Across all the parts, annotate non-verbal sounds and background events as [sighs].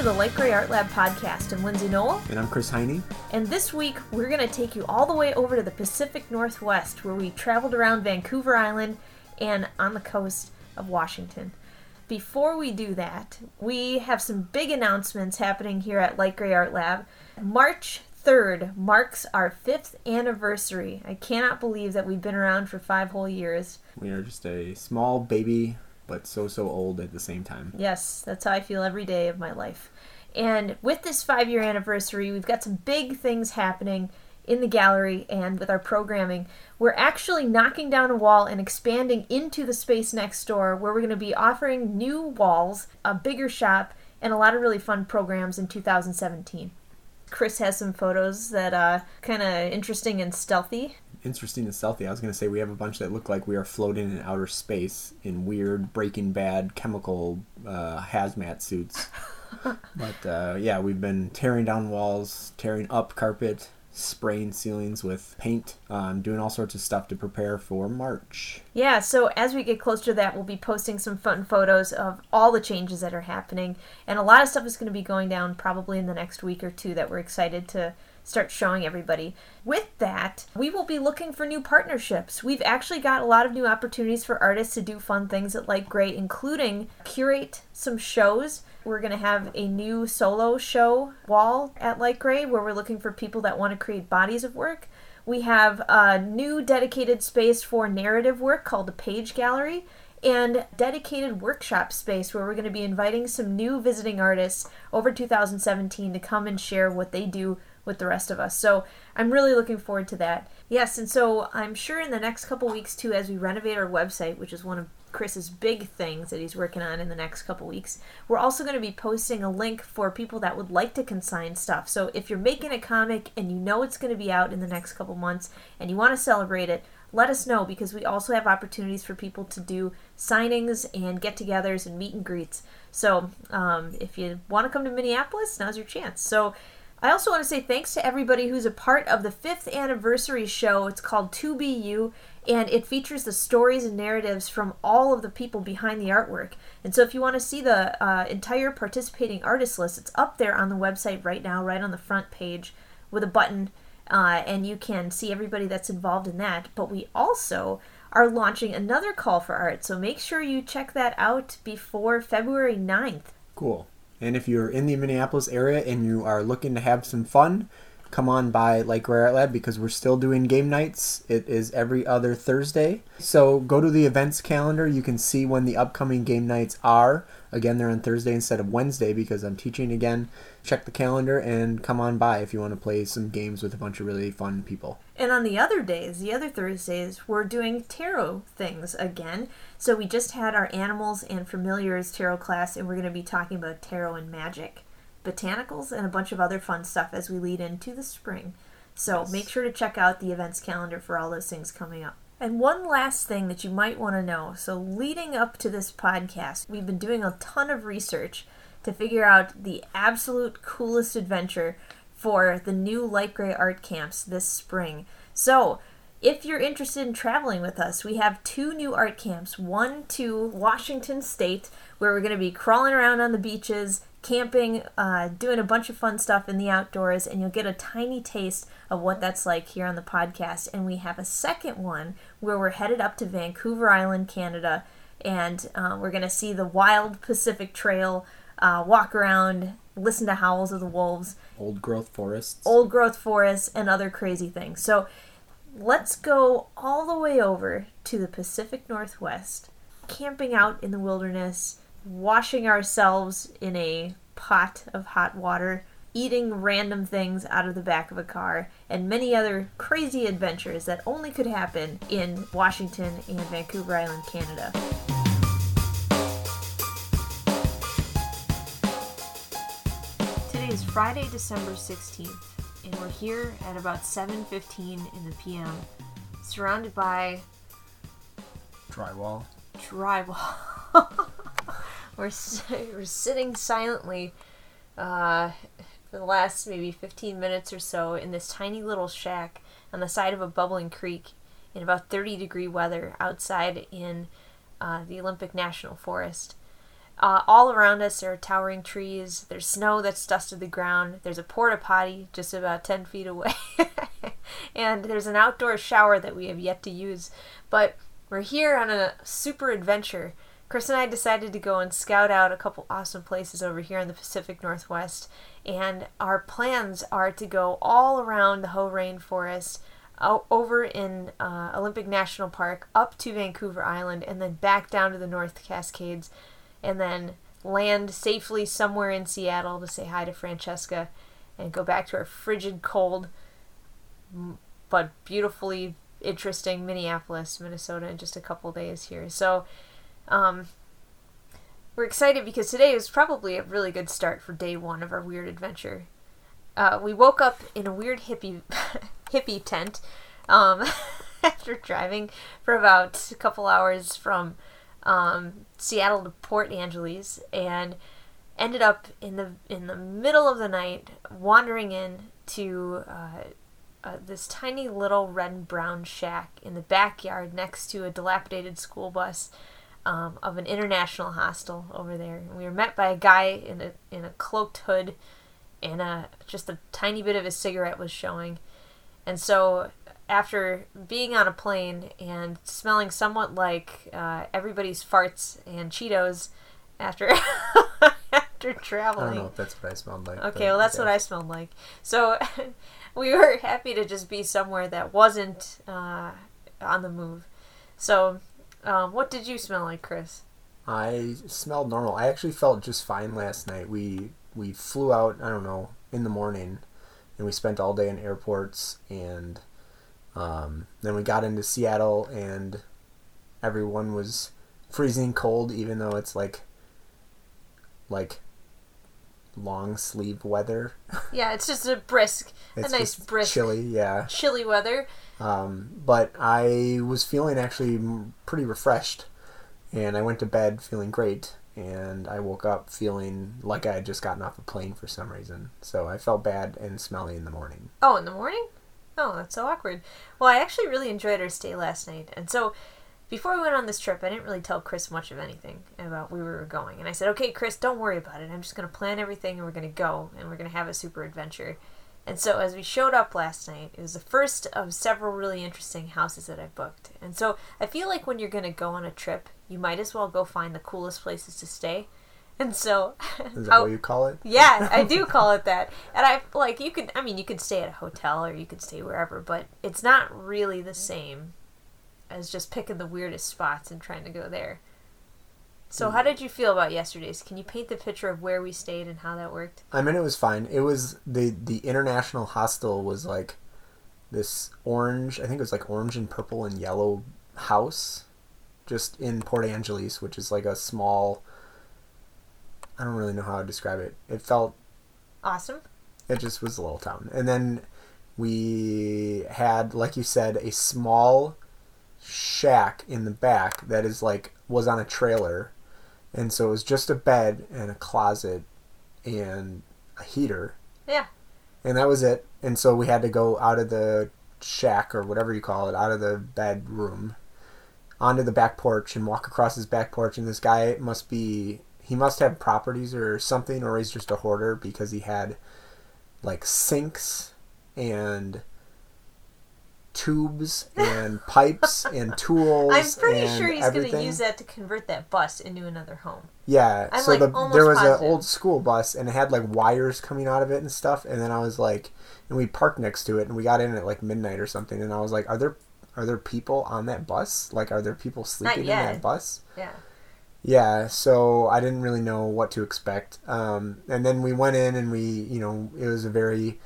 to the Light Gray Art Lab podcast. I'm Lindsay Noel. And I'm Chris Heine. And this week, we're going to take you all the way over to the Pacific Northwest, where we traveled around Vancouver Island and on the coast of Washington. Before we do that, we have some big announcements happening here at Light Gray Art Lab. March 3rd marks our fifth anniversary. I cannot believe that we've been around for five whole years. We are just a small baby, but so, so old at the same time. Yes, that's how I feel every day of my life. And with this five year anniversary, we've got some big things happening in the gallery and with our programming. We're actually knocking down a wall and expanding into the space next door where we're going to be offering new walls, a bigger shop, and a lot of really fun programs in 2017. Chris has some photos that uh kind of interesting and stealthy. Interesting and stealthy. I was going to say we have a bunch that look like we are floating in outer space in weird Breaking Bad chemical uh, hazmat suits. [laughs] but uh, yeah, we've been tearing down walls, tearing up carpet, spraying ceilings with paint, um, doing all sorts of stuff to prepare for March. Yeah, so as we get closer to that, we'll be posting some fun photos of all the changes that are happening. And a lot of stuff is going to be going down probably in the next week or two that we're excited to start showing everybody. With that, we will be looking for new partnerships. We've actually got a lot of new opportunities for artists to do fun things at Light Gray, including curate some shows. We're going to have a new solo show wall at Light Gray where we're looking for people that want to create bodies of work. We have a new dedicated space for narrative work called the Page Gallery and dedicated workshop space where we're going to be inviting some new visiting artists over 2017 to come and share what they do with the rest of us. So I'm really looking forward to that. Yes, and so I'm sure in the next couple weeks too, as we renovate our website, which is one of Chris's big things that he's working on in the next couple weeks, we're also going to be posting a link for people that would like to consign stuff. So if you're making a comic and you know it's going to be out in the next couple months and you want to celebrate it, let us know because we also have opportunities for people to do signings and get togethers and meet and greets. So um, if you want to come to Minneapolis, now's your chance. So I also want to say thanks to everybody who's a part of the fifth anniversary show. It's called 2BU, and it features the stories and narratives from all of the people behind the artwork. And so, if you want to see the uh, entire participating artist list, it's up there on the website right now, right on the front page with a button, uh, and you can see everybody that's involved in that. But we also are launching another call for art, so make sure you check that out before February 9th. Cool. And if you're in the Minneapolis area and you are looking to have some fun, come on by Gray Art Lab because we're still doing game nights. It is every other Thursday. So go to the events calendar. You can see when the upcoming game nights are. Again, they're on Thursday instead of Wednesday because I'm teaching again. Check the calendar and come on by if you want to play some games with a bunch of really fun people. And on the other days, the other Thursdays, we're doing tarot things again. So we just had our animals and familiars tarot class, and we're going to be talking about tarot and magic, botanicals, and a bunch of other fun stuff as we lead into the spring. So yes. make sure to check out the events calendar for all those things coming up. And one last thing that you might want to know so, leading up to this podcast, we've been doing a ton of research to figure out the absolute coolest adventure for the new light gray art camps this spring. So, if you're interested in traveling with us, we have two new art camps. One to Washington State, where we're going to be crawling around on the beaches, camping, uh, doing a bunch of fun stuff in the outdoors, and you'll get a tiny taste of what that's like here on the podcast. And we have a second one where we're headed up to Vancouver Island, Canada, and uh, we're going to see the wild Pacific Trail, uh, walk around, listen to howls of the wolves, old growth forests, old growth forests, and other crazy things. So let's go all the way over to the Pacific Northwest, camping out in the wilderness, washing ourselves in a pot of hot water, eating random things out of the back of a car, and many other crazy adventures that only could happen in Washington and Vancouver Island, Canada. Is Friday, December 16th and we're here at about 7:15 in the p.m. surrounded by drywall. Drywall. [laughs] we're we're sitting silently uh, for the last maybe 15 minutes or so in this tiny little shack on the side of a bubbling creek in about 30 degree weather outside in uh, the Olympic National Forest. Uh, all around us, there are towering trees. There's snow that's dusted the ground. There's a porta potty just about 10 feet away. [laughs] and there's an outdoor shower that we have yet to use. But we're here on a super adventure. Chris and I decided to go and scout out a couple awesome places over here in the Pacific Northwest. And our plans are to go all around the Hoh Rainforest, over in uh, Olympic National Park, up to Vancouver Island, and then back down to the North Cascades, and then land safely somewhere in Seattle to say hi to Francesca, and go back to our frigid, cold, but beautifully interesting Minneapolis, Minnesota, in just a couple days here. So, um, we're excited because today is probably a really good start for day one of our weird adventure. Uh, we woke up in a weird hippie [laughs] hippie tent um, [laughs] after driving for about a couple hours from um, Seattle to Port Angeles and ended up in the in the middle of the night wandering in to uh, uh, this tiny little red and brown shack in the backyard next to a dilapidated school bus um, of an international hostel over there. We were met by a guy in a in a cloaked hood, and a just a tiny bit of his cigarette was showing. And so, after being on a plane and smelling somewhat like uh, everybody's farts and Cheetos, after [laughs] after traveling, I don't know if that's what I smelled like. Okay, well that's yeah. what I smelled like. So. [laughs] we were happy to just be somewhere that wasn't uh, on the move. So um, what did you smell like, Chris? I smelled normal. I actually felt just fine last night. We we flew out. I don't know in the morning, and we spent all day in airports, and um, then we got into Seattle, and everyone was freezing cold, even though it's like like long sleeve weather. [laughs] Yeah, it's just a brisk, a nice brisk, chilly, yeah, chilly weather. Um, but I was feeling actually pretty refreshed, and I went to bed feeling great, and I woke up feeling like I had just gotten off a plane for some reason. So I felt bad and smelly in the morning. Oh, in the morning? Oh, that's so awkward. Well, I actually really enjoyed our stay last night, and so before we went on this trip, I didn't really tell Chris much of anything about where we were going. And I said, okay, Chris, don't worry about it. I'm just going to plan everything and we're going to go and we're going to have a super adventure. And so as we showed up last night, it was the first of several really interesting houses that I booked. And so I feel like when you're going to go on a trip, you might as well go find the coolest places to stay. And so Is that [laughs] what you call it? Yeah, I do [laughs] call it that. And I like you could I mean you could stay at a hotel or you could stay wherever, but it's not really the same as just picking the weirdest spots and trying to go there. So, how hmm. did you feel about yesterday's? Can you paint the picture of where we stayed and how that worked? I mean, it was fine. It was the the international hostel was like this orange. I think it was like orange and purple and yellow house, just in Port Angeles, which is like a small. I don't really know how to describe it. It felt awesome. It just was a little town, and then we had, like you said, a small shack in the back that is like was on a trailer and so it was just a bed and a closet and a heater. Yeah. And that was it. And so we had to go out of the shack or whatever you call it, out of the bedroom, onto the back porch and walk across his back porch. And this guy must be, he must have properties or something, or he's just a hoarder because he had like sinks and tubes and [laughs] pipes and tools. I'm pretty sure he's going to use that to convert that bus into another home. Yeah, I'm so like the, there was an old school bus and it had like wires coming out of it and stuff. And then I was like, and we parked next to it and we got in at like midnight or something. And I was like, are there are there people on that bus? Like, are there people sleeping in that bus? Yeah. Yeah, so I didn't really know what to expect. Um, and then we went in and we, you know, it was a very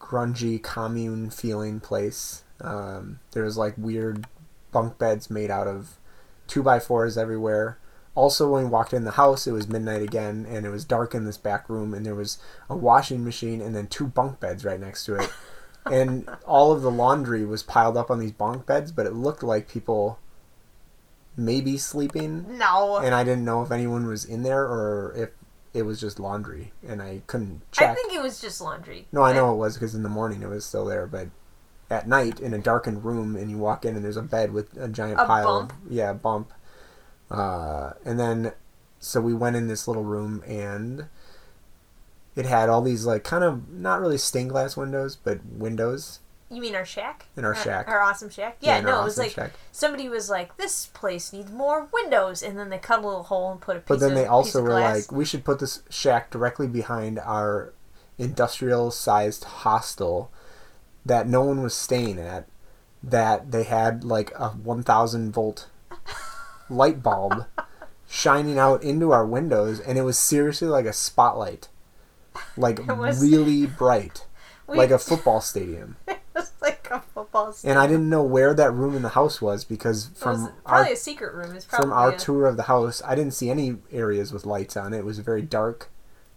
grungy commune feeling place. Um, there was like weird bunk beds made out of two by fours everywhere. Also, when we walked in the house, it was midnight again, and it was dark in this back room, and there was a washing machine and then two bunk beds right next to it. [laughs] and all of the laundry was piled up on these bunk beds, but it looked like people maybe sleeping. No. And I didn't know if anyone was in there or if it was just laundry, and I couldn't check. I think it was just laundry. No, I know it was because in the morning it was still there, but at night in a darkened room, and you walk in and there's a bed with a giant a pile bump. of yeah bump, uh, and then so we went in this little room and it had all these like kind of not really stained glass windows, but windows You mean our shack? in our Our- shack. Our awesome shack? Yeah, our no, it was awesome like shack. somebody was like, "This place needs more windows," and then they cut a little hole and put a piece. But then they also were glass. like, we should put this shack directly behind our industrial sized hostel that no one was staying at. That they had like a 1000 volt [laughs] light bulb shining out into our windows, and it was seriously like a spotlight. Like [laughs] was- really bright. [laughs] We- Like a football stadium. [laughs] was like a football. And I didn't know where that room in the house was because It was from our probably a secret room. It's probably from our a- tour of the house, I didn't see any areas with lights on it. Was a very dark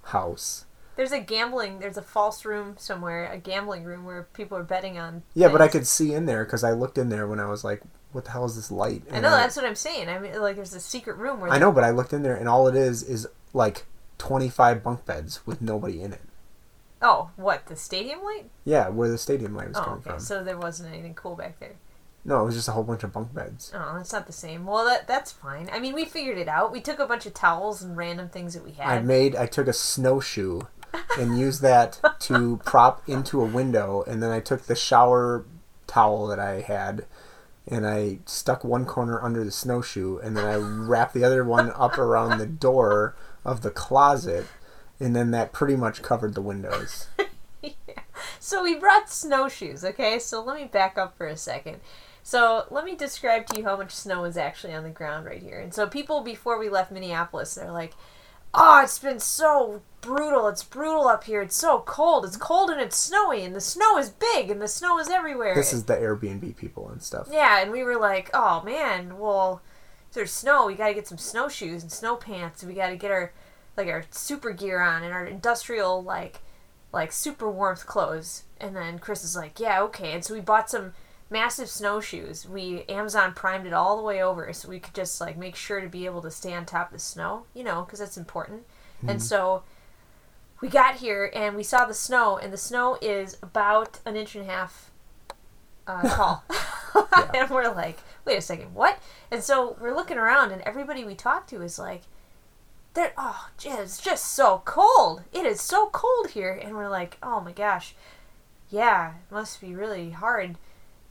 house. There's a gambling. There's a false room somewhere, a gambling room where people are betting on. Yeah, but I could see in there because I looked in there when I was like, "What the hell is this light?" I And know that's what I'm saying. I mean, like, there's a secret room where I know, but I looked in there, and all it is is like twenty-five bunk beds with nobody in it. Oh, what the stadium light? Yeah, where the stadium light was Oh, coming okay. from. So there wasn't anything cool back there. No, it was just a whole bunch of bunk beds. Oh, that's not the same. Well, that that's fine. I mean, we figured it out. We took a bunch of towels and random things that we had. I made, I took a snowshoe and used that to [laughs] prop into a window, and then I took the shower towel that I had. And I stuck one corner under the snowshoe, and then I wrapped the other one up around the door of the closet, and then that pretty much covered the windows. [laughs] So we brought snowshoes, okay? So let me back up for a second. So let me describe to you how much snow is actually on the ground right here. And so people before we left Minneapolis, they're like, "Oh, it's been so brutal. It's brutal up here. It's so cold. It's cold and it's snowy, and the snow is big, and the snow is everywhere." This is the Airbnb people and stuff. Yeah, and we were like, "Oh man, well, there's snow. We got to get some snowshoes and snow pants. We got to get our like our super gear on and our industrial like like super warmth clothes." And then Chris is like, "Yeah, okay." And so we bought some massive snowshoes. We Amazon primed it all the way over so we could just like make sure to be able to stay on top of the snow, you know, because that's important. And so we got here and we saw the snow, and the snow is about an inch and a half uh, [laughs] tall. [laughs] and we're like, wait a second, what? And so we're looking around, and everybody we talk to is like, they're, oh, it's just so cold. It is so cold here. And we're like, oh my gosh, yeah, it must be really hard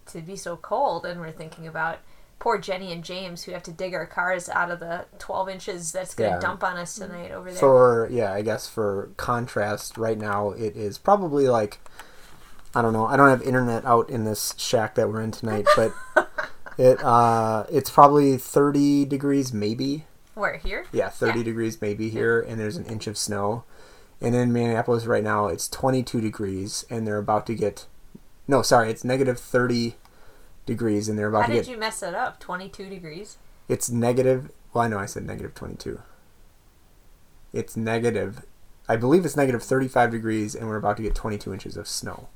to be so cold. And we're thinking about poor Jenny and James who have to dig our cars out of the 12 inches that's going to Yeah. dump on us tonight over there. For yeah, I guess for contrast, right now it is probably like I don't know. I don't have internet out in this shack that we're in tonight, but [laughs] it uh it's probably 30 degrees maybe. Where, here? Yeah, 30 Yeah. degrees maybe here and there's an inch of snow. And in Minneapolis right now it's 22 degrees and they're about to get No, sorry, it's negative 30 degrees and they're about How to get. How did you mess it up? 22 degrees? it's negative. Well, I know I said negative 22. It's negative. I believe it's negative 35 degrees, and we're about to get 22 inches of snow.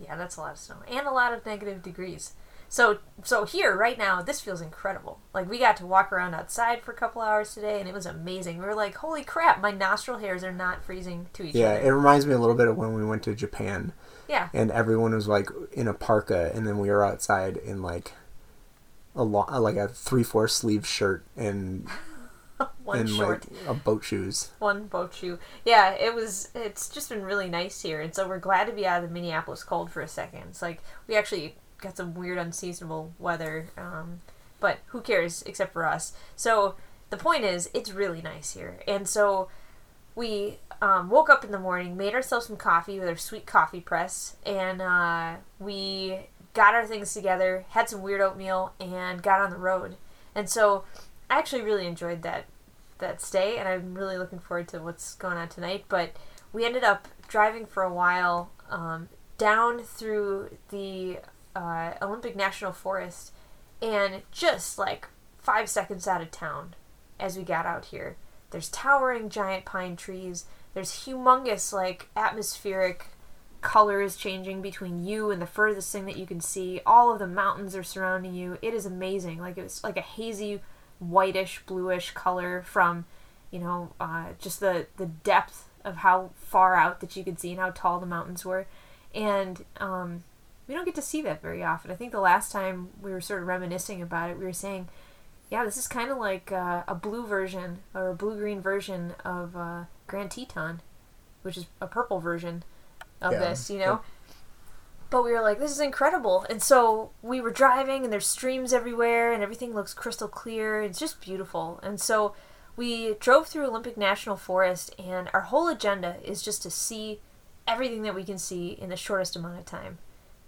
Yeah, that's a lot of snow and a lot of negative degrees. So, so here right now, this feels incredible. Like we got to walk around outside for a couple hours today, and it was amazing. We were like, "Holy crap! My nostril hairs are not freezing to each Yeah, it reminds me a little bit of when we went to Japan, Yeah, and everyone was like in a parka, and then we were outside in like a lo- uh, like a three-four sleeve shirt and [laughs] one and short, like a boat shoes. one boat shoe. Yeah, it was. It's just been really nice here, and so we're glad to be out of the Minneapolis cold for a second. It's like we actually got some weird, unseasonable weather, um, but who cares except for us. So the point is, it's really nice here, and so we um, woke up in the morning, made ourselves some coffee with our sweet coffee press, and uh, we got our things together, had some weird oatmeal, and got on the road. And so I actually really enjoyed that that stay, and I'm really looking forward to what's going on tonight. But we ended up driving for a while um, down through the uh, Olympic National Forest, and just like five seconds out of town as we got out here. There's towering giant pine trees. There's humongous like atmospheric colors changing between you and the furthest thing that you can see. All of the mountains are surrounding you. It is amazing. Like it's like a hazy whitish bluish color from you know uh, just the the depth of how far out that you could see and how tall the mountains were and um, we don't get to see that very often i think the last time we were sort of reminiscing about it we were saying yeah, this is kind of like uh, a blue version or a blue green version of uh, Grand Teton, which is a purple version of Yeah, this, you know? But we were like, this is incredible. And so we were driving, and there's streams everywhere, and everything looks crystal clear. It's just beautiful. And so we drove through Olympic National Forest, and our whole agenda is just to see everything that we can see in the shortest amount of time.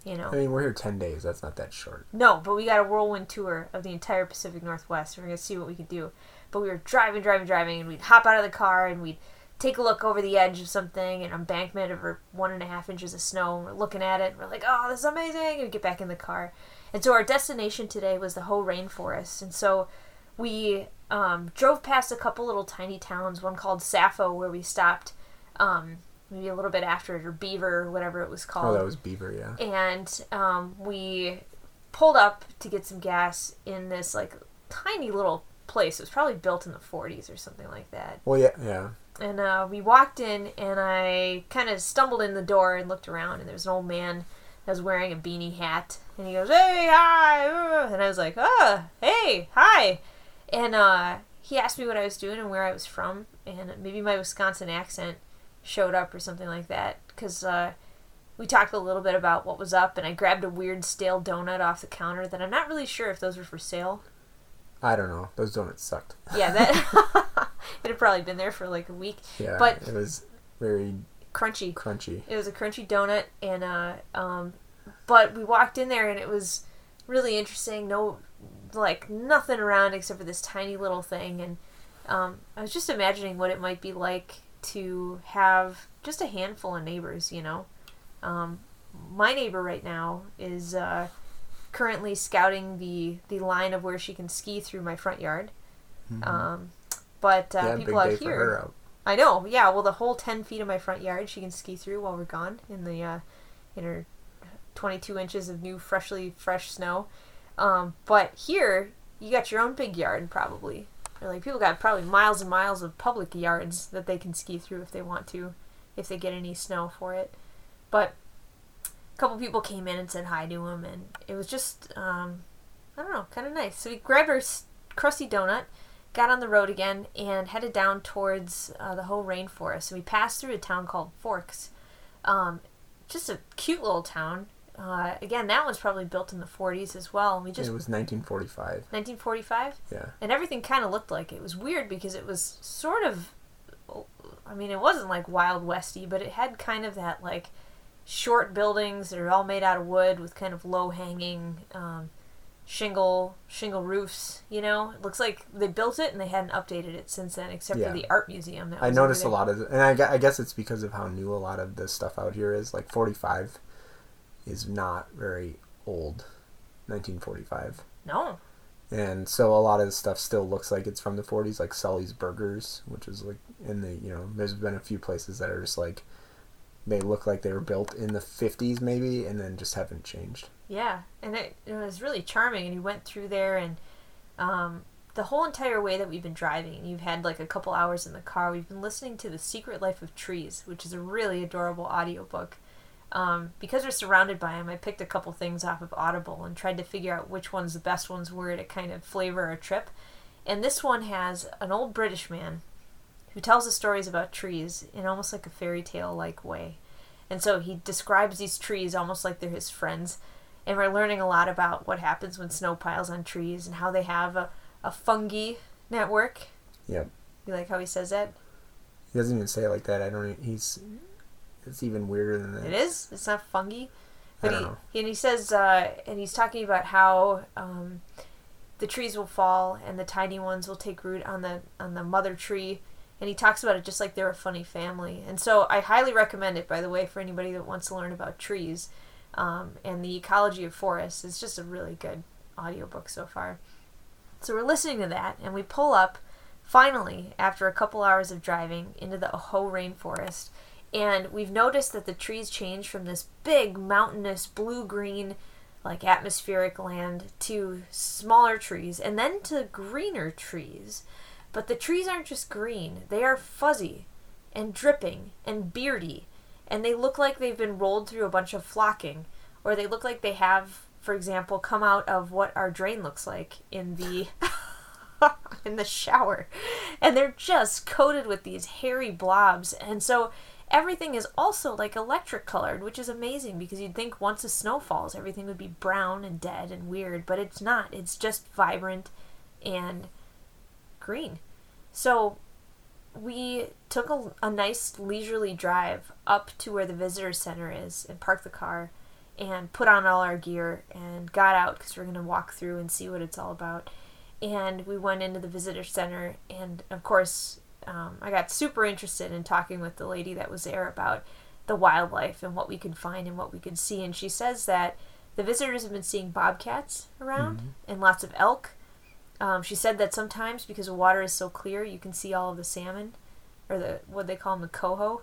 You know? I mean, we're here ten days. That's not that short. No, but we got a whirlwind tour of the entire Pacific Northwest. We're gonna see what we can do. But we were driving, driving, driving, and we'd hop out of the car and we'd take a look over the edge of something, an embankment over one and a half inches of snow. And we're looking at it, and we're like, "Oh, this is amazing!" And we get back in the car. And so our destination today was the Hoh Rainforest, and so we um, drove past a couple little tiny towns. One called Sappho, where we stopped. Um, maybe a little bit after it, or Beaver, whatever it was called Oh, that was Beaver, yeah. and um, we pulled up to get some gas in this like tiny little place. It was probably built in the 40s or something like that. Well, yeah, yeah. And uh, we walked in, and I kind of stumbled in the door and looked around, and there was an old man that was wearing a beanie hat, and he goes, "Hey, hi!" uh," And I was like, "Ah, hey, hi!" And uh, he asked me what I was doing and where I was from, and maybe my Wisconsin accent showed up or something like that, because uh, we talked a little bit about what was up, and I grabbed a weird stale donut off the counter that I'm not really sure if those were for sale. I don't know. Those donuts sucked. Yeah, that [laughs] [laughs] it had probably been there for like a week. Yeah, But- it was very Crunchy. crunchy. It was a crunchy donut, and uh, um, but we walked in there, and it was really interesting. No, like nothing around except for this tiny little thing, and um, I was just imagining what it might be like to have just a handful of neighbors. You know, um, my neighbor right now is uh, currently scouting the the line of where she can ski through my front yard. Um, but uh, Mm-hmm. yeah, people out here, her out. I know, yeah. Well, the whole ten feet of my front yard, she can ski through while we're gone in the uh, in her twenty-two inches of new, freshly fresh snow. Um, but here, you got your own big yard, probably. Like people got probably miles and miles of public yards that they can ski through if they want to, if they get any snow for it. But a couple people came in and said hi to him, and it was just um, I don't know, kind of nice. So we grabbed our crusty donut got on the road again and headed down towards uh, the Hoh rainforest. So we passed through a town called Forks. Um, just a cute little town. Uh, again, that one's probably built in the 40s as well. And we just it was 1945. 1945, Yeah. and everything kind of looked like it. It was weird because it was sort of. I mean, it wasn't like Wild Westy, but it had kind of that like short buildings that are all made out of wood with kind of low hanging um, shingle shingle roofs. You know, it looks like they built it and they hadn't updated it since then, except Yeah. for the art museum. That I noticed a lot of, and I, I guess it's because of how new a lot of this stuff out here is. Like 45 is not very old, 1945, No, and so a lot of the stuff still looks like it's from the 40s, like Sully's Burgers, which is like in the you know, there's been a few places that are just like they look like they were built in the 50s maybe, and then just haven't changed. Yeah, and it, it was really charming. And you went through there, and um, the whole entire way that we've been driving, you've had like a couple hours in the car. We've been listening to The Secret Life of Trees, which is a really adorable audiobook. Um, because we're surrounded by them, I picked a couple things off of Audible and tried to figure out which ones the best ones were to kind of flavor a trip. And this one has an old British man who tells the stories about trees in almost like a fairy tale like way. And so he describes these trees almost like they're his friends and we're learning a lot about what happens when snow piles on trees and how they have a, a fungi network. Yep. You like how he says that? He doesn't even say it like that. I don't. He's. It's even weirder than that. It is. It's not fungi. I But don't he, know. and he says, uh, and he's talking about how um, the trees will fall and the tiny ones will take root on the on the mother tree, and he talks about it just like they're a funny family. And so I highly recommend it, by the way, for anybody that wants to learn about trees um, and the ecology of forests. It's just a really good audiobook so far. So we're listening to that, and we pull up finally after a couple hours of driving into the Hoh rainforest and we've noticed that the trees change from this big mountainous blue green like atmospheric land to smaller trees and then to greener trees but the trees aren't just green they are fuzzy and dripping and beardy and they look like they've been rolled through a bunch of flocking or they look like they have for example come out of what our drain looks like in the [laughs] in the shower. And they're just coated with these hairy blobs. And so everything is also like electric colored, which is amazing because you'd think once the snow falls, everything would be brown and dead and weird, but it's not. It's just vibrant and green. So we took a, a nice leisurely drive up to where the visitor center is and parked the car and put on all our gear and got out because we're going to walk through and see what it's all about. And we went into the visitor center, and of course, um, I got super interested in talking with the lady that was there about the wildlife and what we could find and what we could see. And she says that the visitors have been seeing bobcats around mm-hmm. and lots of elk. Um, she said that sometimes because the water is so clear, you can see all of the salmon, or the what they call them, the coho.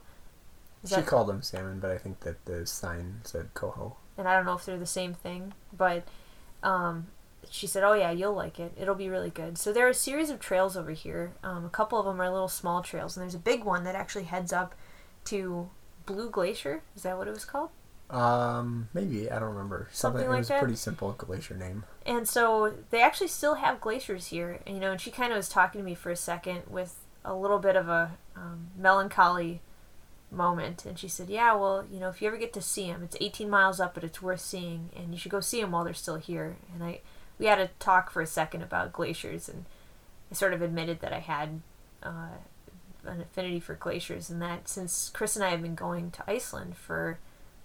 Is she that, called them salmon, but I think that the sign said coho. And I don't know if they're the same thing, but um, she said, "Oh yeah, you'll like it. It'll be really good." So there are a series of trails over here. Um, a couple of them are little small trails, and there's a big one that actually heads up to Blue Glacier. Is that what it was called? Um, maybe I don't remember. Something, Something like it was that. Pretty simple glacier name. And so they actually still have glaciers here, you know. And she kind of was talking to me for a second with a little bit of a um, melancholy moment and she said yeah well you know if you ever get to see them it's 18 miles up but it's worth seeing and you should go see them while they're still here and i we had a talk for a second about glaciers and i sort of admitted that i had uh, an affinity for glaciers and that since chris and i have been going to iceland for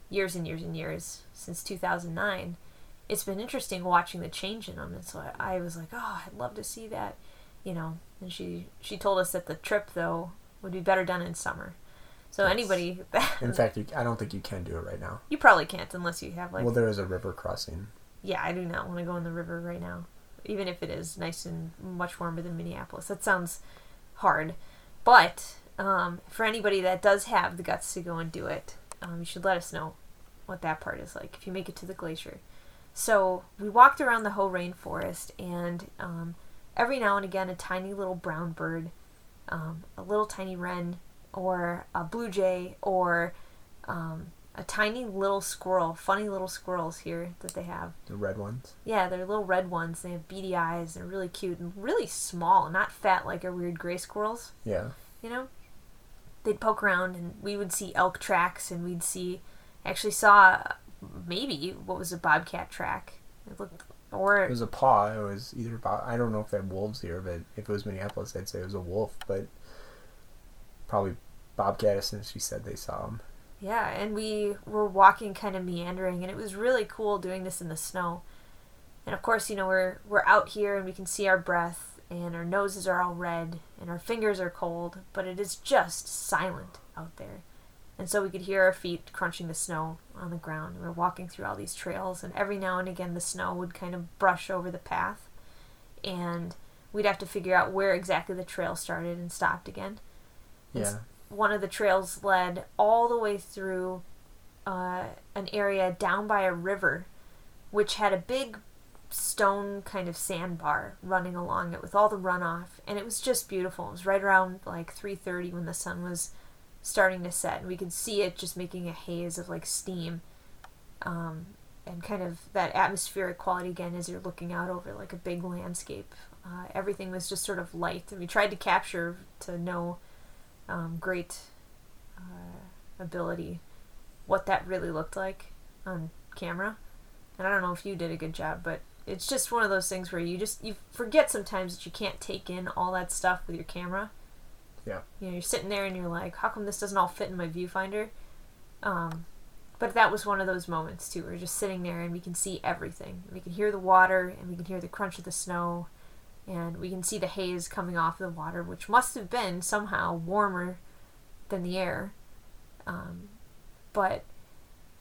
years and years and years since 2009 it's been interesting watching the change in them and so I, I was like oh i'd love to see that you know and she she told us that the trip though would be better done in summer. So yes. anybody [laughs] in fact you, i don't think you can do it right now. You probably can't unless you have like well there is a river crossing yeah i do not want to go in the river right now even if it is nice and much warmer than minneapolis. That sounds hard but um, for anybody that does have the guts to go and do it um, you should let us know what that part is like if you make it to the glacier. So we walked around the Hoh rainforest and um, every now and again a tiny little brown bird, um, a little tiny wren, or a blue jay, or um, a tiny little squirrel. Funny little squirrels here that they have. The red ones. Yeah, they're little red ones. They have beady eyes. They're really cute and really small, not fat like our weird gray squirrels. Yeah. You know, they'd poke around and we would see elk tracks and we'd see. Actually, saw maybe what was a bobcat track. It looked or it was a paw. It was either I don't know if they have wolves here, but if it was Minneapolis, I'd say it was a wolf. But probably bobcat since she said they saw him. Yeah, and we were walking kind of meandering, and it was really cool doing this in the snow. And of course, you know we're we're out here and we can see our breath, and our noses are all red, and our fingers are cold, but it is just silent out there and so we could hear our feet crunching the snow on the ground. We were walking through all these trails, and every now and again the snow would kind of brush over the path, and we'd have to figure out where exactly the trail started and stopped again. Yeah. One of the trails led all the way through uh, an area down by a river, which had a big stone kind of sandbar running along it with all the runoff, and it was just beautiful. It was right around like 3:30 when the sun was starting to set, and we could see it just making a haze of like steam, um, and kind of that atmospheric quality again as you're looking out over like a big landscape. Uh, everything was just sort of light, and we tried to capture to no um, great uh, ability what that really looked like on camera. And I don't know if you did a good job, but it's just one of those things where you just you forget sometimes that you can't take in all that stuff with your camera. Yeah. You know, you're sitting there and you're like, how come this doesn't all fit in my viewfinder? Um, but that was one of those moments too. We're just sitting there and we can see everything. We can hear the water and we can hear the crunch of the snow, and we can see the haze coming off the water, which must have been somehow warmer than the air. Um, but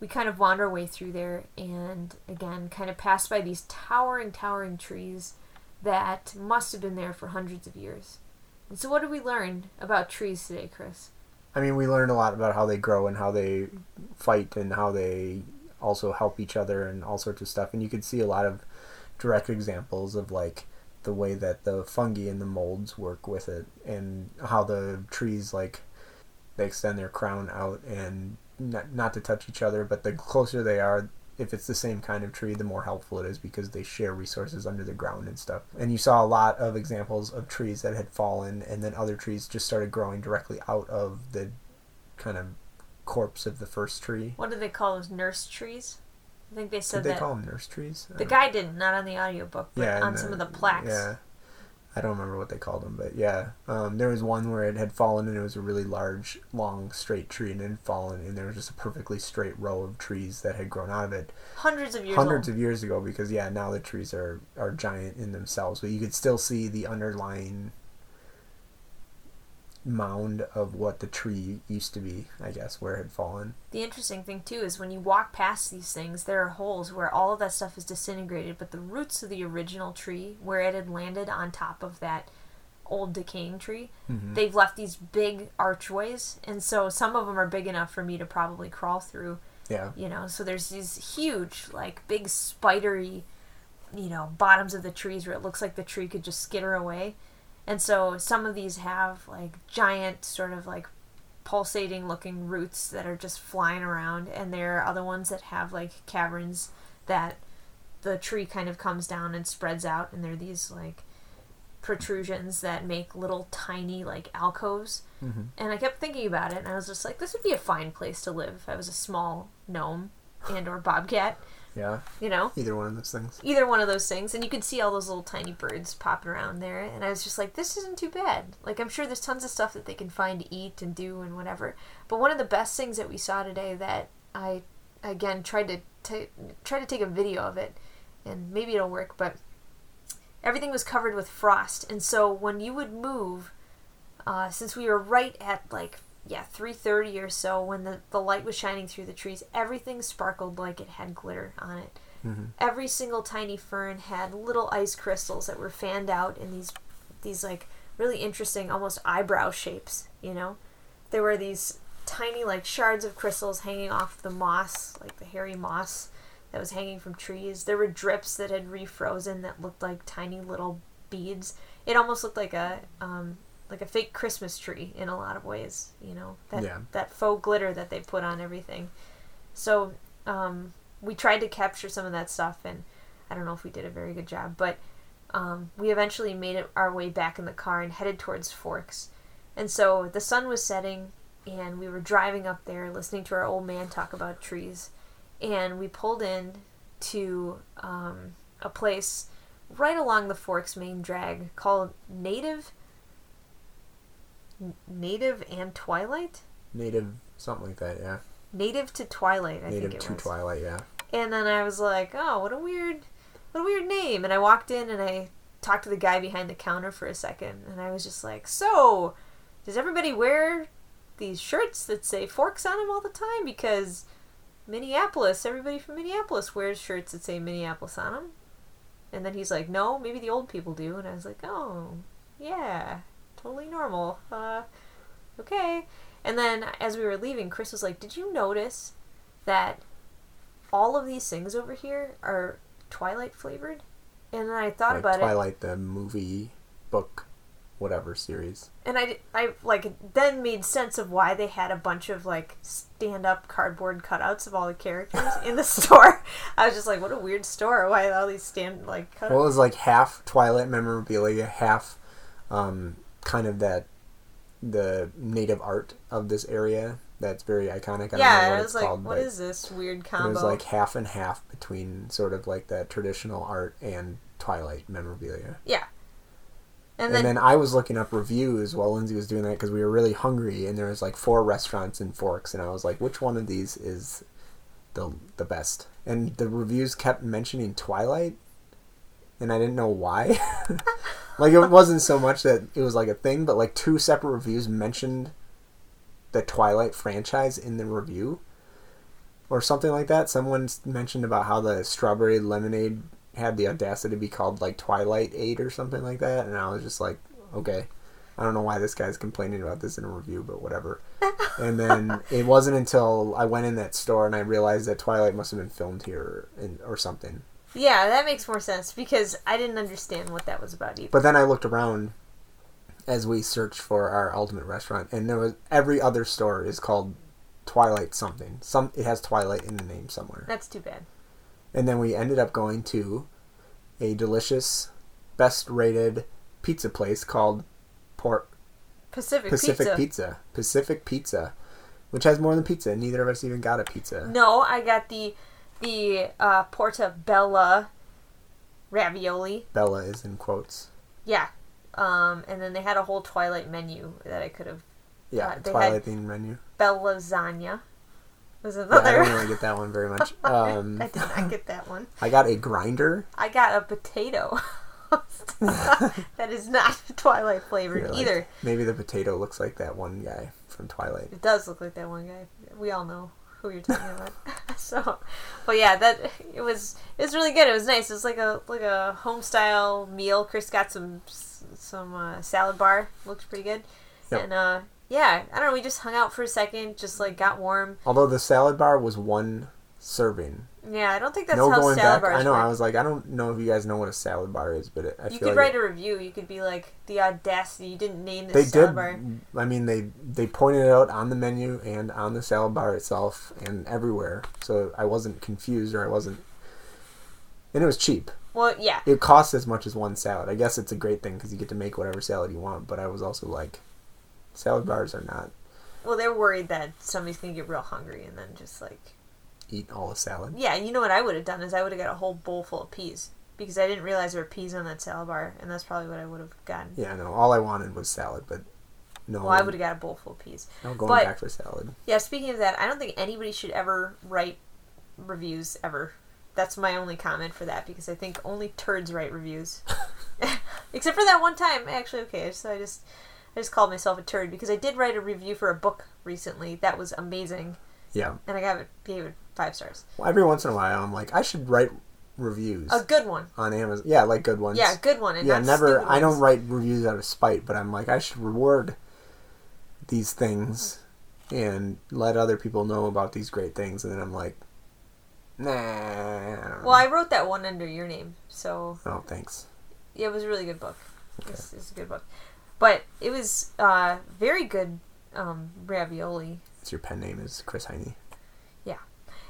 we kind of wander our way through there, and again, kind of pass by these towering, towering trees that must have been there for hundreds of years. And So, what did we learn about trees today, Chris? I mean, we learned a lot about how they grow and how they fight and how they also help each other and all sorts of stuff. And you could see a lot of direct examples of like the way that the fungi and the molds work with it and how the trees like they extend their crown out and not, not to touch each other, but the closer they are, if it's the same kind of tree, the more helpful it is because they share resources under the ground and stuff. And you saw a lot of examples of trees that had fallen, and then other trees just started growing directly out of the kind of corpse of the first tree. What do they call those nurse trees? I think they said Did they that. call them nurse trees? the guy didn't, not on the audiobook, but Yeah, on and some of the- the plaques. Yeah. I don't remember what they called them, but yeah. Um, there was one where it had fallen and it was a really large, long, straight tree and it had fallen and there was just a perfectly straight row of trees that had grown out of it Hundreds of years hundreds old. of years ago because yeah, now the trees are, are giant in themselves, but you could still see the underlying mound of what the tree used to be, I guess, where it had fallen. The interesting thing too is when you walk past these things, there are holes where all of that stuff is disintegrated, but the roots of the original tree, where it had landed on top of that old decaying tree, Mhm. they've left these big archways, and so some of them are big enough for me to probably crawl through. Yeah. You know, so there's these huge, like big spidery, you know, bottoms of the trees where it looks like the tree could just skitter away. And so some of these have like giant, sort of like pulsating looking roots that are just flying around, and there are other ones that have like caverns that the tree kind of comes down and spreads out, and there are these like protrusions that make little tiny like alcoves. Mhm. And I kept thinking about it, and I was just like, this would be a fine place to live if I was a small gnome and or bobcat, Yeah. you know? Either one of those things. Either one of those things, and you could see all those little tiny birds popping around there, and I was just like, this isn't too bad. Like, I'm sure there's tons of stuff that they can find to eat and do and whatever. But one of the best things that we saw today that I, again, tried to try to take a video of it, and maybe it'll work, but everything was covered with frost, and so when you would move, uh, since we were right at like yeah 3.30 or so when the, the light was shining through the trees everything sparkled like it had glitter on it. Mhm. every single tiny fern had little ice crystals that were fanned out in these these like really interesting almost eyebrow shapes you know? There were these tiny like shards of crystals hanging off the moss like the hairy moss that was hanging from trees. There were drips that had refrozen that looked like tiny little beads. It almost looked like a um, like a fake christmas tree in a lot of ways you know that Yeah. that faux glitter that they put on everything. So um, we tried to capture some of that stuff and i don't know if we did a very good job but um, we eventually made it our way back in the car and headed towards forks. And so the sun was setting and we were driving up there listening to our old man talk about trees. And we pulled in to um, a place right along the forks main drag called native native and twilight Native, something like that, yeah. native to twilight i Native think it to was Twilight, yeah. and then I was like, "Oh, what a weird, what a weird name." And I walked in and I talked to the guy behind the counter for a second, and I was just like, "So, does everybody wear these shirts that say forks on them all the time? Because Minneapolis, everybody from Minneapolis wears shirts that say Minneapolis on them." And then he's like, "No, maybe the old people do." And I was like, "Oh, yeah, totally normal. Uh, okay." And then as we were leaving, Chris was like, "Did you notice that?" all of these things over here are Twilight flavored. And then I thought like about Twilight, the movie, book, whatever series. and I, I like then made sense of why they had a bunch of like stand up cardboard cutouts of all the characters in the [laughs] store. I was just like, what a weird store. Why all these stand like cutouts? Well, it was like half Twilight memorabilia, half um, kind of that the native art of this area that's very iconic. I don't know yeah, what I it's was like, called, what is this weird combo? it was like half and half between sort of like that traditional art and Twilight memorabilia. yeah. And And then, then, I was looking up reviews while Lindsay was doing that because we were really hungry, and there was like four restaurants in Forks, and I was like, which one of these is the the best? And the reviews kept mentioning Twilight, and I didn't know why. [laughs] like it wasn't so much that it was like a thing, but like two separate reviews mentioned the Twilight franchise in the review, or something like that. Someone mentioned about how the strawberry lemonade had the audacity to be called like Twilight Eight or something like that, and I was just like, okay. I don't know why this guy's complaining about this in a review, but whatever. [laughs] and then it wasn't until I went in that store and I realized that Twilight must have been filmed here in, or something. Yeah, that makes more sense because I didn't understand what that was about either. But then I looked around as we searched for our ultimate restaurant, and there was every other store is called Twilight something. Some it has Twilight in the name somewhere. That's too bad. And then we ended up going to a delicious, best rated pizza place called Port Pacific, Pacific Pizza. Pizza. Pacific Pizza, which has more than pizza. Neither of us even got a pizza. No, I got the the uh, Portabella ravioli. Bella is in quotes. Yeah. Um, and then they had a whole Twilight menu that I could have. Yeah, Uh, Twilight themed menu. Bella lasagna was Yeah, I didn't really get that one very much. Um, [laughs] I did not get that one. I got a grinder. I got a potato. [laughs] that is not Twilight flavored like, either. maybe the potato looks like that one guy from Twilight. It does look like that one guy. We all know who you're talking about. [laughs] so, but yeah, that it was it was really good. It was nice. It was like a like a home style meal. Chris got some some uh, salad bar. Looked pretty good. Yep. And uh, yeah, I don't know. We just hung out for a second. Just like got warm. Although the salad bar was one serving. Yeah, I don't think that's no how going salad back. bars I know. work. I was like, I don't know if you guys know what a salad bar is, but it, I you could like write a review. You could be like the audacity. You didn't name they salad did. bar. I mean, they they pointed it out on the menu and on the salad bar itself and everywhere, so I wasn't confused or I wasn't. And it was cheap. Well, yeah. It costs as much as one salad. I guess it's a great thing because you get to make whatever salad you want. But I was also like, salad bars are not Well, they're worried that somebody's gonna get real hungry and then just like eat all the salad. Yeah, you know what I would have done is I would have got a whole bowl full of peas because I didn't realize there were peas on that salad bar, and that's probably what I would have gotten. Yeah, no. All I wanted was salad, but no. Well, I would have got a bowl full of peas. No going but- back for salad. Yeah, speaking of that, I don't think anybody should ever write reviews ever. That's my only comment for that because I think only turds write reviews. [laughs] [laughs] Except for that one time, actually. Okay, so I just I just called myself a turd because I did write a review for a book recently that was amazing, Yeah. and I gave it gave it five stars. Well, every once in a while, I'm like, I should write reviews A good one. on Amazon. Yeah, like good ones. Yeah, good one. And yeah, never. I don't write reviews out of spite, but I'm like, I should reward these things and let other people know about these great things. And then I'm like, nah. I don't know. Well, I wrote that one under your name, so oh, thanks. yeah, it was a really good book. Okay. It's, it's a good book, but it was uh, very good um, ravioli, Your pen name is Chris Heine. Yeah,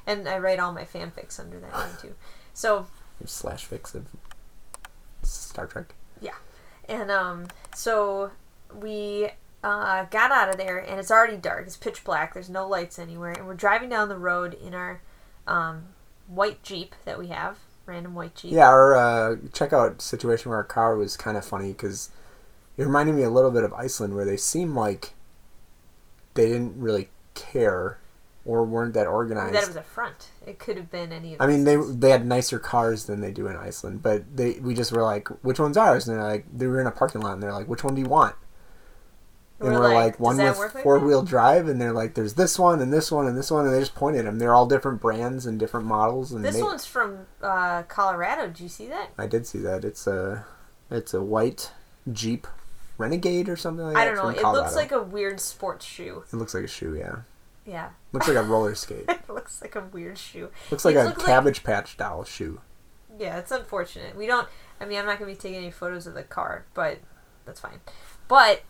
and I write all my fanfics under that name too. So Your slash fix of Star Trek. Yeah, and um, so we uh, got out of there, and it's already dark. It's pitch black. There's no lights anywhere, and we're driving down the road in our um, white jeep that we have, random white jeep. Yeah, our uh, checkout situation where our car was kind of funny because it reminded me a little bit of Iceland, where they seem like they didn't really care or weren't that organized. That it was a front. It could have been any of. I mean, they they had nicer cars than they do in Iceland, but they we just were like, which one's ours? And they're like, they were in a parking lot, and they're like, which one do you want? And We're we're, like, like, one with four that?" wheel drive, and they're like, there's this one and this one and this one, and they just pointed them. They're all different brands and different models. And This they- one's from uh, Colorado. Did you see that? I did see that. It's a it's a white Jeep Renegade or something like that. I don't know. It Colorado. looks like a weird sports shoe. it looks like a shoe. Yeah, Yeah. looks like a roller [laughs] skate. it looks like a weird shoe. Looks like It a looks like- Cabbage Patch doll shoe. Yeah, it's unfortunate. We don't. I mean, I'm not gonna be taking any photos of the car, but that's fine. But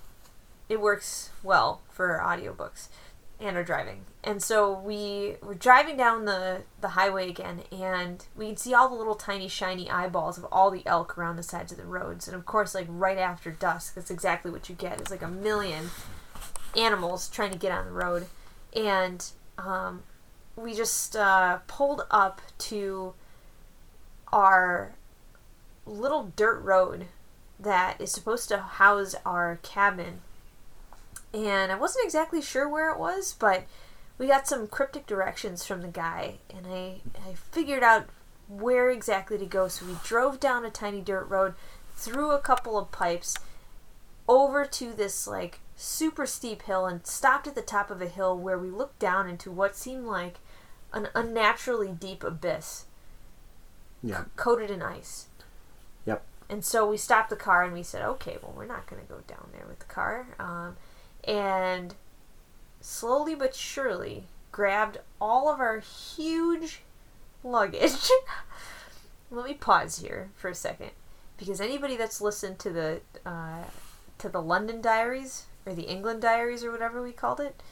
it works well for audiobooks and are driving. And so we were driving down the the highway again, and we can see all the little tiny shiny eyeballs of all the elk around the sides of the roads. And of course, like right after dusk, that's exactly what you get. It's like a million animals trying to get on the road, and um, we just uh, pulled up to our little dirt road that is supposed to house our cabin. And I wasn't exactly sure where it was, but we got some cryptic directions from the guy, and I, I figured out where exactly to go. So we drove down a tiny dirt road, through a couple of pipes, over to this like super steep hill, and stopped at the top of a hill where we looked down into what seemed like an unnaturally deep abyss Yeah, coated in ice. Yep. And so we stopped the car and we said, okay, well, we're not going to go down there with the car. Um, and slowly but surely grabbed all of our huge luggage. [laughs] Let me pause here for a second because anybody that's listened to the uh, to the London Diaries or the England Diaries or whatever we called it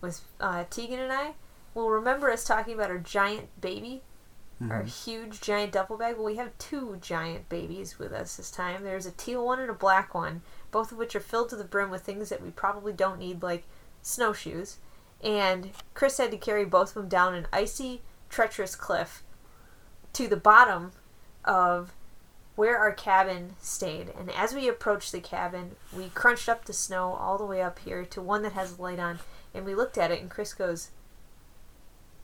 with uh, Tegan and I will remember us talking about our giant baby our huge giant duffel bag. Well, we have two giant babies with us this time. There's a teal one and a black one, both of which are filled to the brim with things that we probably don't need, like snowshoes. And Chris had to carry both of them down an icy, treacherous cliff to the bottom of where our cabin stayed. And as we approached the cabin, we crunched up the snow all the way up here to one that has a light on. And we looked at it, and Chris goes,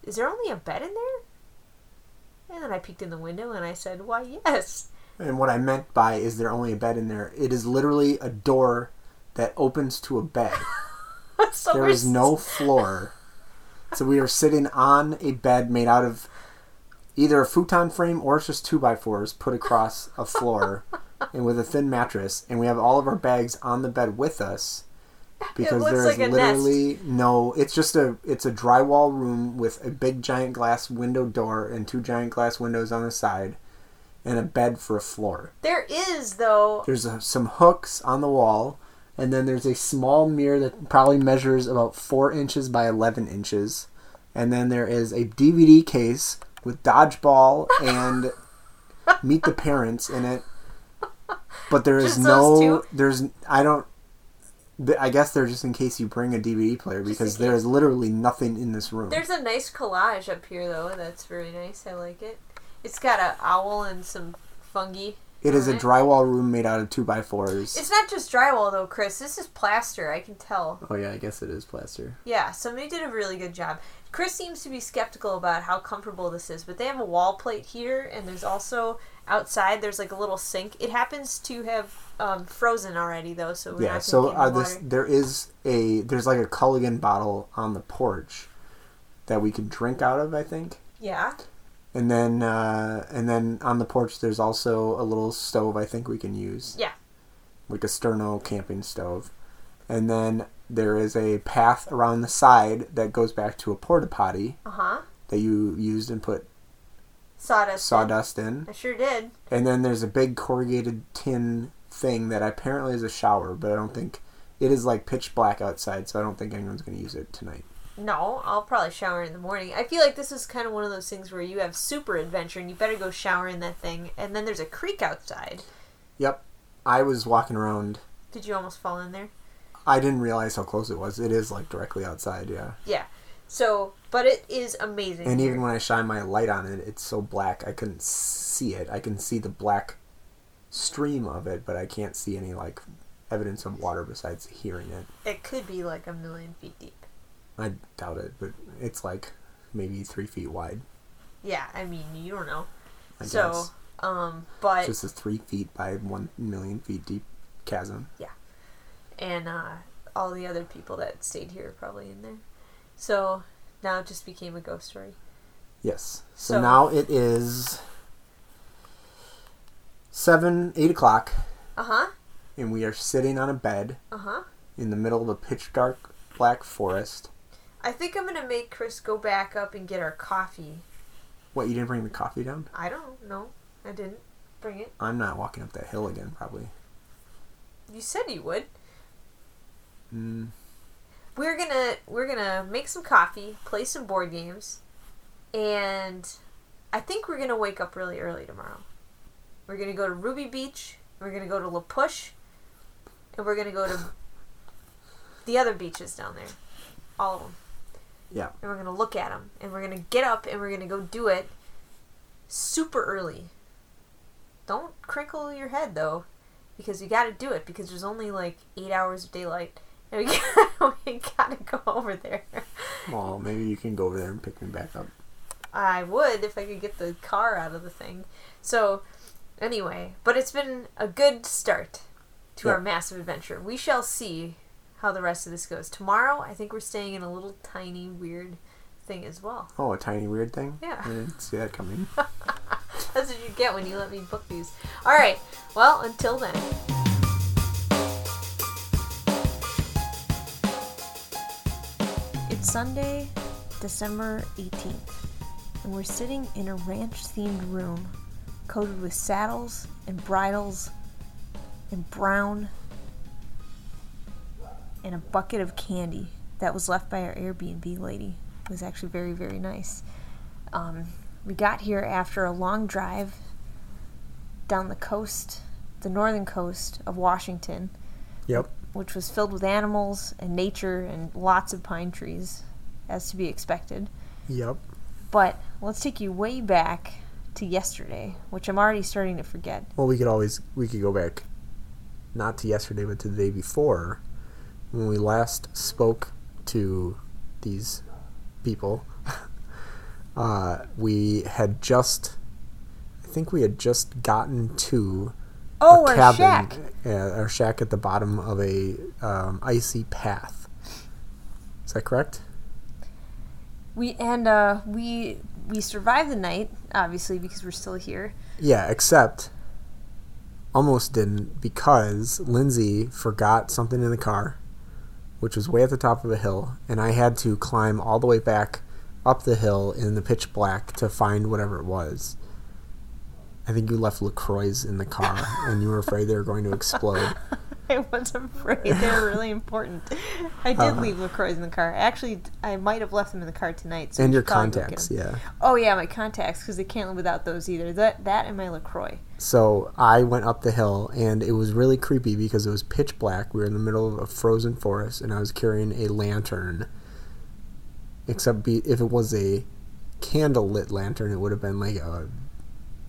Is there only a bed in there? And then I peeked in the window and I said, Why, yes. And what I meant by is there only a bed in there? It is literally a door that opens to a bed. [laughs] so there no floor. So we are sitting on a bed made out of either a futon frame or it's just two by fours put across a floor [laughs] and with a thin mattress and we have all of our bags on the bed with us because there is like a nest. literally no it's just a it's a drywall room with a big giant glass window door and two giant glass windows on the side and a bed for a floor There is, though. there's a, some hooks on the wall, and then there's a small mirror that probably measures about four inches by eleven inches, and then there is a DVD case with dodgeball [laughs] and Meet the Parents in it. But there is no, there's I don't. I guess they're just in case you bring a DVD player because there is literally nothing in this room. There's a nice collage up here, though. That's very nice. I like it. It's got an owl and some fungi. It is a it. drywall room made out of two by fours. It's not just drywall, though, Chris. This is plaster. I can tell. oh yeah, I guess it is plaster. Yeah, somebody did a really good job. Chris seems to be skeptical about how comfortable this is, but they have a wall plate here, and there's also outside. There's like a little sink. It happens to have um, frozen already, though, so we're yeah not so uh, get this there is a there's like a culligan bottle on the porch that we could drink out of i think Yeah. And then uh, and then on the porch there's also a little stove i think we can use Yeah. like a sterno camping stove and then there is a path around the side that goes back to a porta potty Uh huh. that you used and put Sawdust. sawdust in I sure did. and then there's a big corrugated tin thing that apparently is a shower, but I don't think it is like pitch black outside, so I don't think anyone's going to use it tonight. No, I'll probably shower in the morning. I feel like this is kind of one of those things where you have super adventure and you better go shower in that thing. And then there's a creek outside. Yep. I was walking around. Did you almost fall in there? I didn't realize how close it was. It is like directly outside, yeah. Yeah. So, but it is amazing. And here. even when I shine my light on it, it's so black I couldn't see it. I can see the black stream of it, but I can't see any like evidence of water besides hearing it. it could be like a million feet deep. I doubt it, but it's like maybe three feet wide. Yeah, I mean, you don't know. I so, guess. um, but It's just a three feet by one million feet deep chasm. Yeah, and uh, all the other people that stayed here are probably in there. So now it just became a ghost story. Yes. So, So- now it is seven, eight o'clock, Uh huh. and we are sitting on a bed Uh huh. in the middle of a pitch dark black forest. I think I'm gonna make Chris go back up and get our coffee. What, you didn't bring the coffee down? I don't know. I didn't bring it. I'm not walking up that hill again, probably. You said you would. Mm, We're gonna we're gonna make some coffee, play some board games, and I think we're gonna wake up really early tomorrow. We're gonna go to Ruby Beach. We're gonna go to La Push, and we're gonna go to [sighs] the other beaches down there, all of them. Yeah. And we're gonna look at them, and we're gonna get up, and we're gonna go do it super early. Don't crinkle your head though, because you got to do it because there's only like eight hours of daylight, and we [laughs] gotta, we gotta go over there. well, maybe you can go over there and pick me back up. I would if I could get the car out of the thing. So, anyway, but it's been a good start to Yeah. our massive adventure. We shall see how the rest of this goes. Tomorrow, I think we're staying in a little tiny weird thing as well. Oh, a tiny weird thing? Yeah. I didn't see that coming. [laughs] That's what you get when you let me book these. All right. Well, until then. It's Sunday, December 18th, and we're sitting in a ranch themed room coated with saddles and bridles and brown and a bucket of candy that was left by our Airbnb lady. It was actually very, very nice. Um, we got here after a long drive down the coast, the northern coast of Washington, Yep. which was filled with animals and nature and lots of pine trees, as to be expected. Yep. But let's take you way back to yesterday, which I'm already starting to forget. Well, we could always we could go back, not to yesterday, but to the day before, when we last spoke to these people. [laughs] uh, we had just, I think we had just gotten to Oh, a our cabin, shack! uh, our shack at the bottom of a um, icy path. Is that correct? We and uh, we we survived the night, obviously because we're still here. Yeah, except almost didn't because Lindsay forgot something in the car, which was way at the top of a hill, and I had to climb all the way back up the hill in the pitch black to find whatever it was. I think you left LaCroix in the car [laughs] and you were afraid they were going to explode. [laughs] I was afraid they were really important. I did Uh-huh. leave LaCroix in the car. Actually, I might have left them in the car tonight. So and your should probably go get contacts, yeah. Oh yeah, my contacts because they can't live without those either. That that and my LaCroix. So I went up the hill, and it was really creepy because it was pitch black. We were in the middle of a frozen forest, and I was carrying a lantern. Except be, if it was a candle lit lantern, it would have been like a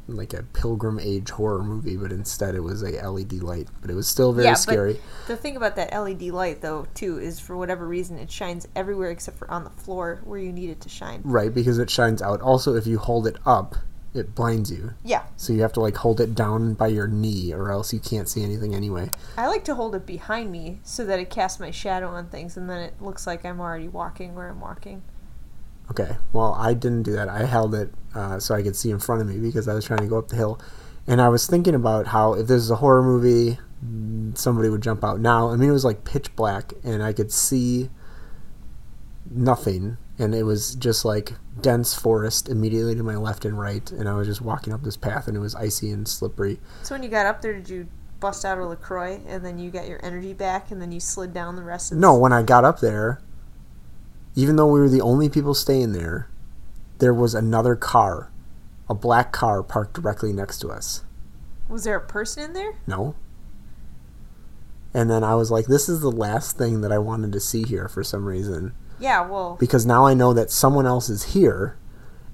like a pilgrim age horror movie. But instead, it was a LED light. But it was still very Yeah, but- scary. The thing about that LED light though too is for whatever reason it shines everywhere except for on the floor where you need it to shine. Right, because it shines out. Also, if you hold it up, it blinds you. Yeah, So you have to like hold it down by your knee, or else you can't see anything anyway. I like to hold it behind me so that it casts my shadow on things and then it looks like I'm already walking where I'm walking. Okay, well, I didn't do that. I held it uh, so I could see in front of me because I was trying to go up the hill. And I was thinking about how if this is a horror movie, mm, somebody would jump out. Now, I mean, it was like pitch black, and I could see nothing. And it was just like dense forest immediately to my left and right. And I was just walking up this path, and it was icy and slippery. So when you got up there, did you bust out a LaCroix and then you got your energy back and then you slid down the rest of the No, when I got up there, even though we were the only people staying there, there was another car, a black car parked directly next to us. Was there a person in there? No. And then I was like, this is the last thing that I wanted to see here for some reason. Yeah, well, Because now I know that someone else is here,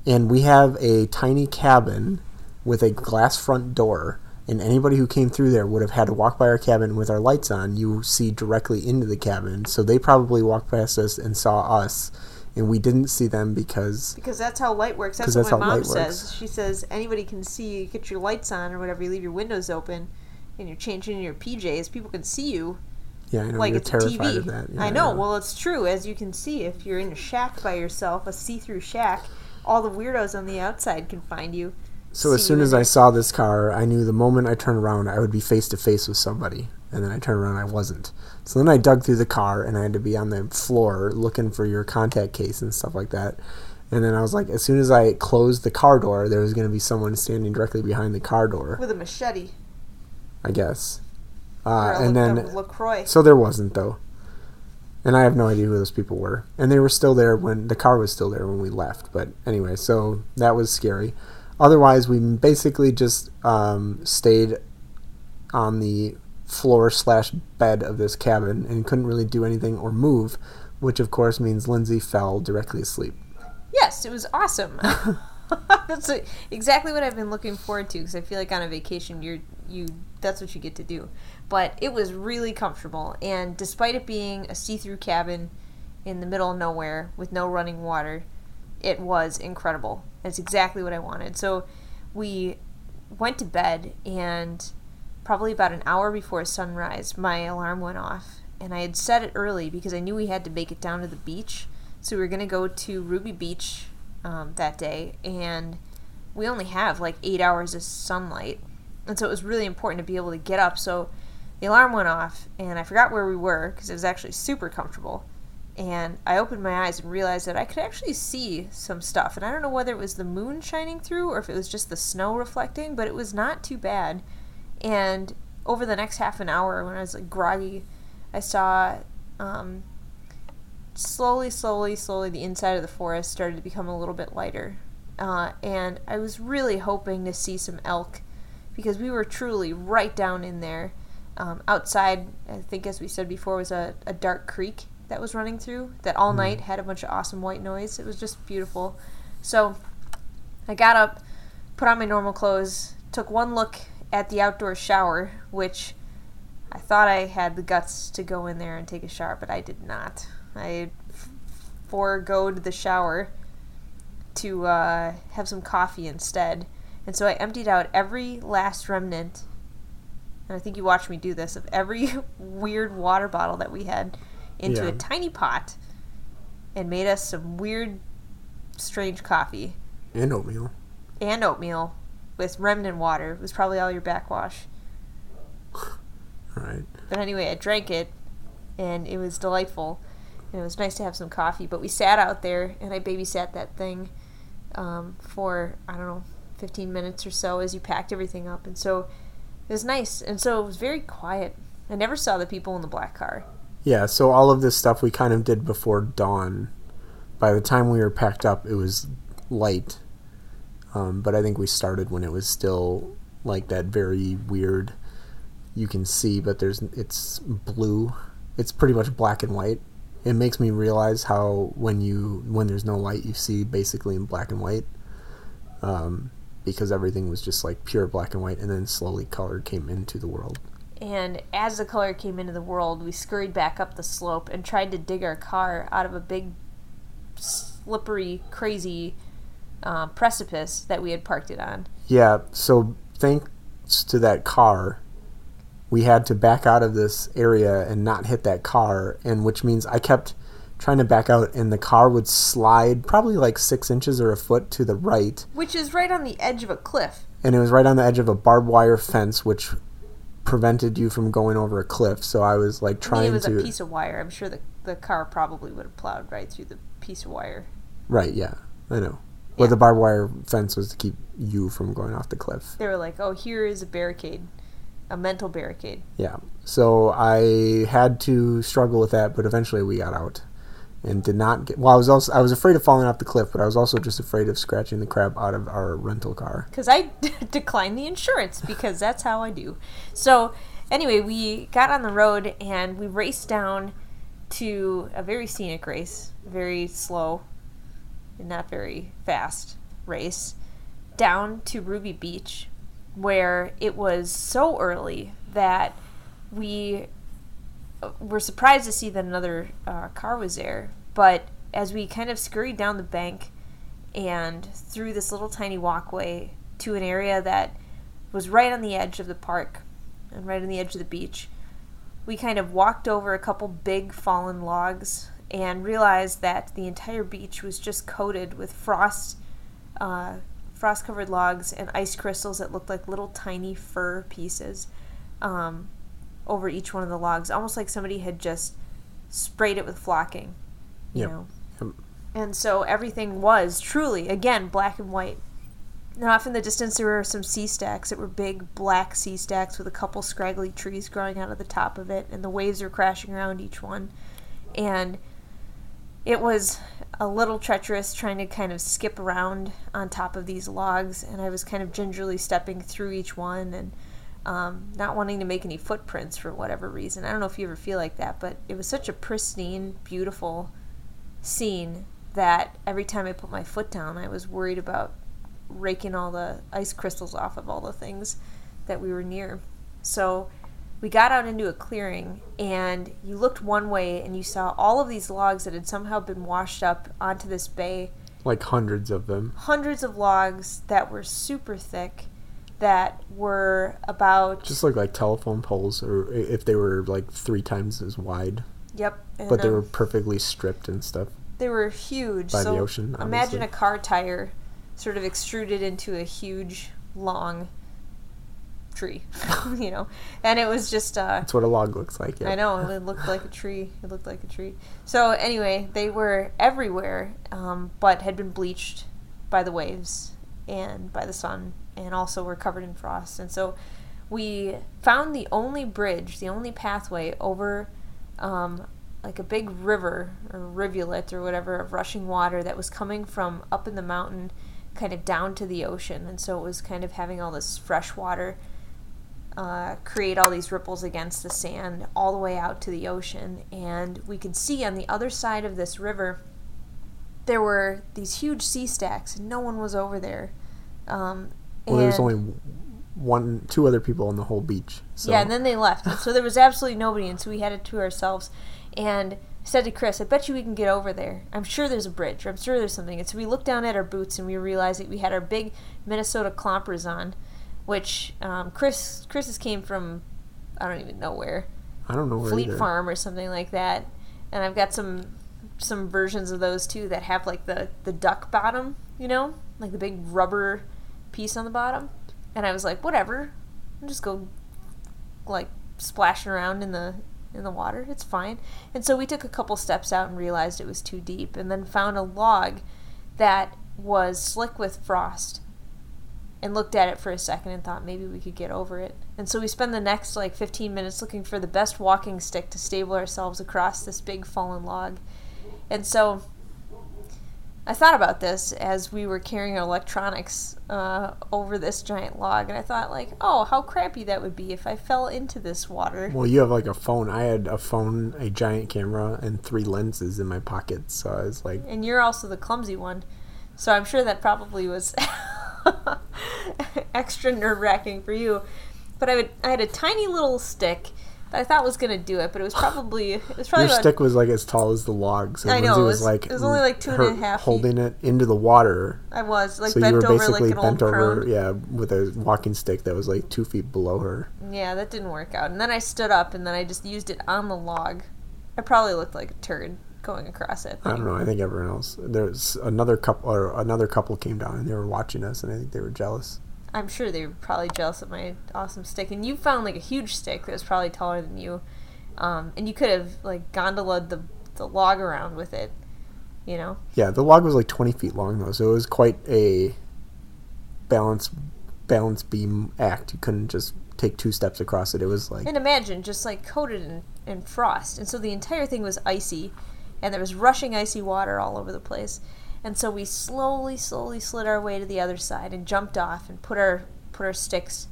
and we have a tiny cabin with a glass front door, and anybody who came through there would have had to walk by our cabin with our lights on. You see directly into the cabin, so they probably walked past us and saw us, and we didn't see them because because that's how light works. That's what that's my mom says. works. She says anybody can see you get your lights on or whatever, you leave your windows open and you're changing your PJs, people can see you yeah, I know like you're it's a terrified TV. of that. Yeah, I know. Well, it's true. As you can see, if you're in a shack by yourself, a see-through shack, all the weirdos on the outside can find you. So as soon as I saw this car, I knew the moment I turned around, I would be face to face with somebody. And then I turned around, I wasn't. So then I dug through the car, and I had to be on the floor looking for your contact case and stuff like that. And then I was like, as soon as I closed the car door, there was going to be someone standing directly behind the car door, with a machete I guess. Uh, and La- then LaCroix. so there wasn't though. And I have no idea who those people were. And they were still there when the car was still there when we left. But anyway, so that was scary. Otherwise, we basically just um, stayed on the floor slash bed of this cabin and couldn't really do anything or move, which of course means Lindsay fell directly asleep. Yes, it was awesome. [laughs] that's exactly what I've been looking forward to because I feel like on a vacation you're you that's what you get to do. But it was really comfortable and despite it being a see-through cabin in the middle of nowhere with no running water, it was incredible. It's exactly what I wanted. So we went to bed and probably about an hour before sunrise my alarm went off and I had set it early because I knew we had to make it down to the beach. So we were going to go to Ruby Beach um, that day, and we only have like eight hours of sunlight. And so it was really important to be able to get up. So the alarm went off, and I forgot where we were because it was actually super comfortable. And I opened my eyes and realized that I could actually see some stuff. And I don't know whether it was the moon shining through or if it was just the snow reflecting, but it was not too bad. And over the next half an hour, when I was like groggy, I saw um, slowly, slowly, slowly the inside of the forest started to become a little bit lighter. uh, and I was really hoping to see some elk because we were truly right down in there. Um, outside, I think, as we said before, was a, a dark creek that was running through that all night had a bunch of awesome white noise. It was just beautiful. So I got up, put on my normal clothes, took one look at the outdoor shower, which I thought I had the guts to go in there and take a shower, but I did not. I foregoed the shower to uh, have some coffee instead. And so I emptied out every last remnant, and I think you watched me do this, of every [laughs] weird water bottle that we had into Yeah. a tiny pot and made us some weird, strange coffee And oatmeal. and oatmeal with remnant water. It was probably all your backwash. All right. But anyway, I drank it, and it was delightful. And it was nice to have some coffee. But we sat out there, and I babysat that thing um, for, I don't know, 15 minutes or so as you packed everything up. And so it was nice. And so it was very quiet. I never saw the people in the black car. Yeah, so all of this stuff we kind of did before dawn. By the time we were packed up, it was light. Um, but I think we started when it was still like that very weird. You can see, but there's it's blue. It's pretty much black and white. It makes me realize how when you when there's no light, you see basically in black and white. Um, because everything was just like pure black and white, and then slowly color came into the world. And as the color came into the world, we scurried back up the slope and tried to dig our car out of a big, slippery, crazy uh, precipice that we had parked it on. Yeah, so thanks to that car, we had to back out of this area and not hit that car, and which means I kept trying to back out, and the car would slide probably like six inches or a foot to the right, Which is right on the edge of a cliff. and it was right on the edge of a barbed wire fence, which prevented you from going over a cliff. So I was like I mean, it was to a piece of wire. I'm sure the, the car probably would have plowed right through the piece of wire. right, yeah, I know. Well, the barbed wire fence was to keep you from going off the cliff. They were like, oh, here is a barricade, a mental barricade. Yeah. So I had to struggle with that, but eventually we got out and did not get. Well, I was also I was afraid of falling off the cliff, but I was also just afraid of scratching the crap out of our rental car. because I [laughs] declined the insurance because that's how I do. So anyway, we got on the road and we raced down to a very scenic race, very slow and not very fast race, down to Ruby Beach, where it was so early that we were surprised to see that another uh, car was there. But as we kind of scurried down the bank and through this little tiny walkway to an area that was right on the edge of the park and right on the edge of the beach, we kind of walked over a couple big fallen logs and realized that the entire beach was just coated with frost uh, frost covered logs and ice crystals that looked like little tiny fur pieces um, over each one of the logs, almost like somebody had just sprayed it with flocking, you Yep. know. Yep. And so everything was truly, again, black and white. And off in the distance, there were some sea stacks that were big black sea stacks with a couple scraggly trees growing out of the top of it, and the waves were crashing around each one. And it was a little treacherous trying to kind of skip around on top of these logs, and I was kind of gingerly stepping through each one and um, not wanting to make any footprints for whatever reason. I don't know if you ever feel like that, but it was such a pristine, beautiful scene that every time I put my foot down, I was worried about raking all the ice crystals off of all the things that we were near. So we got out into a clearing, and you looked one way and you saw all of these logs that had somehow been washed up onto this bay. Like hundreds of them. Hundreds of logs that were super thick, that were about. Just look like telephone poles, or if they were like three times as wide, yep. And, but they um, were perfectly stripped and stuff. They were huge. By the so ocean, Imagine a car tire sort of extruded into a huge, long tree, [laughs] you know. And it was just, uh, That's what a log looks like. Yeah. I know, it looked like a tree. It looked like a tree. So, anyway, they were everywhere, um, but had been bleached by the waves and by the sun, and also were covered in frost. And so we found the only bridge, the only pathway over um, like a big river or rivulet or whatever of rushing water that was coming from up in the mountain kind of down to the ocean, and so it was kind of having all this fresh water uh, create all these ripples against the sand all the way out to the ocean. And we could see on the other side of this river, there were these huge sea stacks, and no one was over there. Um, Well, there was only one, two other people on the whole beach. So Yeah, and then they left. So there was absolutely nobody, and so we had it to ourselves. And I said to Chris, I bet you we can get over there. I'm sure there's a bridge, or I'm sure there's something. And so we looked down at our boots and we realized that we had our big Minnesota clompers on, which um, Chris Chris's came from, I don't even know where, I don't know where Fleet either. Farm or something like that. And I've got some some versions of those too that have like the the duck bottom, you know, like the big rubber piece on the bottom. And I was like, whatever, I'll just go like splashing around in the in the water. It's fine. And so we took a couple steps out and realized it was too deep, and then found a log that was slick with frost and looked at it for a second and thought maybe we could get over it. And so we spend the next like 15 minutes looking for the best walking stick to stable ourselves across this big fallen log. And so I thought about this as we were carrying our electronics uh, over this giant log, and I thought, like, oh, how crappy that would be if I fell into this water. Well, you have like a phone. I had a phone, a giant camera, and three lenses in my pockets. So I was like, And you're also the clumsy one. So I'm sure that probably was [laughs] extra nerve wracking for you. But I would I had a tiny little stick I thought was gonna do it, but it was probably it was probably your about stick was like as tall as the log. So I know, Lindsay it was, was- like it was only, like, two and a half feet. holding it into the water. I was like so you bent were over basically like an old bent over, crone. yeah, with a walking stick that was like two feet below her. Yeah, that didn't work out. And then I stood up and then I just used it on the log. I probably looked like a turd going across it. I don't know. I think everyone else. There's another couple, or another couple came down and they were watching us, and I think they were jealous. I'm sure they were probably jealous of my awesome stick. And you found like a huge stick that was probably taller than you, um, and you could have like gondolaed the the log around with it. You know, Yeah, the log was like 20 feet long though, so it was quite a balance balance beam act. You couldn't just take two steps across it. It was like and imagine just like coated in, in frost, and so the entire thing was icy, and there was rushing icy water all over the place. And so we slowly, slowly slid our way to the other side and jumped off and put our put our sticks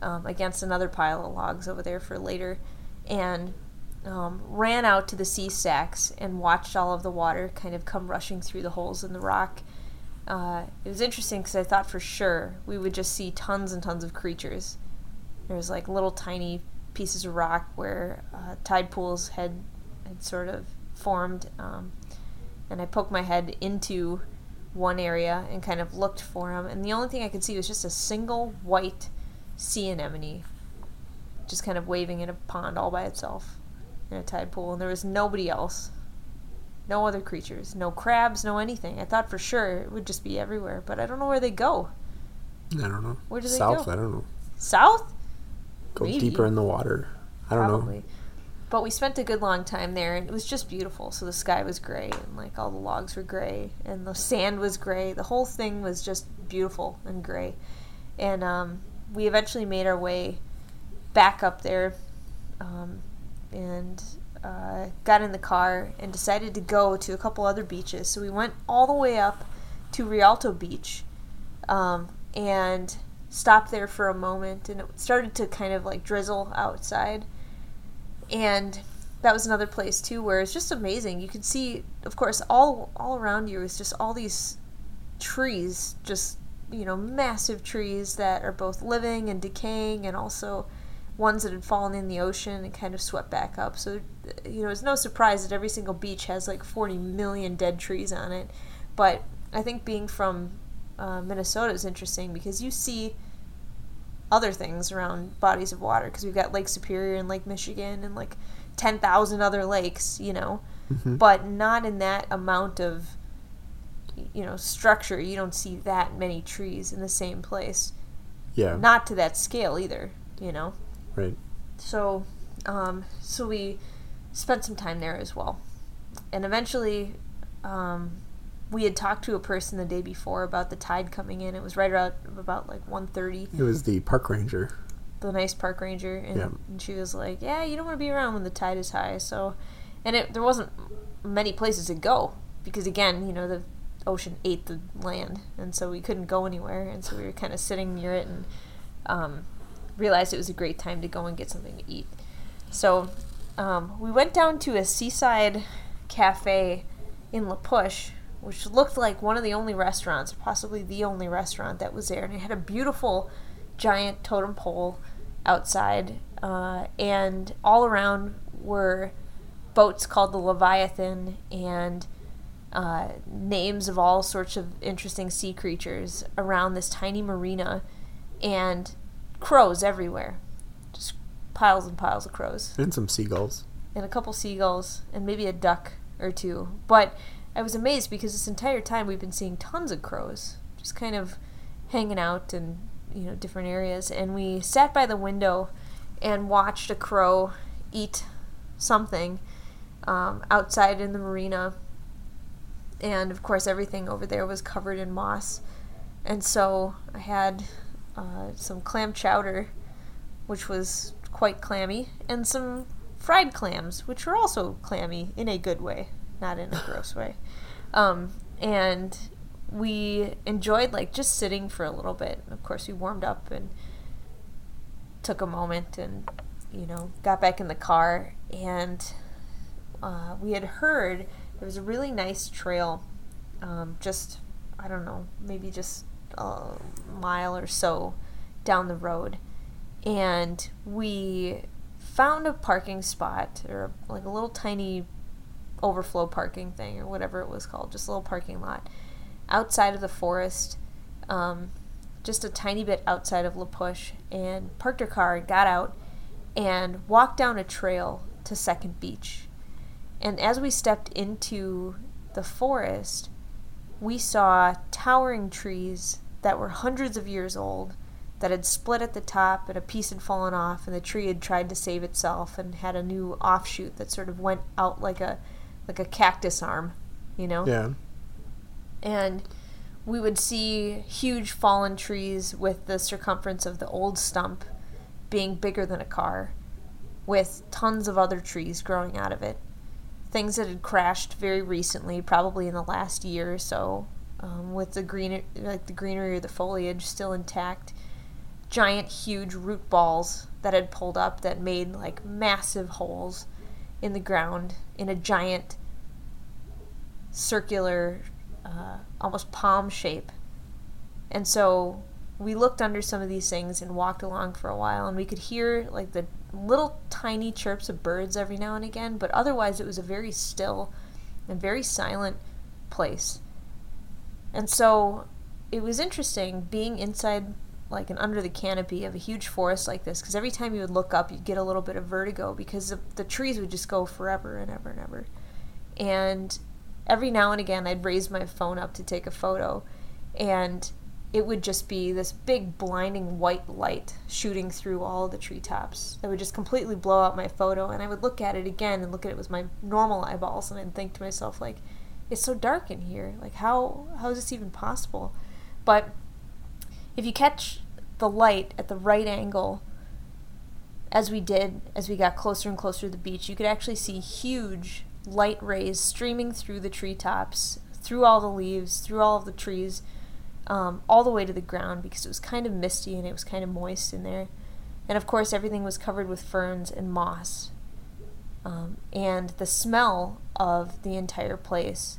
um, against another pile of logs over there for later, and um, ran out to the sea stacks and watched all of the water kind of come rushing through the holes in the rock. Uh, it was interesting because I thought for sure we would just see tons and tons of creatures. There was like little tiny pieces of rock where uh, tide pools had had sort of formed, um, and I poked my head into one area and kind of looked for them, and the only thing I could see was just a single white sea anemone, just kind of waving in a pond all by itself in a tide pool, and there was nobody else. No other creatures, no crabs, no anything. I thought for sure it would just be everywhere, but I don't know where they go. I don't know. Where do they South, go? I don't know. South? Go Maybe. deeper in the water. I don't Probably. know. But we spent a good long time there, and it was just beautiful. So the sky was gray, and like all the logs were gray, and the sand was gray. The whole thing was just beautiful and gray. And um, we eventually made our way back up there, um, and uh, got in the car and decided to go to a couple other beaches. So we went all the way up to Rialto Beach, um, and stopped there for a moment, and it started to kind of like drizzle outside and that was another place too where it's just amazing. You could see of course all all around you is just all these trees just you know massive trees that are both living and decaying and also ones that had fallen in the ocean and kind of swept back up. So you know it's no surprise that every single beach has like 40 million dead trees on it. But i think being from uh, minnesota is interesting because you see other things around bodies of water because we've got Lake Superior and Lake Michigan and like 10,000 other lakes, you know, Mhm. but not in that amount of you know structure. You don't see that many trees in the same place. Yeah. Not to that scale either, you know. Right. So, um, so we spent some time there as well, and eventually, um, we had talked to a person the day before about the tide coming in. It was right around about like 1.30 It was the park ranger. the nice park ranger, and, Yeah. and she was like, "Yeah, you don't want to be around when the tide is high." So, and it, there wasn't many places to go because again, you know, the ocean ate the land, and so we couldn't go anywhere, and so we were kind of sitting near it and um, realized it was a great time to go and get something to eat. So um, we went down to a seaside cafe in La Push, which looked like one of the only restaurants, possibly the only restaurant that was there, and it had a beautiful giant totem pole outside, uh, and all around were boats called the Leviathan and uh, names of all sorts of interesting sea creatures around this tiny marina, and crows everywhere, just piles and piles of crows, And some seagulls. and a couple seagulls, and maybe a duck or two. But I was amazed because this entire time we've been seeing tons of crows, just kind of hanging out in you know different areas, and we sat by the window and watched a crow eat something um, outside in the marina. And of course, everything over there was covered in moss. And so I had uh, some clam chowder, which was quite clammy, and some fried clams, which were also clammy in a good way, not in a gross way. Um, and we enjoyed like just sitting for a little bit. Of course, we warmed up and took a moment and you know got back in the car and uh, we had heard there was a really nice trail um, just i don't know maybe just a mile or so down the road and we found a parking spot or like a little tiny overflow parking thing or whatever it was called just a little parking lot outside of the forest um, just a tiny bit outside of La Push and parked our car and got out and walked down a trail to Second Beach. And as we stepped into the forest, we saw towering trees that were hundreds of years old that had split at the top and a piece had fallen off and the tree had tried to save itself and had a new offshoot that sort of went out like a like a cactus arm, you know? Yeah. and we would see huge fallen trees with the circumference of the old stump being bigger than a car, with tons of other trees growing out of it. Things that had crashed very recently, probably in the last year or so, um, with the green, like the greenery or the foliage still intact. Giant, huge root balls that had pulled up that made like massive holes in the ground in a giant circular, uh, almost palm shape. And so we looked under some of these things and walked along for a while, and we could hear like the little tiny chirps of birds every now and again, but otherwise it was a very still and very silent place. And so it was interesting being inside like and under the canopy of a huge forest like this because every time you would look up you'd get a little bit of vertigo because the, the trees would just go forever and ever and ever. And every now and again I'd raise my phone up to take a photo and it would just be this big blinding white light shooting through all the treetops that would just completely blow out my photo. And I would look at it again and look at it with my normal eyeballs and I'd think to myself like it's so dark in here. Like how how is this even possible? But if you catch the light at the right angle as we did as we got closer and closer to the beach you could actually see huge light rays streaming through the treetops through all the leaves through all of the trees um, all the way to the ground because it was kind of misty and it was kind of moist in there. And of course everything was covered with ferns and moss um, and the smell of the entire place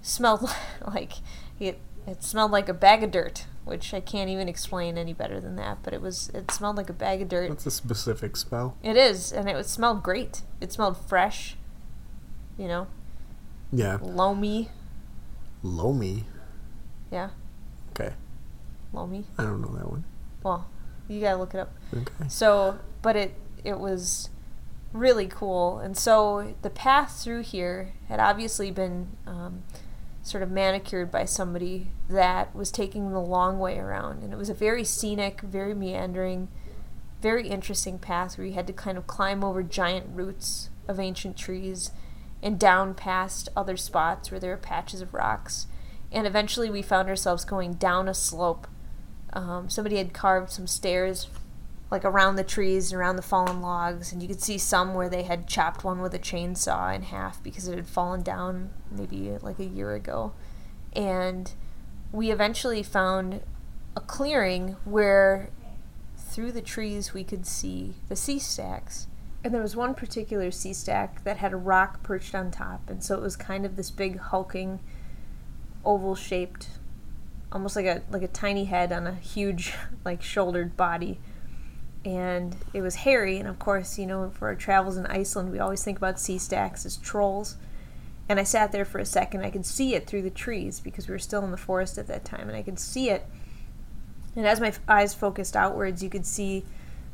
smelled [laughs] like it it smelled like a bag of dirt which i can't even explain any better than that but it was it smelled like a bag of dirt That's a specific smell. it is and it was, smelled great it smelled fresh you know Yeah. loamy Loamy. yeah Okay. loamy I don't know that one. well you gotta look it up Okay. So, but it it was really cool, and so the path through here had obviously been um, sort of manicured by somebody that was taking the long way around, and it was a very scenic, very meandering, very interesting path where you had to kind of climb over giant roots of ancient trees and down past other spots where there were patches of rocks, and eventually we found ourselves going down a slope. Um, somebody had carved some stairs like around the trees and around the fallen logs and you could see some where they had chopped one with a chainsaw in half because it had fallen down maybe like a year ago and we eventually found a clearing where through the trees we could see the sea stacks. And there was one particular sea stack that had a rock perched on top, and so it was kind of this big hulking oval shaped almost like a like a tiny head on a huge [laughs] like shouldered body and it was hairy and of course you know for our travels in iceland we always think about sea stacks as trolls. And i sat there for a second i could see it through the trees because we were still in the forest at that time and i could see it. And as my eyes focused outwards you could see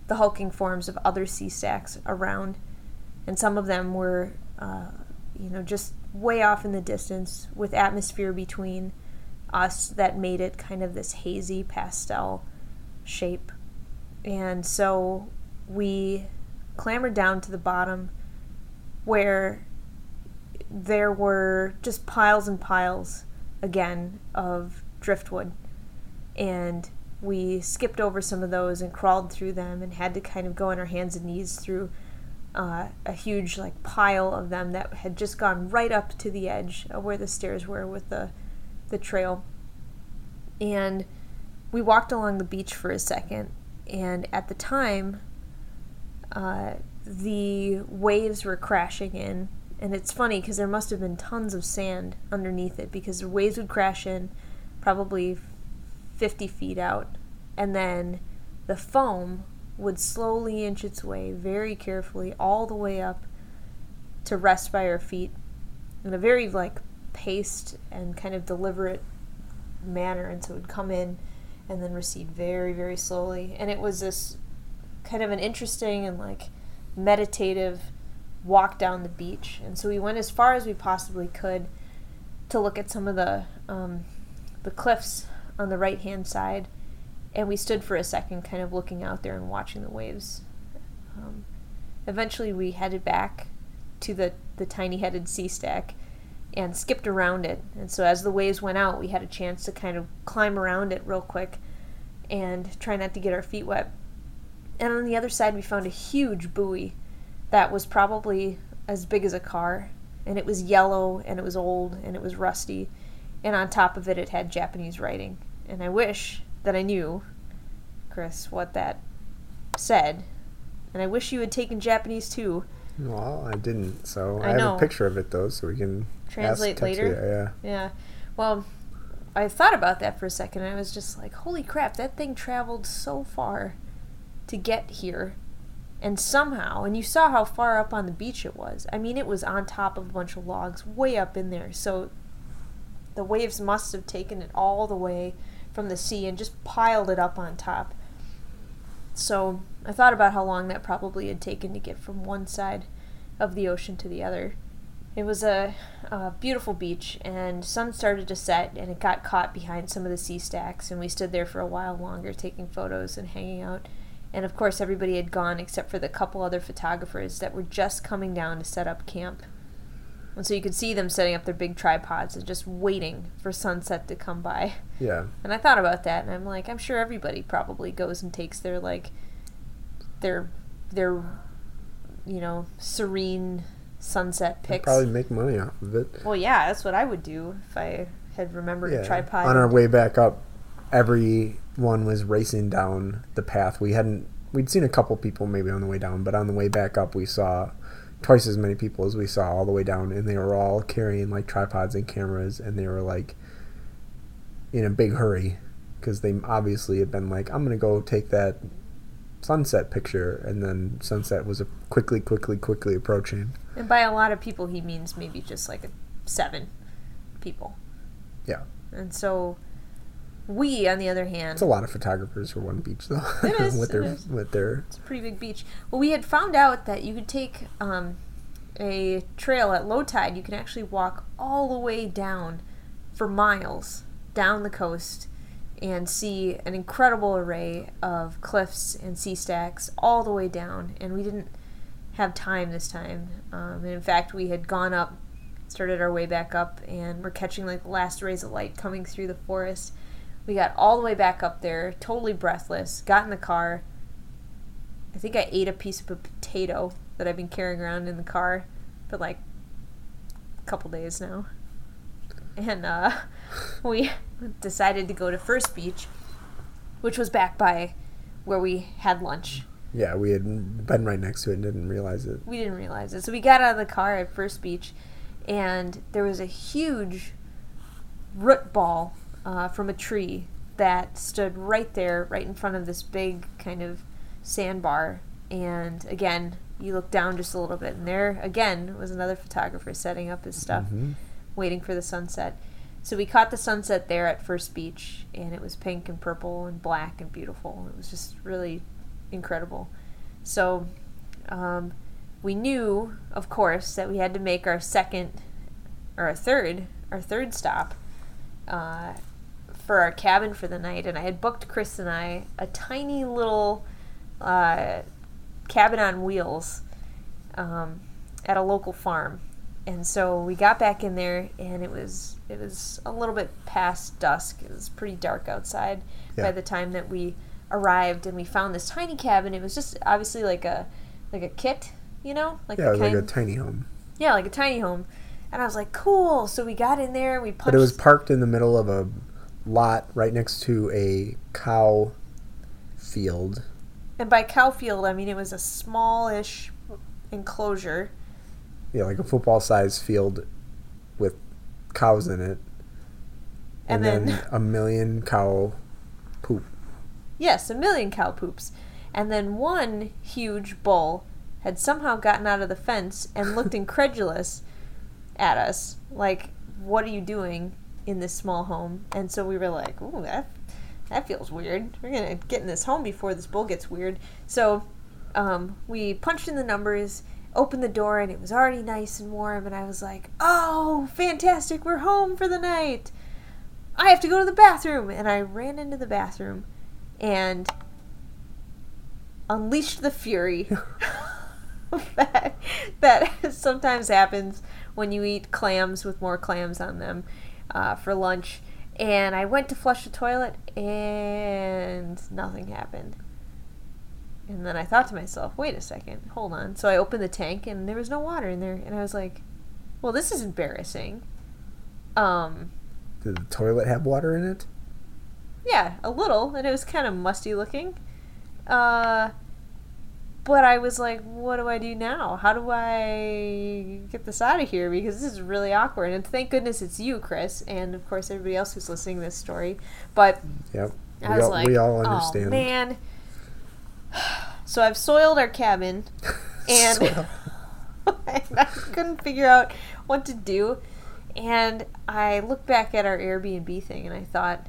the hulking forms of other sea stacks around. And some of them were uh, you know just way off in the distance with atmosphere between us that made it kind of this hazy pastel shape. And so we clambered down to the bottom where there were just piles and piles again of driftwood. And we skipped over some of those and crawled through them and had to kind of go on our hands and knees through uh, a huge like pile of them that had just gone right up to the edge of where the stairs were with the the trail. And we walked along the beach for a second, and at the time, uh, the waves were crashing in. And it's funny because there must have been tons of sand underneath it because the waves would crash in probably 50 feet out, and then the foam would slowly inch its way very carefully all the way up to rest by our feet in a very like paced and kind of deliberate manner and so it would come in and then recede very very slowly. And it was this kind of an interesting and like meditative walk down the beach. And so we went as far as we possibly could to look at some of the um, the cliffs on the right hand side. And we stood for a second kind of looking out there and watching the waves. Um, eventually we headed back to the, the tiny headed sea stack and skipped around it. And so as the waves went out, we had a chance to kind of climb around it real quick and try not to get our feet wet. And on the other side, we found a huge buoy that was probably as big as a car. And it was yellow and it was old and it was rusty. And on top of it, it had Japanese writing. And I wish that I knew, Chris, what that said. And I wish you had taken Japanese too. Well, I didn't, so I, I have a picture of it though, so we can Translate later? Tetsuya, Yeah. Well, I thought about that for a second and I was just like, holy crap, that thing traveled so far to get here. And somehow, and you saw how far up on the beach it was. I mean, it was on top of a bunch of logs, way up in there. So the waves must have taken it all the way from the sea and just piled it up on top. So I thought about how long that probably had taken to get from one side of the ocean to the other. It was a, a beautiful beach, and sun started to set, and it got caught behind some of the sea stacks, and we stood there for a while longer taking photos and hanging out. And of course, everybody had gone except for the couple other photographers that were just coming down to set up camp. And so you could see them setting up their big tripods and just waiting for sunset to come by. yeah. Yeah. And I thought about that, and I'm like, I'm sure everybody probably goes and takes their like, their, their, you know, serene sunset pics. Probably make money off of it. Well, yeah, that's what I would do if I had remembered a tripod. On our way back up, everyone was racing down the path. We hadn't we'd seen a couple people maybe on the way down, but on the way back up we saw twice as many people as we saw all the way down and they were all carrying like tripods and cameras and they were like in a big hurry because they obviously had been like I'm going to go take that sunset picture and then sunset was a quickly quickly quickly approaching. And by a lot of people, he means maybe just like seven people. Yeah. And so, we, on the other hand, It's a lot of photographers for one beach though. It [laughs] is, with it their is. with their It's a pretty big beach. Well, we had found out that you could take um, a trail at low tide. You can actually walk all the way down for miles down the coast and see an incredible array of cliffs and sea stacks all the way down. And we didn't have time this time. Um, and in fact, we had gone up, started our way back up, and we're catching like the last rays of light coming through the forest. We got all the way back up there, totally breathless, got in the car. I think I ate a piece of a potato that I've been carrying around in the car for like a couple days now. and uh, [laughs] we decided to go to First Beach, which was back by where we had lunch. Yeah, we had been right next to it and didn't realize it. We didn't realize it. So we got out of the car at First Beach, and there was a huge root ball uh, from a tree that stood right there, right in front of this big kind of sandbar. And again, you look down just a little bit, and there again was another photographer setting up his stuff, Mm-hmm. waiting for the sunset. So we caught the sunset there at First Beach, and it was pink and purple and black and beautiful. It was just really incredible. So um, we knew, of course, that we had to make our second or our third, our third stop uh, for our cabin for the night, and I had booked Chris and I a tiny little uh, cabin on wheels um, at a local farm. And so we got back in there, and it was it was a little bit past dusk. It was pretty dark outside Yeah. by the time that we arrived, and we found this tiny cabin. It was just obviously like a like a kit, you know, like Yeah, like a tiny home. yeah, like a tiny home. And I was like, cool. So we got in there, we punched. But it was parked in the middle of a lot right next to a cow field. and by cow field, I mean it was a smallish enclosure. Yeah, like a football sized field with cows in it. And And, then- then a million cow. Yes, a million cow poops. And then one huge bull had somehow gotten out of the fence and looked [laughs] incredulous at us. Like, what are you doing in this small home? And so we were like, ooh, that, that feels weird. We're going to get in this home before this bull gets weird. So um, we punched in the numbers, opened the door, and it was already nice and warm. And I was like, oh, fantastic. We're home for the night. I have to go to the bathroom. And I ran into the bathroom and unleashed the fury [laughs] [laughs] that, that sometimes happens when you eat clams with more clams on them uh, for lunch. And I went to flush the toilet and nothing happened. And then I thought to myself, wait a second, hold on. So I opened the tank and there was no water in there. And I was like, well, this is embarrassing. Um, Did the toilet have water in it? Yeah, a little, and it was kind of musty looking. Uh, but I was like, what do I do now? How do I get this out of here? Because this is really awkward. And thank goodness it's you, Chris, and of course everybody else who's listening to this story. But Yep. I we, was all, like, we all oh understand. man. So I've soiled our cabin, [laughs] and and [laughs] I couldn't figure out what to do. And I looked back at our Airbnb thing and I thought,